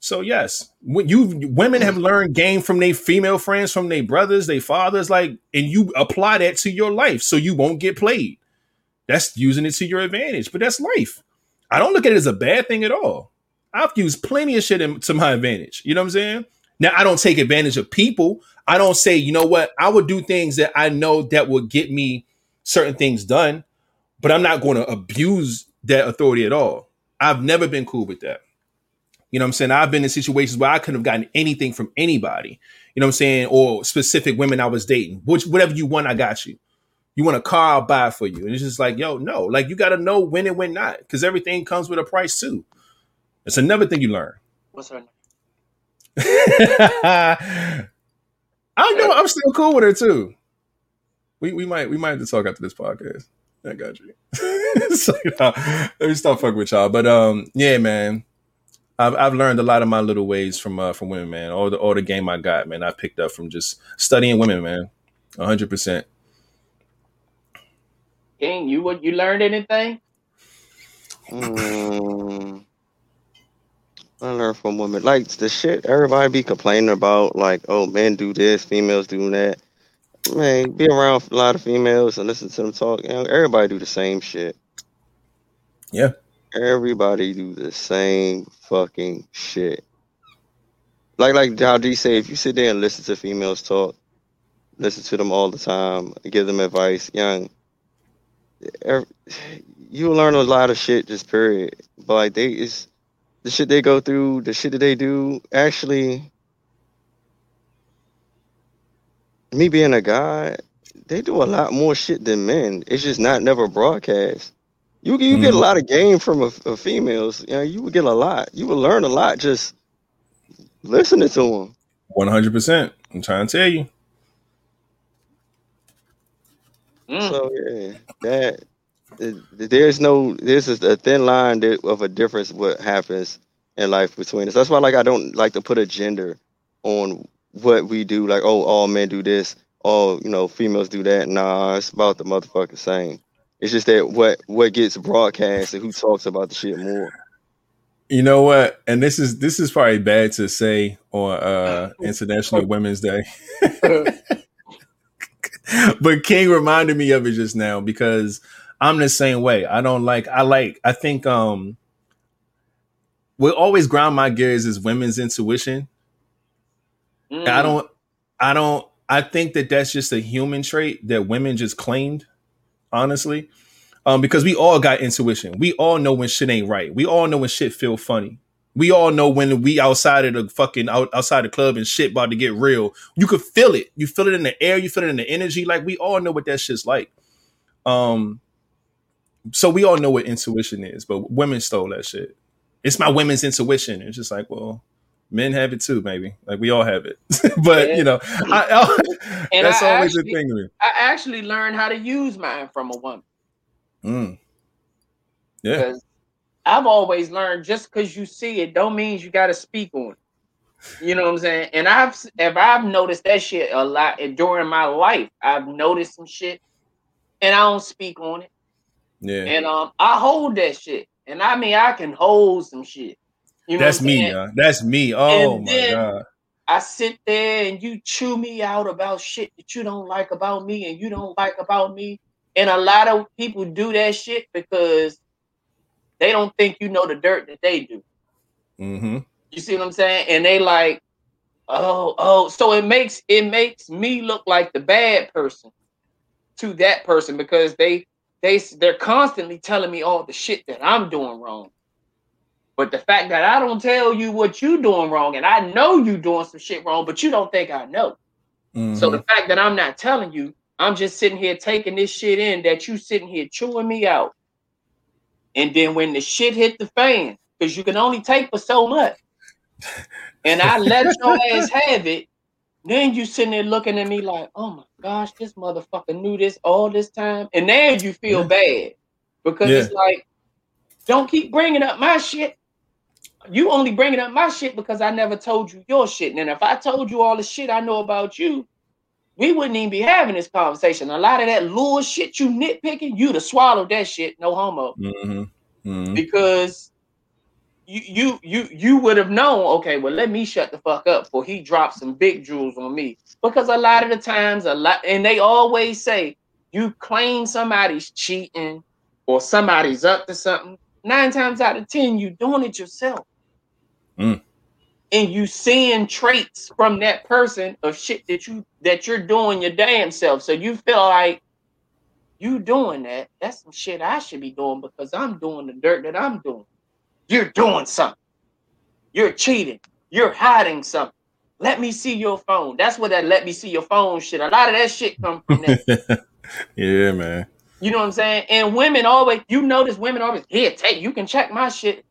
So yes, when you women have learned game from their female friends, from their brothers, their fathers, like, and you apply that to your life, so you won't get played. That's using it to your advantage, but that's life. I don't look at it as a bad thing at all. I've used plenty of shit in, to my advantage. You know what I'm saying? Now I don't take advantage of people. I don't say, you know what, I would do things that I know that would get me certain things done, but I'm not going to abuse that authority at all. I've never been cool with that. You know what I'm saying? I've been in situations where I couldn't have gotten anything from anybody. You know what I'm saying? Or specific women I was dating. Which whatever you want, I got you. You want a car, I'll buy for you. And it's just like, yo, no. Like you gotta know when and when not. Because everything comes with a price too. It's another thing you learn. What's her name? I know I'm still cool with her too. We we might we might have to talk after this podcast. I got you. so, you know, let me stop fucking with y'all. But um, yeah, man. I've, I've learned a lot of my little ways from uh, from women, man. All the all the game I got, man, I picked up from just studying women, man. hundred percent. King, you what you learned anything? Mm, I learned from women like the shit everybody be complaining about, like oh men do this, females do that. Man, be around a lot of females and listen to them talk. You know, everybody do the same shit. Yeah. Everybody do the same fucking shit. Like like how D say, if you sit there and listen to females talk, listen to them all the time, give them advice, young, you learn a lot of shit. Just period. But like they is the shit they go through, the shit that they do. Actually, me being a guy, they do a lot more shit than men. It's just not never broadcast. You you get a mm-hmm. lot of game from a, a females. You know, you would get a lot. You would learn a lot just listening to them. One hundred percent. I'm trying to tell you. Mm. So yeah, that there's no there's a thin line of a difference what happens in life between us. That's why like I don't like to put a gender on what we do. Like oh, all men do this. All you know, females do that. Nah, it's about the motherfucking same. It's just that what what gets broadcast and who talks about the shit more. You know what? And this is this is probably bad to say on uh International Women's Day. but King reminded me of it just now because I'm the same way. I don't like I like I think um what always ground my gears is women's intuition. Mm. I don't I don't I think that that's just a human trait that women just claimed honestly. Um, because we all got intuition. We all know when shit ain't right. We all know when shit feel funny. We all know when we outside of the fucking out, outside the club and shit about to get real. You could feel it. You feel it in the air. You feel it in the energy. Like we all know what that shit's like. Um, so we all know what intuition is, but women stole that shit. It's my women's intuition. It's just like, well, men have it too, maybe. Like we all have it. but yeah. you know, I, I, that's I always actually, a thing. I actually learned how to use mine from a woman. Mm. Yeah. I've always learned just because you see it, don't mean you got to speak on it. You know what I'm saying? And I've if I've noticed that shit a lot during my life. I've noticed some shit, and I don't speak on it. Yeah. And um, I hold that shit, and I mean I can hold some shit. You know That's me, yeah. That's me. Oh And my then- god. I sit there and you chew me out about shit that you don't like about me and you don't like about me. And a lot of people do that shit because they don't think you know the dirt that they do. Mm-hmm. You see what I'm saying? And they like, oh, oh, so it makes it makes me look like the bad person to that person because they they they're constantly telling me all the shit that I'm doing wrong. But the fact that I don't tell you what you're doing wrong, and I know you doing some shit wrong, but you don't think I know. So the fact that I'm not telling you, I'm just sitting here taking this shit in that you sitting here chewing me out. And then when the shit hit the fan, because you can only take for so much, and I let your ass have it, then you sitting there looking at me like, oh my gosh, this motherfucker knew this all this time. And now you feel Yeah. bad because Yeah. it's like, don't keep bringing up my shit. You only bringing up my shit because I never told you your shit. And if I told you all the shit I know about you, we wouldn't even be having this conversation. A lot of that little shit you nitpicking, you'd have swallowed that shit, no homo Mm-hmm. Mm-hmm. because you you you you would have known okay well let me shut the fuck up before he dropped some big jewels on me because a lot of the times a lot and they always say you claim somebody's cheating or somebody's up to something nine times out of ten you doing it yourself Mm. And you seeing traits from that person of shit that you that you're doing your damn self so you feel like you doing that that's some shit i should be doing because i'm doing the dirt that i'm doing you're doing something. You're cheating. You're hiding something. Let me see your phone. That's what that let me see your phone shit. A lot of that shit come from that. yeah, man. you know what I'm saying? And women always, you notice women always, here, take, you can check my shit.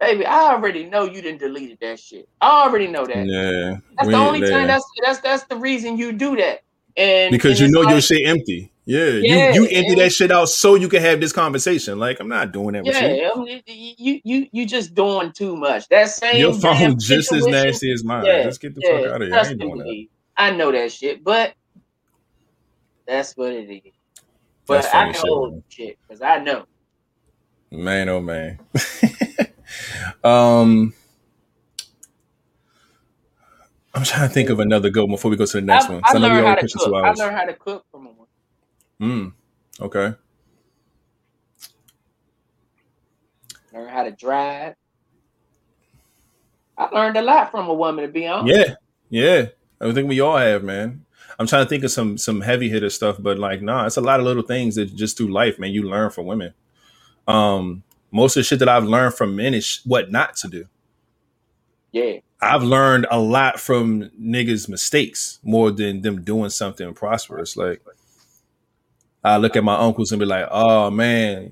Baby, I already know you didn't deleted that shit. I already know that. Yeah. That's the only time that's that's that's the reason you do that. And because and you know your shit empty. Yeah, Yeah, you you empty that shit out so you can have this conversation. Like I'm not doing that with you. Yeah, mean, you you you just doing too much. That same Your phone just as nasty as mine. Yeah, Just get the yeah, fuck out of here. I ain't doing that. I know that shit, but that's what it is. But I funny can shit, hold shit because I know. Man, oh man. um, I'm trying to think of another good one before we go to the next I, one. I I learned how to cook. I learned how to cook from a woman. Mm, okay. Learned how to drive. I learned a lot from a woman, to be honest. Yeah, yeah. I think we all have, man. I'm trying to think of some some heavy hitter stuff, but like, nah, it's a lot of little things that just through life, man, you learn from women. Um, most of the shit that I've learned from men is what not to do. Yeah. I've learned a lot from niggas' mistakes more than them doing something prosperous. Like, I look at my uncles and be like, "Oh man,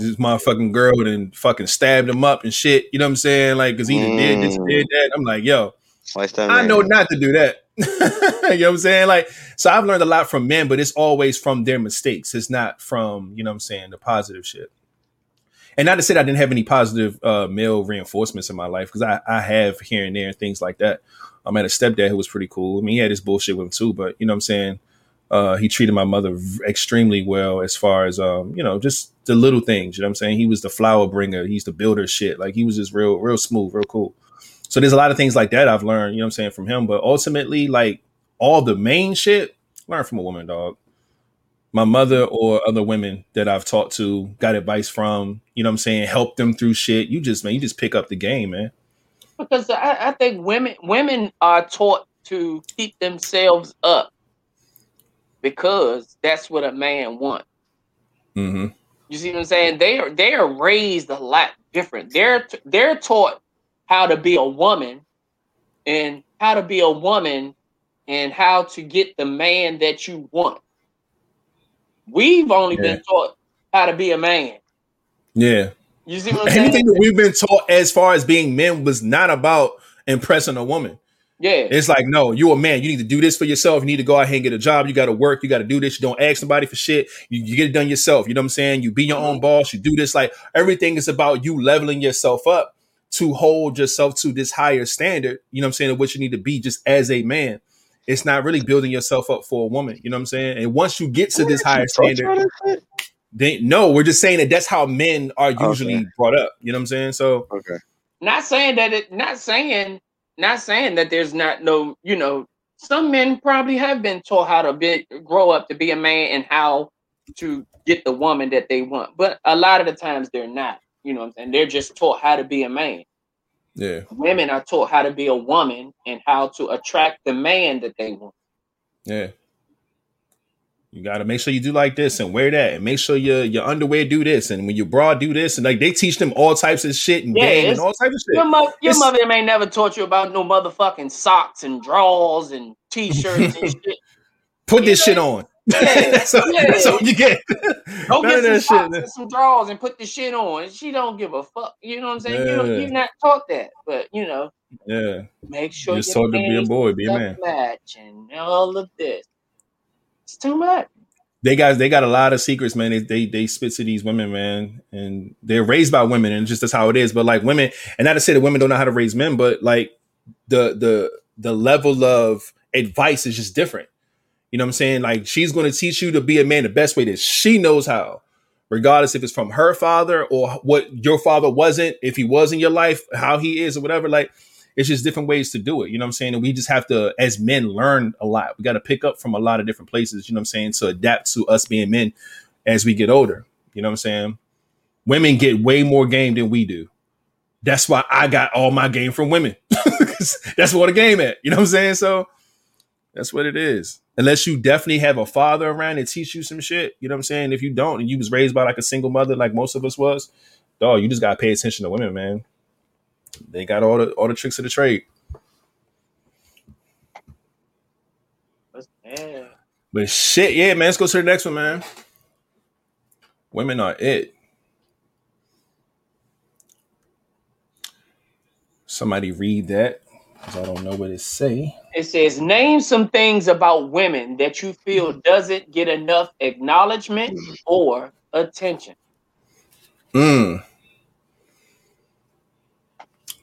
this motherfucking girl and fucking stabbed him up and shit." You know what I'm saying? Like, because he done did this, Mm. did that. I'm like, yo, I know not to do that. you know what I'm saying? Like, so I've learned a lot from men, but it's always from their mistakes. It's not from, you know what I'm saying, the positive shit. And not to say I didn't have any positive uh, male reinforcements in my life, because I, I have here and there and things like that. I'm at a stepdad who was pretty cool. I mean, he had his bullshit with him too, but you know what I'm saying? Uh, he treated my mother v- extremely well as far as, um, you know, just the little things. You know what I'm saying? He was the flower bringer. He's the builder shit. Like, he was just real, real smooth, real cool. So there's a lot of things like that I've learned, you know what I'm saying, from him. But ultimately, like all the main shit, learn from a woman, dog. My mother or other women that I've talked to, got advice from, you know what I'm saying, help them through shit. You just, man, you just pick up the game, man. Because I, I think women women are taught to keep themselves up because that's what a man wants. Mm-hmm. You see what I'm saying? They are they are raised a lot different. They're they're taught how to be a woman and how to be a woman and how to get the man that you want. We've only been taught how to be a man. Yeah. You see what I'm saying? Anything that we've been taught as far as being men was not about impressing a woman. Yeah. It's like, no, you're a man. You need to do this for yourself. You need to go out here and get a job. You got to work. You got to do this. You don't ask somebody for shit. You, you get it done yourself. You know what I'm saying? You be your own mm-hmm. boss. You do this. Like everything is about you leveling yourself up to hold yourself to this higher standard. You know what I'm saying? Of what you need to be just as a man. It's not really building yourself up for a woman. You know what I'm saying? And once you get to this higher standard, they no, we're just saying that that's how men are usually Okay. brought up. You know what I'm saying? So Okay. not saying that it not saying not saying that there's not no, you know, some men probably have been taught how to be grow up to be a man and how to get the woman that they want. But a lot of the times they're not. You know what I'm saying? They're just taught how to be a man. Yeah. Women are taught how to be a woman and how to attract the man that they want. Yeah. You gotta make sure you do like this and wear that, and make sure your your underwear do this, and when you bra do this, and like they teach them all types of shit and Yeah, game and all types of shit. Your, mo- your mother may never taught you about no motherfucking socks and drawers and t-shirts and shit. Put this shit on. Yeah, that's, all, yeah. that's all you get. Go None get some that socks shit. and some drawers and put the shit on. She don't give a fuck. You know what I'm saying? You don't, Yeah. you're not taught that, but you know, Yeah. make sure You're your told to be a boy, be a man. match and all of this. It's too much. They guys, they got a lot of secrets, man. They, they they spit to these women, man, and they're raised by women, and just that's how it is. But like women, and not to say that women don't know how to raise men, but like the the the level of advice is just different. You know what I'm saying? Like she's going to teach you to be a man the best way that she knows how, regardless if it's from her father or what your father wasn't, if he was in your life, how he is or whatever. Like it's just different ways to do it. You know what I'm saying? And we just have to, as men, learn a lot. We got to pick up from a lot of different places, you know what I'm saying, to adapt to us being men as we get older. You know what I'm saying? Women get way more game than we do. That's why I got all my game from women. that's what the game at. You know what I'm saying? So that's what it is. Unless you definitely have a father around to teach you some shit. You know what I'm saying? If you don't and you was raised by like a single mother like most of us was, dog, you just gotta pay attention to women, man. They got all the all the tricks of the trade. Yeah. But shit, yeah, man. Let's go to the next one, man. Women are it. Somebody read that. 'cause I don't know what it say. It says, name some things about women that you feel doesn't get enough acknowledgement or attention. Mm.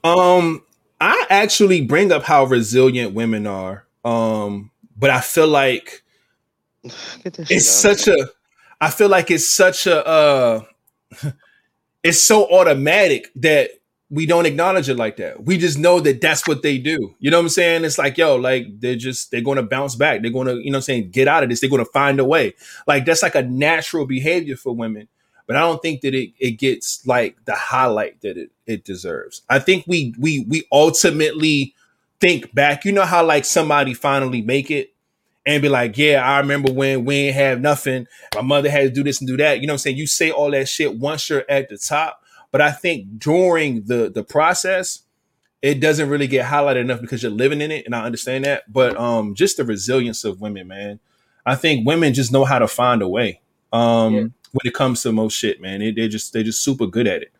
Um, I actually bring up how resilient women are. Um, but I feel like Get that shit it's such a I feel like it's such a uh it's so automatic that we don't acknowledge it like that. We just know that that's what they do. You know what I'm saying? It's like, yo, like they're just they're going to bounce back. They're going to, you know what I'm saying, get out of this. They're going to find a way. Like that's like a natural behavior for women. But I don't think that it, it gets like the highlight that it, it deserves. I think we we we ultimately think back. You know how like somebody finally make it and be like, yeah, I remember when we ain't have nothing. My mother had to do this and do that. You know what I'm saying? You say all that shit once you're at the top. But I think during the the process, it doesn't really get highlighted enough because you're living in it, and I understand that. But um, just the resilience of women, man. I think women just know how to find a way. Um, Yeah. when it comes to most shit, man, they, they're just they're just super good at it.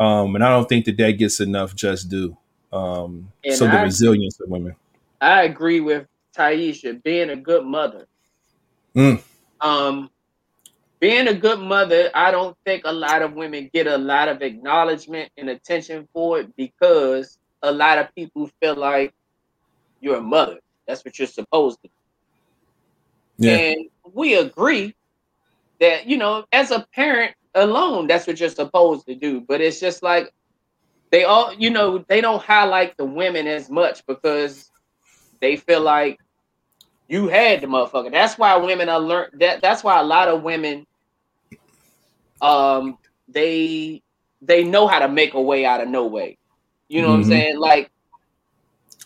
Um, and I don't think that that gets enough just due. Um, so the I- resilience of women. I agree with Taisha being a good mother. Mm. Um, being a good mother, I don't think a lot of women get a lot of acknowledgement and attention for it because a lot of people feel like you're a mother. That's what you're supposed to. do. Yeah, And we agree that, you know, as a parent alone, that's what you're supposed to do. But it's just like they all, you know, they don't highlight the women as much because they feel like you had the motherfucker. That's why women are learn that that's why a lot of women um they they know how to make a way out of no way. You know what I'm Mhm. saying? Like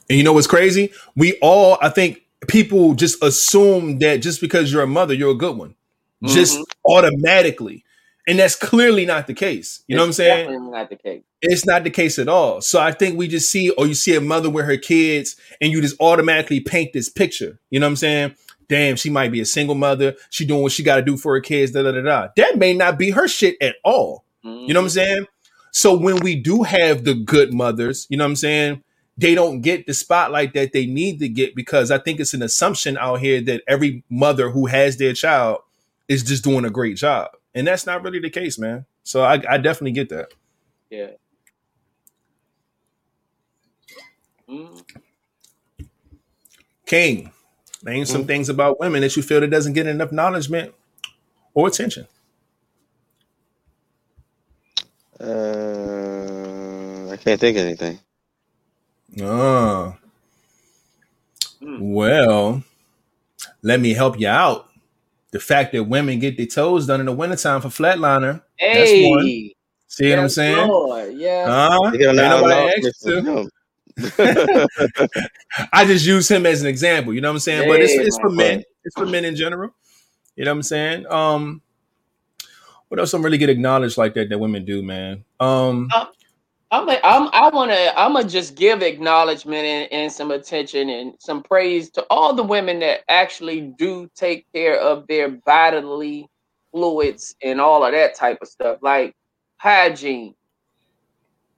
And you know what's crazy? We all, I think people just assume that just because you're a mother, you're a good one, just Mhm. automatically. And that's clearly not the case. You know what I'm saying? Definitely not the case. It's not the case at all. So I think we just see, or you see a mother with her kids, and you just automatically paint this picture. You know what I'm saying? Damn, she might be a single mother. She doing what she got to do for her kids. Da da da da. That may not be her shit at all. You know what I'm saying? So when we do have the good mothers, you know what I'm saying? They don't get the spotlight that they need to get because I think it's an assumption out here that every mother who has their child is just doing a great job. And that's not really the case, man. So I, I definitely get that. Yeah. Mm. King, name some things about women that you feel that doesn't get enough acknowledgement or attention. Uh, I can't think of anything. Oh. Mm. Well, let me help you out. The fact that women get their toes done in the wintertime for flatliner. That's one. Hey, See what I'm saying? Lord, yeah. Huh? They Ain't don't nobody asked to. I just use him as an example. You know what I'm saying? but it's it's for men. boy. It's for men in general. You know what I'm saying? Um, what else? Don't really get acknowledged like that that women do, man. Um, I'm, a, I'm I want to I'm gonna just give acknowledgement and, and some attention and some praise to all the women that actually do take care of their bodily fluids and all of that type of stuff, like hygiene.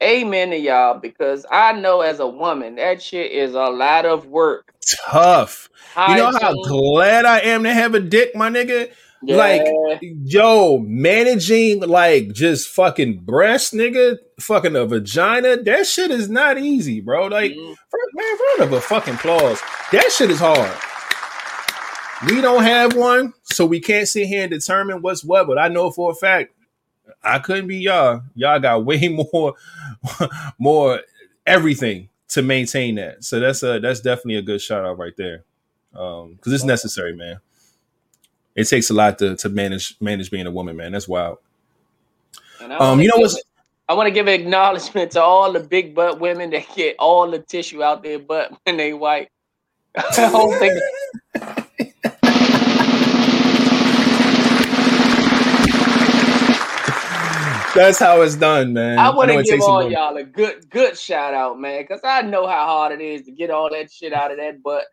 Amen to y'all because I know as a woman that shit is a lot of work. tough. You know how glad I am to have a dick, my nigga. yeah, Like, yo, managing like just fucking breast, nigga, fucking a vagina. That shit is not easy, bro. Like, mm, for, man, round of a fucking applause. That shit is hard. We don't have one, so we can't sit here and determine what's what. But I know for a fact, I couldn't be y'all. Y'all got way more, more everything to maintain that. So that's a that's definitely a good shout out right there, because it's necessary, man. It takes a lot to to manage manage being a woman, man. That's wild. Um, you know what's I want to give an acknowledgement to all the big butt women that get all the tissue out their butt when they white. I don't think That's how it's done, man. I want to give all y'all a good good shout out, man, because I know how hard it is to get all that shit out of that butt.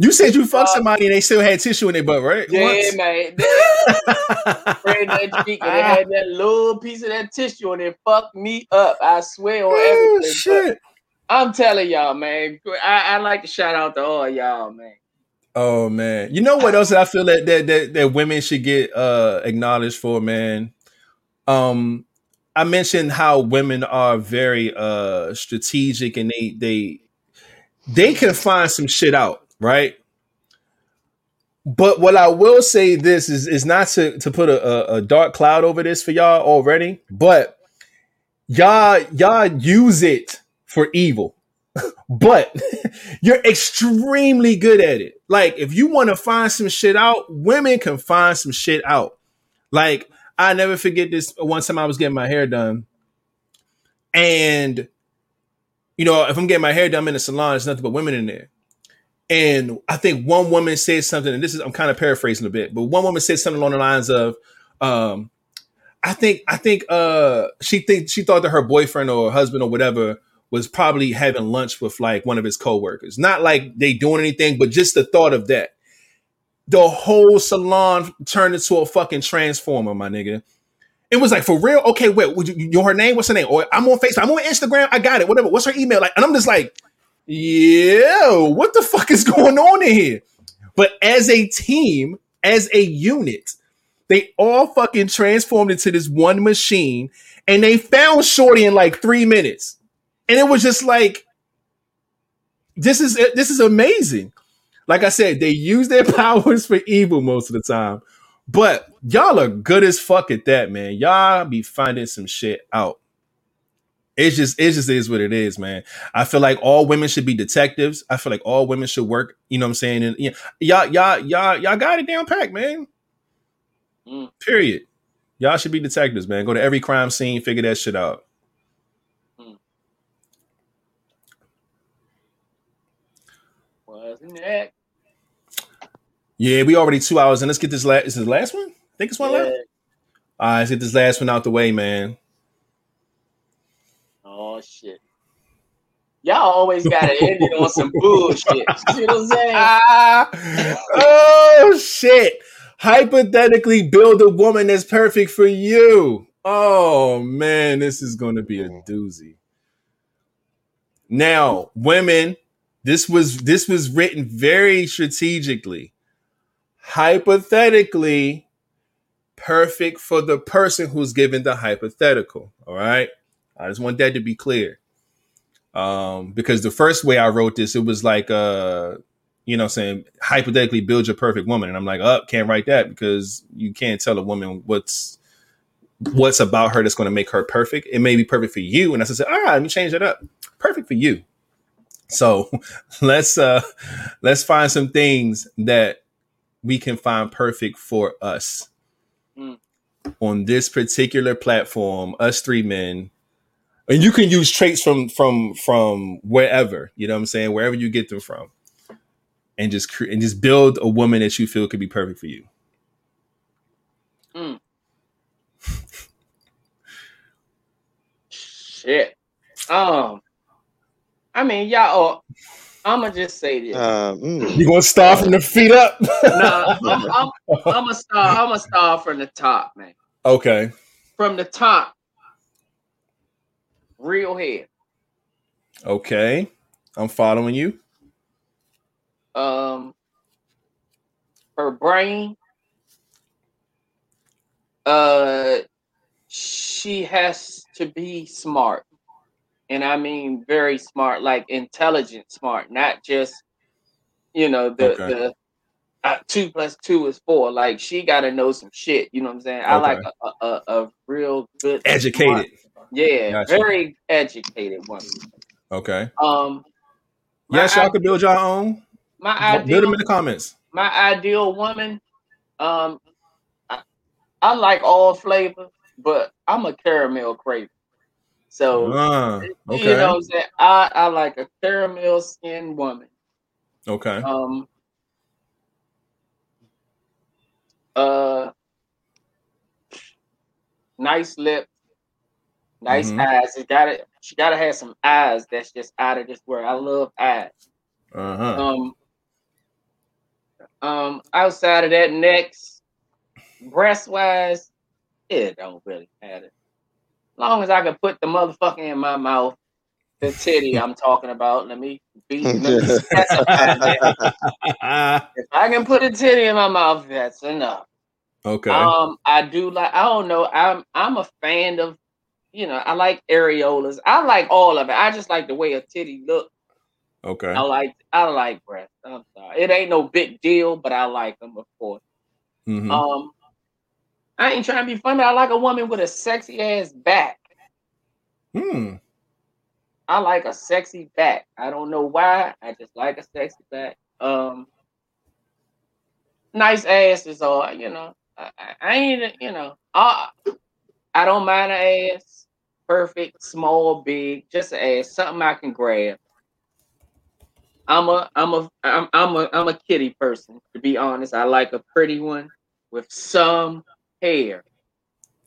You said you fucked Uh, somebody and they still had tissue in their butt, right? Yeah, Once? man. They that cheek and they had that little piece of that tissue and it fucked me up. I swear on Oh, everything. shit. I'm telling y'all, man. I, I like to shout out to all y'all, man. Oh man. You know what else I feel that that that, that women should get uh acknowledged for, man? Um I mentioned how women are very uh strategic and they they they can find some shit out, right? But what I will say this is is not to to put a, a, dark cloud over this for y'all already, but y'all y'all use it for evil. but you're extremely good at it. Like if you want to find some shit out, women can find some shit out. Like I never forget this one time I was getting my hair done, and you know if I'm getting my hair done I'm in a salon, there's nothing but women in there. And I think one woman said something, and this is I'm kind of paraphrasing a bit, but one woman said something along the lines of, um, I think I think uh she think she thought that her boyfriend or husband or whatever was probably having lunch with like one of his coworkers. Not like they doing anything, but just the thought of that. The whole salon turned into a fucking transformer, my nigga. It was like for real. Okay, wait, would you, you her name? What's her name? Or I'm on Facebook. I'm on Instagram. I got it. Whatever. What's her email? Like, and I'm just like, yeah, what the fuck is going on in here? But as a team, as a unit, they all fucking transformed into this one machine, and they found Shorty in like three minutes, and it was just like, this is this is amazing. Like I said, they use their powers for evil most of the time, but y'all are good as fuck at that, man. Y'all be finding some shit out. It's just it just is what it is, man. I feel like all women should be detectives. I feel like all women should work. You know what I'm saying? And yeah, y'all y'all y'all y'all got it down packed, man. Mm. Period. Y'all should be detectives, man. Go to every crime scene, figure that shit out. Wasn't that? Yeah, we already two hours and let's get this last. Is this the last one? I think it's one Yeah. left. All right, let's get this last one out the way, man. Oh shit. Y'all always gotta end it on some bullshit. You see what I'm saying? Ah, oh shit! Hypothetically, build a woman that's perfect for you. Oh man, this is going to be a doozy. Now, women, this was this was written very strategically. Hypothetically, perfect for the person who's given the hypothetical. All right, I just want that to be clear um because the first way i wrote this it was like uh you know saying hypothetically build your perfect woman and i'm like up oh, can't write that because you can't tell a woman what's what's about her that's going to make her perfect. It may be perfect for you, and I said, all right, let me change it up. Perfect for you. So let's uh let's find some things that we can find perfect for us Mm. on this particular platform. Us three men, and you can use traits from from from wherever. You know what I'm saying? Wherever you get them from, and just cre- and just build a woman that you feel could be perfect for you. Shit. Um, I mean, y'all. I'm gonna just say this. Uh, mm. You gonna start from the feet up? no, I'm, I'm, I'm gonna start. I'm gonna start from the top, man. okay. From the top, real head. Okay. I'm following you. Um, her brain. Uh, she has to be smart, and I mean very smart, like intelligent smart, not just you know the Okay. the uh, two plus two is four. Like she got to know some shit. You know what I'm saying? I like a, a, a, real good, smart- Educated. yeah, Gotcha. very educated woman. Okay. Um, Yes, y'all can build your own. my ideal, Build them in the comments. my ideal woman, um, I, I like all flavors, but I'm a caramel craver. So Ah, you okay. know I'm saying? I, I like a caramel skinned woman. okay. Um uh nice lips, nice Mhm. eyes. It gotta she gotta have some eyes that's just out of this world. I love eyes. Uh huh. Um, um, outside of that, next breast wise, it don't really matter. Long as I can put the motherfucker in my mouth, the titty I'm talking about. Let me be. Let me. If I can put a titty in my mouth, that's enough. okay. Um, I do like. I don't know. I'm I'm a fan of. You know, I like areolas. I like all of it. I just like the way a titty look. okay. I like I like breasts. I'm sorry. It ain't no big deal, but I like them, of course. Mhm. Um, I ain't trying to be funny. I like a woman with a sexy ass back. Hmm. I like a sexy back. I don't know why. I just like a sexy back. Um, nice ass is all. You know, I, I- I ain't. You know, I I don't mind an ass. Perfect, small, big, just an ass, something I can grab. I'm a I'm a I'm I'm a I'm a kitty person, to be honest. I like a pretty one with some hair.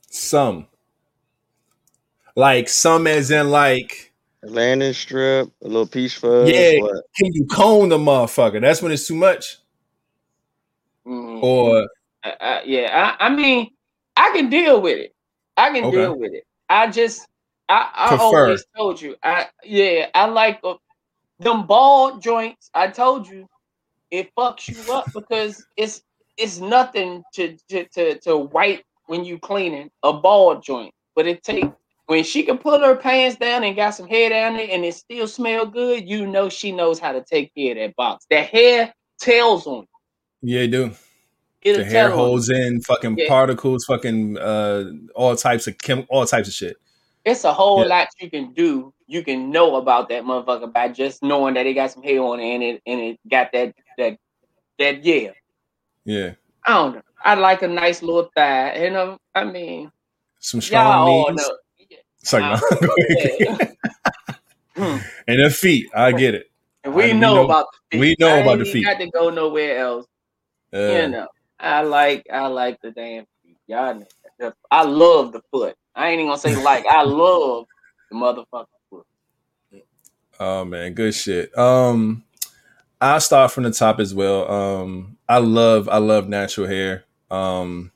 Some. Like some as in like, landing strip, a little peach fuzz. Yeah. What? can you cone the motherfucker? That's when it's too much. Mhm. Or I, I, yeah, I, I mean, I can deal with it. I can Okay. deal with it. I just, I, I always told you, I yeah, I like uh, them bald joints. I told you, it fucks you up because it's it's nothing to to to, to wipe when you cleaning a ball joint, but it take when she can pull her pants down and got some hair down there and it still smell good. You know she knows how to take care of that box. That hair tells on you. yeah, do It'll the hair on you. holds in fucking Yeah. particles, fucking uh, all types of chem, all types of shit. It's a whole Yeah. lot you can do. You can know about that motherfucker by just knowing that it got some hair on it and it and it got that that that yeah. Yeah, I don't know. I like a nice little thigh, You know, I mean, some strong knees. know. Sorry, no. Hmm. and the feet, I get it. And we I- know, know- about the feet. we know I about the feet. Got to go nowhere else. Uh, you know, I like I like the damn feet. Y'all, know. I love the foot. I ain't even gonna say like. I love the motherfucking foot. Oh man, good shit. Um, I'll start from the top as well. Um, I love I love natural hair. Um,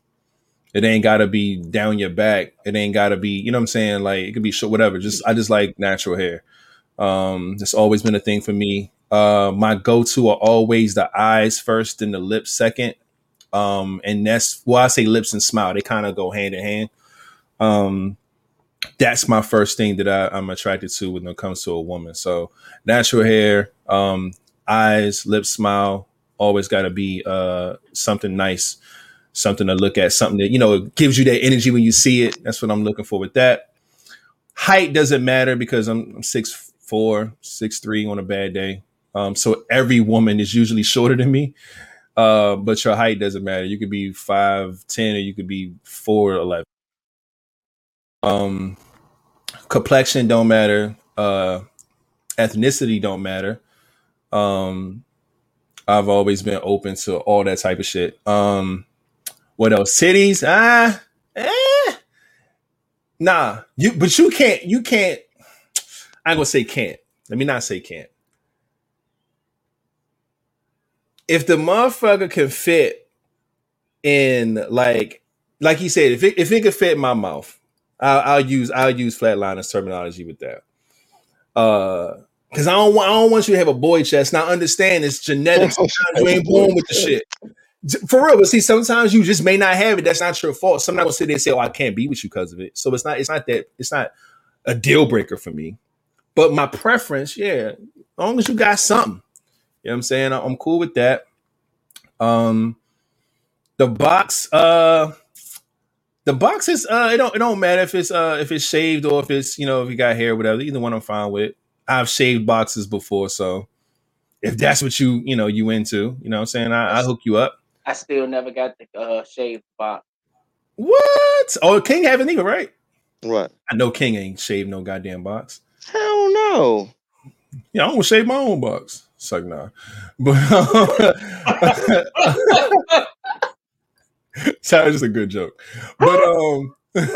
it ain't gotta be down your back. It ain't gotta be, you know what I'm saying? Like it could be short, whatever. Just I just like natural hair. Um, it's always been a thing for me. Uh, my go-to are always the eyes first and the lips second. Um, and that's well, I say lips and smile. They kind of go hand in hand. Um, that's my first thing that I, I'm attracted to when it comes to a woman. So natural hair, um, eyes, lips, smile, always got to be uh, something nice. something to look at, something that you know gives you that energy when you see it. That's what I'm looking for with that. Height doesn't matter because I'm, I'm six four, six three on a bad day. Um, so every woman is usually shorter than me. Uh, but your height doesn't matter. You could be five ten or you could be four eleven. Um, complexion don't matter. Uh, ethnicity don't matter. Um, I've always been open to all that type of shit. Um, what else? Cities? Ah, eh. Nah, you but you can't. You can't. I'm gonna say can't. Let me not say can't. If the motherfucker can fit in like like he said, if it if it could fit my mouth, I'll, I'll use I'll use flatliners terminology with that. Uh, because I don't want I don't want you to have a boy chest. Now understand it's genetics. Sometimes you ain't born with the shit. For real, but see, sometimes you just may not have it. That's not your fault. Sometimes will sit there and say, "Oh, I can't be with you because of it." So it's not. It's not that. It's not a deal breaker for me. But my preference, yeah, as long as you got something, you know what I'm saying. I'm cool with that. Um, the box, uh, the box is uh, it don't it don't matter if it's uh if it's shaved or if it's you know if you got hair or whatever. Either one I'm fine with. I've shaved boxes before, so if that's what you you know you into, you know what I'm saying, I, I hook you up. I still never got the uh, shaved box. What? Oh, King haven't either, right? What? I know King ain't shaved no goddamn box. Hell no. Yeah, I don't shave my own box. It's like nah, but sorry, just a good joke. But um,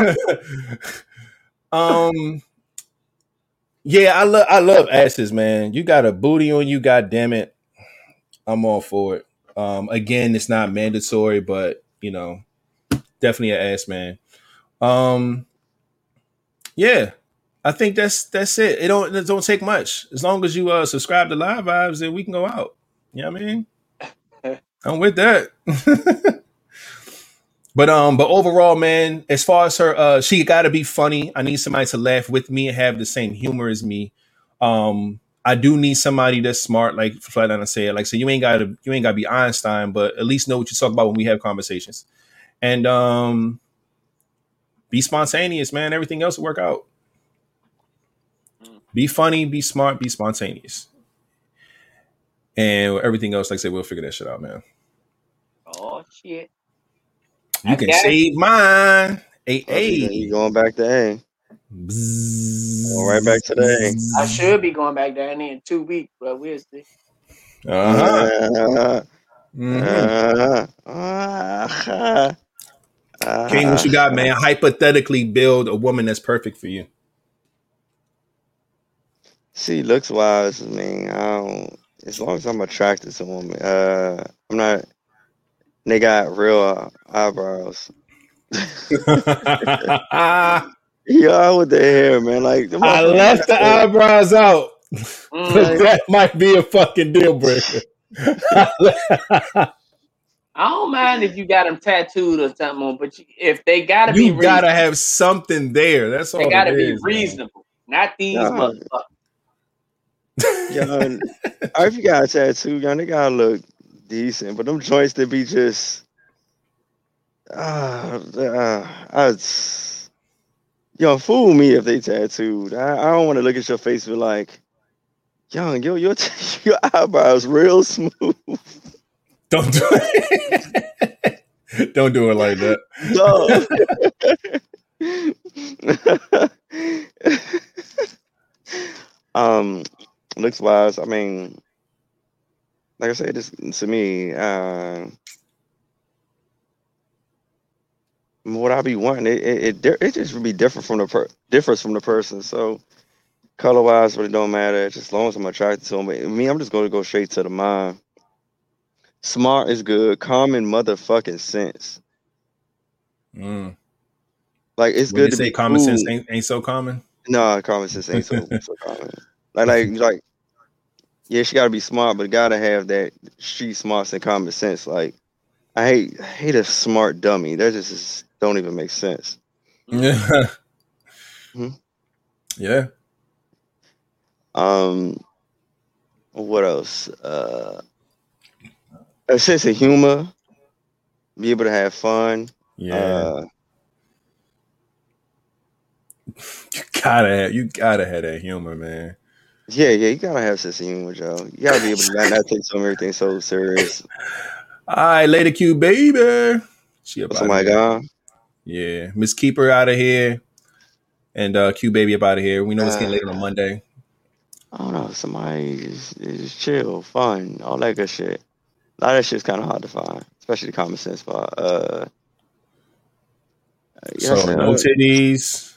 um, yeah, I love I love asses, man. You got a booty on you, god damn it. I'm all for it. Um, again, it's not mandatory, but you know, definitely an ass man. Um, yeah, I think that's that's it. It don't it don't take much. As long as you uh subscribe to Live Vibes, then we can go out. You know what I mean? I'm with that. but um, but overall, man, as far as her, uh, she got to be funny. I need somebody to laugh with me and have the same humor as me. Um, I do need somebody that's smart, like Flatliner said. Like, so you ain't gotta you ain't gotta be Einstein, but at least know what you talk about when we have conversations. And um be spontaneous, man. Everything else will work out. Be funny, be smart, be spontaneous. And everything else, like I said, we'll figure that shit out, man. Oh shit. You I can got it. save mine. Hey, Oh, you- going back to A. Going right back to the A. I should be going back down there in two weeks, but we'll see. Uh-huh. Uh, Mhm. uh, uh, uh, King, what you got, man? Hypothetically build a woman that's perfect for you. See, looks wise, I mean, I don't. As long as I'm attracted to women, uh, I'm not. They got real eyebrows. I Yeah, with the hair, man. Like I left the eyebrows out. Mm, that might be a fucking deal breaker. I don't mind if you got them tattooed or something, but you, if they gotta be you gotta have something there. That's all. they gotta be is, man. reasonable. Not these Yeah. motherfuckers. Young, if you got a tattoo, young, they gotta look decent. But them joints that be just, ah, uh, I, yo, fool me if they tattooed. I, I don't want to look at your face and be like, young, yo, your your eyebrows real smooth. Don't do it. Don't do it like that. um, looks wise. I mean, like I said, this to me, uh, what I be wanting, it it it, it just would be different from the per differs from the person. So color wise, really don't matter. Just as long as I'm attracted to them. But me, I'm just going to go straight to the mind. Smart is good. Common motherfucking sense. Mm. Like it's When good to say be common sense ain't, ain't so common. No, common sense ain't so, so common. Like, like, like, yeah, she gotta be smart, but gotta have that street smarts and common sense. Like, I hate, I hate a smart dummy. That just is, don't even make sense. Yeah. Hmm. Yeah. Um, what else? Uh, a sense of humor. be able to have fun. Yeah, Uh, you gotta have, you gotta have that humor, man. Yeah, yeah, you gotta have sense of humor, Joe. You gotta be able to not, not take some everything so serious. All right, later, Q baby. She What's my god? Yeah, Miss Keeper out of here, and uh Q baby up out of here. We know it's getting later on Monday. I don't know. Somebody is, is chill, fun, all that good shit. A lot of that shit's kind of hard to find, especially the common sense part. Uh, So no uh, titties.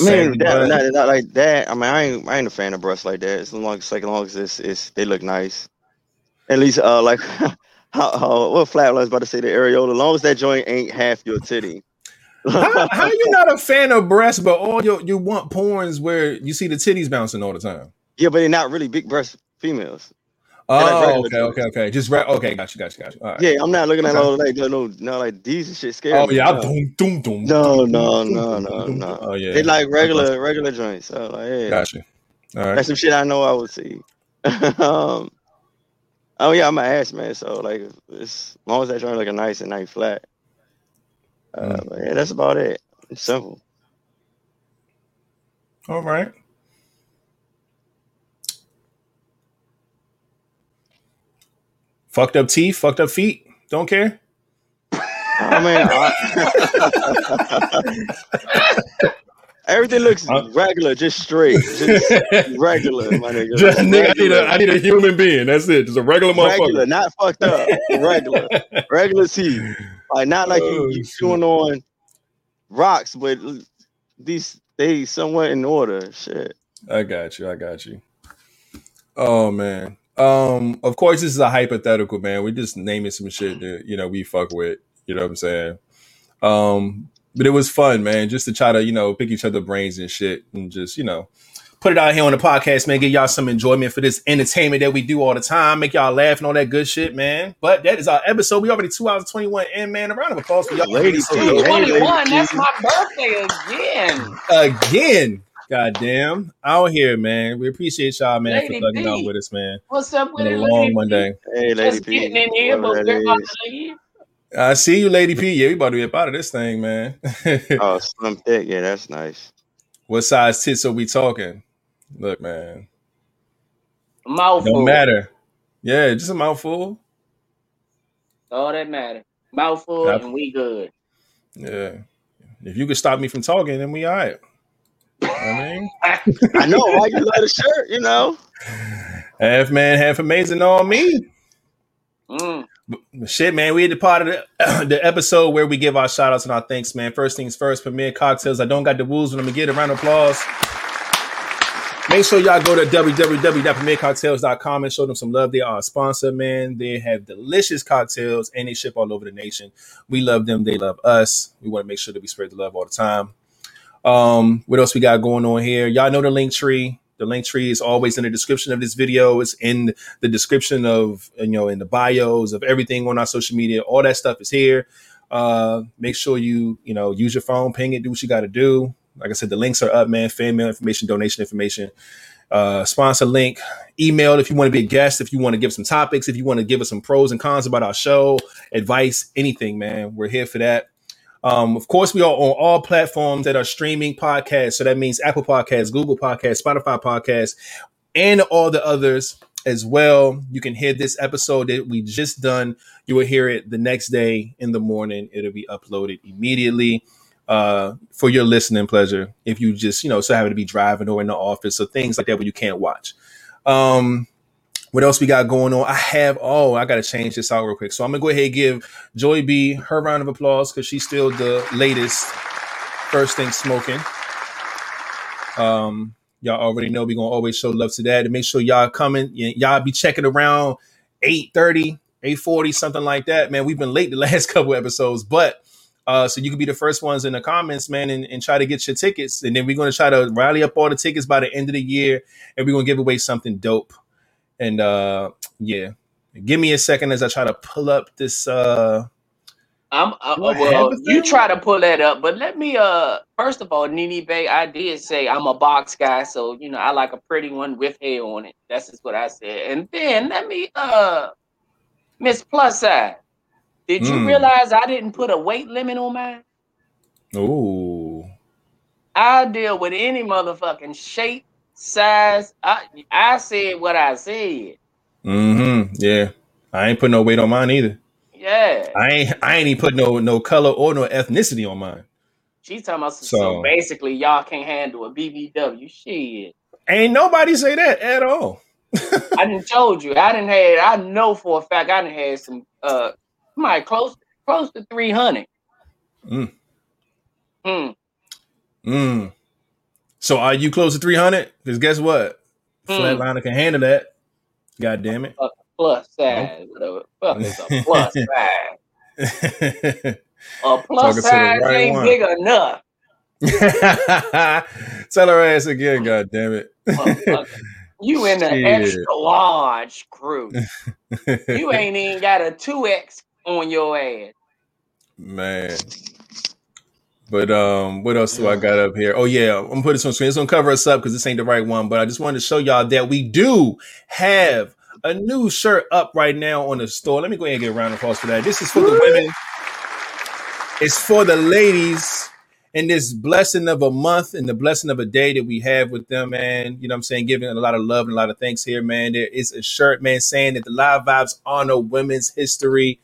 Man, saggy that, not, not like that. I mean, I ain't, I ain't a fan of breasts like that. As long as, like, as long as it's, it's, they look nice. At least, uh, like, how, how what Flat was about to say the areola. As long as that joint ain't half your titty. how, how you not a fan of breasts, but all your you want porns where you see the titties bouncing all the time? yeah, but they're not really big breast females. Oh, okay, okay, okay. Just right. Okay, got you, got you, got you. All right. Yeah, I'm not looking at Okay. all like no, no, no, like these and shit scary. Oh yeah, no. doom, doom, doom. No, no, no, no, no. Oh yeah, They like regular, regular joints. So like, yeah, Got you. All right. that's some shit I know I would see. um, oh yeah, I'm an ass man. So like, it's, as long as that joint looking nice and nice flat. Uh, Mm. but yeah, that's about it. It's simple. All right. Fucked up teeth, fucked up feet. Don't care. I mean, I, everything looks Huh? regular, just straight, just regular, my nigga. Just nigga, I need a I need a human being. That's it. Just a regular regular, motherfucker. not fucked up. Regular, regular teeth. Like not like you, Oh, you shit. chewing on rocks, but these they somewhat in order. Shit. I got you. I got you. Oh man. Um, of course this is a hypothetical, man. We're just naming some shit that, you know, we fuck with. You know what I'm saying? Um, but it was fun, man, just to try to, you know, pick each other brains and shit and just, you know, put it out here on the podcast, man. Give y'all some enjoyment for this entertainment that we do all the time. Make y'all laugh and all that good shit, man. But that is our episode. We already two hours 21 in, man. A round of applause for y'all. Lady So- P. Hey, lady 21, that's my birthday again. again. Goddamn. Out here, man. We appreciate y'all, man, Lady for thugging B. out with us, man. What's up with On it, long lady? Monday. Hey, lady Just P. getting in here, but we're that about is. to leave. I see you, Lady P. Yeah, we about to be up out of this thing, man. Oh, slim thick. Yeah, that's nice. what size tits are we talking? Look, man. Mouthful. No matter. Yeah, just a mouthful. All that matter. Mouthful, Yep. and we good. Yeah. If you could stop me from talking, then we all right. You know what I mean? I know. Why you love the shirt? You know. Half man, half amazing on me. Mm. Shit, man, we had the part of the, the episode where we give our shout outs and our thanks, man. First things first, Premier Cocktails. I don't got the rules, but I'm gonna get a round of applause. Make sure y'all go to www.premiercocktails.com and show them some love. They are a sponsor, man. They have delicious cocktails and they ship all over the nation. We love them. They love us. We want to make sure that we spread the love all the time. Um, what else we got going on here? Y'all know the link tree. The link tree is always in the description of this video. It's in the description of you know in the bios of everything on our social media. All that stuff is here. Uh, make sure you you know use your phone, ping it, do what you got to do. Like I said, the links are up, man. Fan mail information, donation information, uh, sponsor link, email if you want to be a guest, if you want to give some topics, if you want to give us some pros and cons about our show, advice, anything, man. We're here for that. Um, of course, we are on all platforms that are streaming podcasts. So that means Apple Podcasts, Google Podcasts, Spotify Podcasts, and all the others as well. You can hear this episode that we just done. You will hear it the next day in the morning. It'll be uploaded immediately uh, for your listening pleasure. If you just, you know, so happen to be driving or in the office or things like that where you can't watch. Um, what else we got going on? I have, oh, I got to change this out real quick. So I'm going to go ahead and give Joy B her round of applause because she's still the latest first thing smoking. Um, y'all already know we're going to always show love to that. And make sure y'all coming, y'all be checking around 8.30, 8.40, something like that. Man, we've been late the last couple episodes, but uh, so you can be the first ones in the comments, man, and, and try to get your tickets. And then we're going to try to rally up all the tickets by the end of the year, and we're going to give away something dope. And uh, yeah, give me a second as I try to pull up this. Uh, I'm uh, well. You try to pull that up, but let me. Uh, first of all, Nene Bay, I did say I'm a box guy, so you know I like a pretty one with hair on it. That's just what I said. And then let me. Uh, Miss Plus Side, Did you Mm. realize I didn't put a weight limit on mine? Oh. I deal with any motherfucking shape, size. I I said what I said. Mm-hmm. Yeah. I ain't put no weight on mine either. Yeah. I ain't I ain't even put no no color or no ethnicity on mine. She's talking about so, so basically y'all can't handle a BBW. Shit. Ain't nobody say that at all. I didn't told you. I didn't have I know for a fact I didn't have some uh my close close to 300. Mm. Hmm. Mm. So are you close to 300? Because guess what? Hmm. Flatliner can handle that. God damn it. Plus size. Fuck is a plus size. A plus Talking size right ain't one. big enough. Tell her ass again, god damn it. You in the Shit. extra large crew. You ain't even got a 2X on your ass. Man. But um, what else do I got up here? Oh yeah, I'm gonna put this on screen. It's gonna cover us up because this ain't the right one. But I just wanted to show y'all that we do have a new shirt up right now on the store. Let me go ahead and get a round of applause for that. This is for the women. It's for the ladies and this blessing of a month and the blessing of a day that we have with them, man. You know what I'm saying? Giving a lot of love and a lot of thanks here, man. There is a shirt, man, saying that the live vibes honor women's history.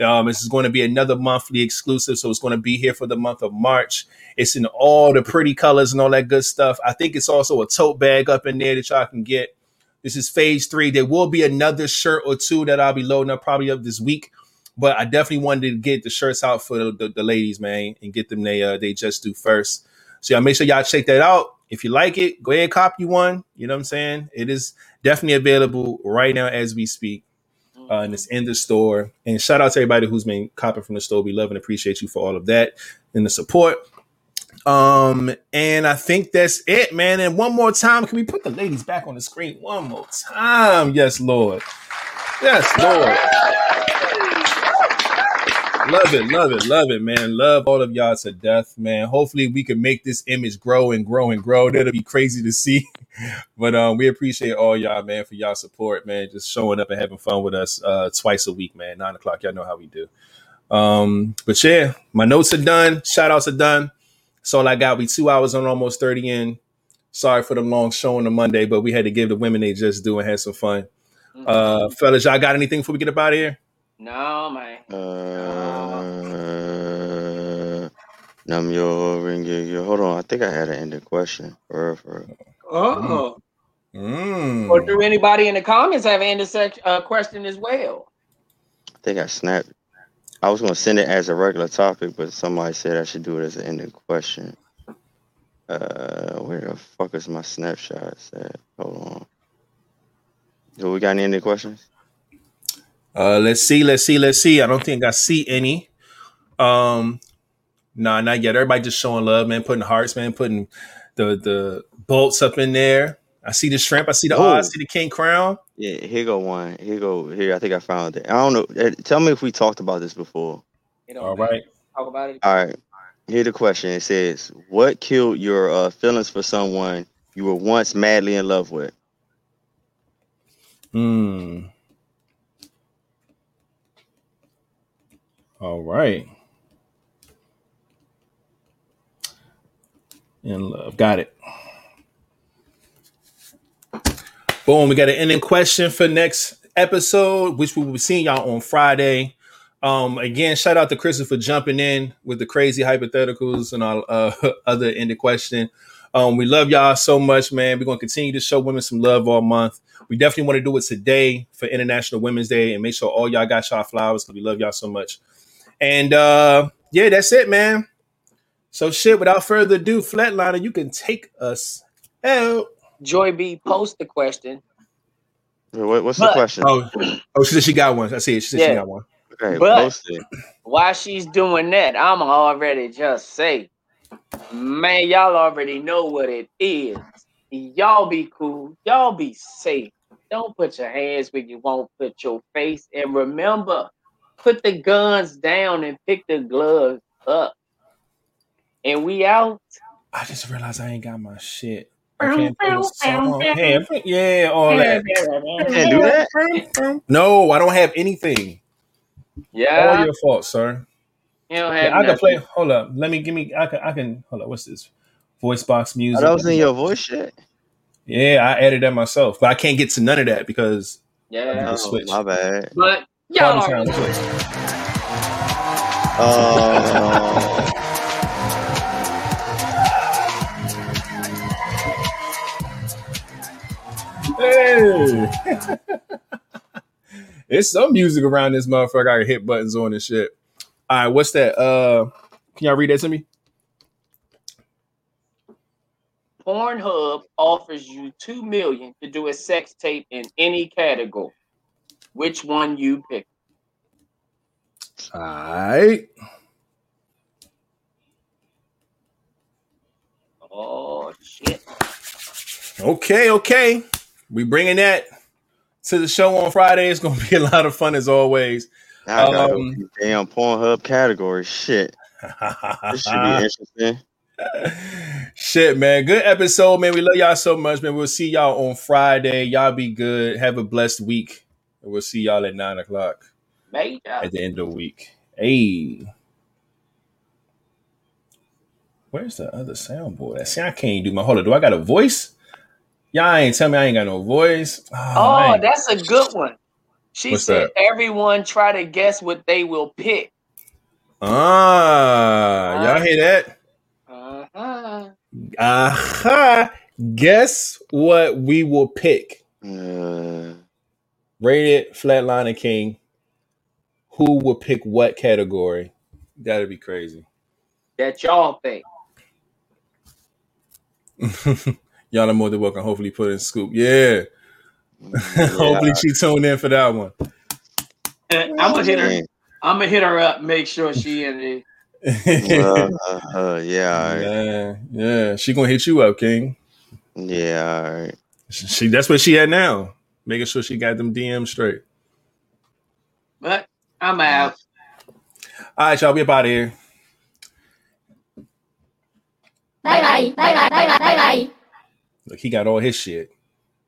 Um, this is going to be another monthly exclusive, so it's going to be here for the month of March. It's in all the pretty colors and all that good stuff. I think it's also a tote bag up in there that y'all can get. This is phase three. There will be another shirt or two that I'll be loading up probably up this week, but I definitely wanted to get the shirts out for the, the, the ladies, man, and get them they uh, they just do first. So y'all make sure y'all check that out. If you like it, go ahead and copy one. You know what I'm saying? It is definitely available right now as we speak uh, and it's in the store. And shout out to everybody who's been copping from the store. We love and appreciate you for all of that and the support. Um, and I think that's it, man. And one more time, can we put the ladies back on the screen one more time? Yes, Lord. Yes, Lord. Love it, love it, love it, man. Love all of y'all to death, man. Hopefully, we can make this image grow and grow and grow. That'll be crazy to see. But um, we appreciate all y'all, man, for y'all support, man. Just showing up and having fun with us uh, twice a week, man. Nine o'clock, y'all know how we do. Um, but yeah, my notes are done. Shout outs are done. That's all I got. We two hours on almost 30 in. Sorry for the long show on the Monday, but we had to give the women they just do and had some fun. Uh, fellas, y'all got anything before we get up out of here? no, man. Uh, Nam yo ring yo, yo. Hold on, I think I had an ending question. For, for Oh. Mm. Or do anybody in the comments have an intersection uh, question as well? I think I snapped. I was gonna send it as a regular topic, but somebody said I should do it as an ending question. Uh, where the fuck is my snapshots at? Hold on. Do we got any ending questions? Uh, let's see, let's see, let's see. I don't think I see any. Um, nah, not yet. Everybody just showing love, man. Putting hearts, man. Putting the the bolts up in there. I see the shrimp. I see the Oh. I see the king crown. Yeah, here go one. Here go here. I think I found it. I don't know. Tell me if we talked about this before. You know, All right. Talk about it. All right. Here the question. It says, "What killed your uh, feelings for someone you were once madly in love with?" Hmm. All right. In love. Got it. Boom. We got an ending question for next episode, which we will be seeing y'all on Friday. Um, again, shout out to Christopher for jumping in with the crazy hypotheticals and all uh, other ending question. Um, we love y'all so much, man. We're gonna continue to show women some love all month. We definitely want to do it today for International Women's Day and make sure all y'all got y'all flowers because we love y'all so much. And uh yeah, that's it, man. So shit, without further ado, Flatliner, you can take us out. Joy B post the question. What, what's But- the question? Oh, oh, she said she got one. I see it. She said she got one. okay, but- post it. While she's doing that, I'm already just say, man, y'all already know what it is. Y'all be cool. Y'all be safe. Don't put your hands where you won't put your face. And remember, put the guns down and pick the gloves up. And we out. I just realized I ain't got my shit. I can't put a song. Yeah, yeah, all that. Can't do that. No, I don't have anything. Yeah, all your fault, sir. you don't have Yeah, I can play. Hold up. Let me give me. I can. I can. Hold up. What's this? Voice box Oh, music. that was in your voice shit. Yeah, I added that myself, but I can't get to none of that because Yeah, The Oh, Switch. my bad. but y'all Party already time, know. Switch. Oh, Hey. it's some music around this motherfucker. I can hit buttons on and shit. All right, what's that? Uh, can y'all read that to me? Pornhub offers you two million to do a sex tape in any category. Which one you pick? All right. Oh shit! Okay, okay. We bringing that to the show on Friday. It's gonna be a lot of fun as always. I got Um, a damn Pornhub category. Shit, this should be interesting. Shit, man. Good episode, man. We love y'all so much, man. We'll see y'all on Friday. Y'all be good. Have a blessed week. And we'll see y'all at nine o'clock Major. at the end of the week. Hey. Where's the other soundboard? See, I can't do my hold on. Do I got a voice? Y'all ain't tell me I ain't got no voice. Oh, Oh, that's a good one. She What's said that? everyone try to guess what they will pick. ah, y'all hear that? Uh-huh. Aha. Guess what we will pick? Uh, Rated Flatliner King. Who will pick what category? That'd be crazy. That y'all think. Y'all are more than welcome. Hopefully, put in scoop. Yeah. Hopefully, she tuned in for that one. I'm gonna hit her. I'm gonna hit her up. Make sure she in there. uh, uh, yeah, all right. yeah, yeah. She gonna hit you up, King. yeah, all right. She, she- that's where she at now, making sure she got them DMs straight. But I'm out. All right, y'all. We up out of here. Bye bye, bye bye, bye bye, bye bye. Look, he got all his shit.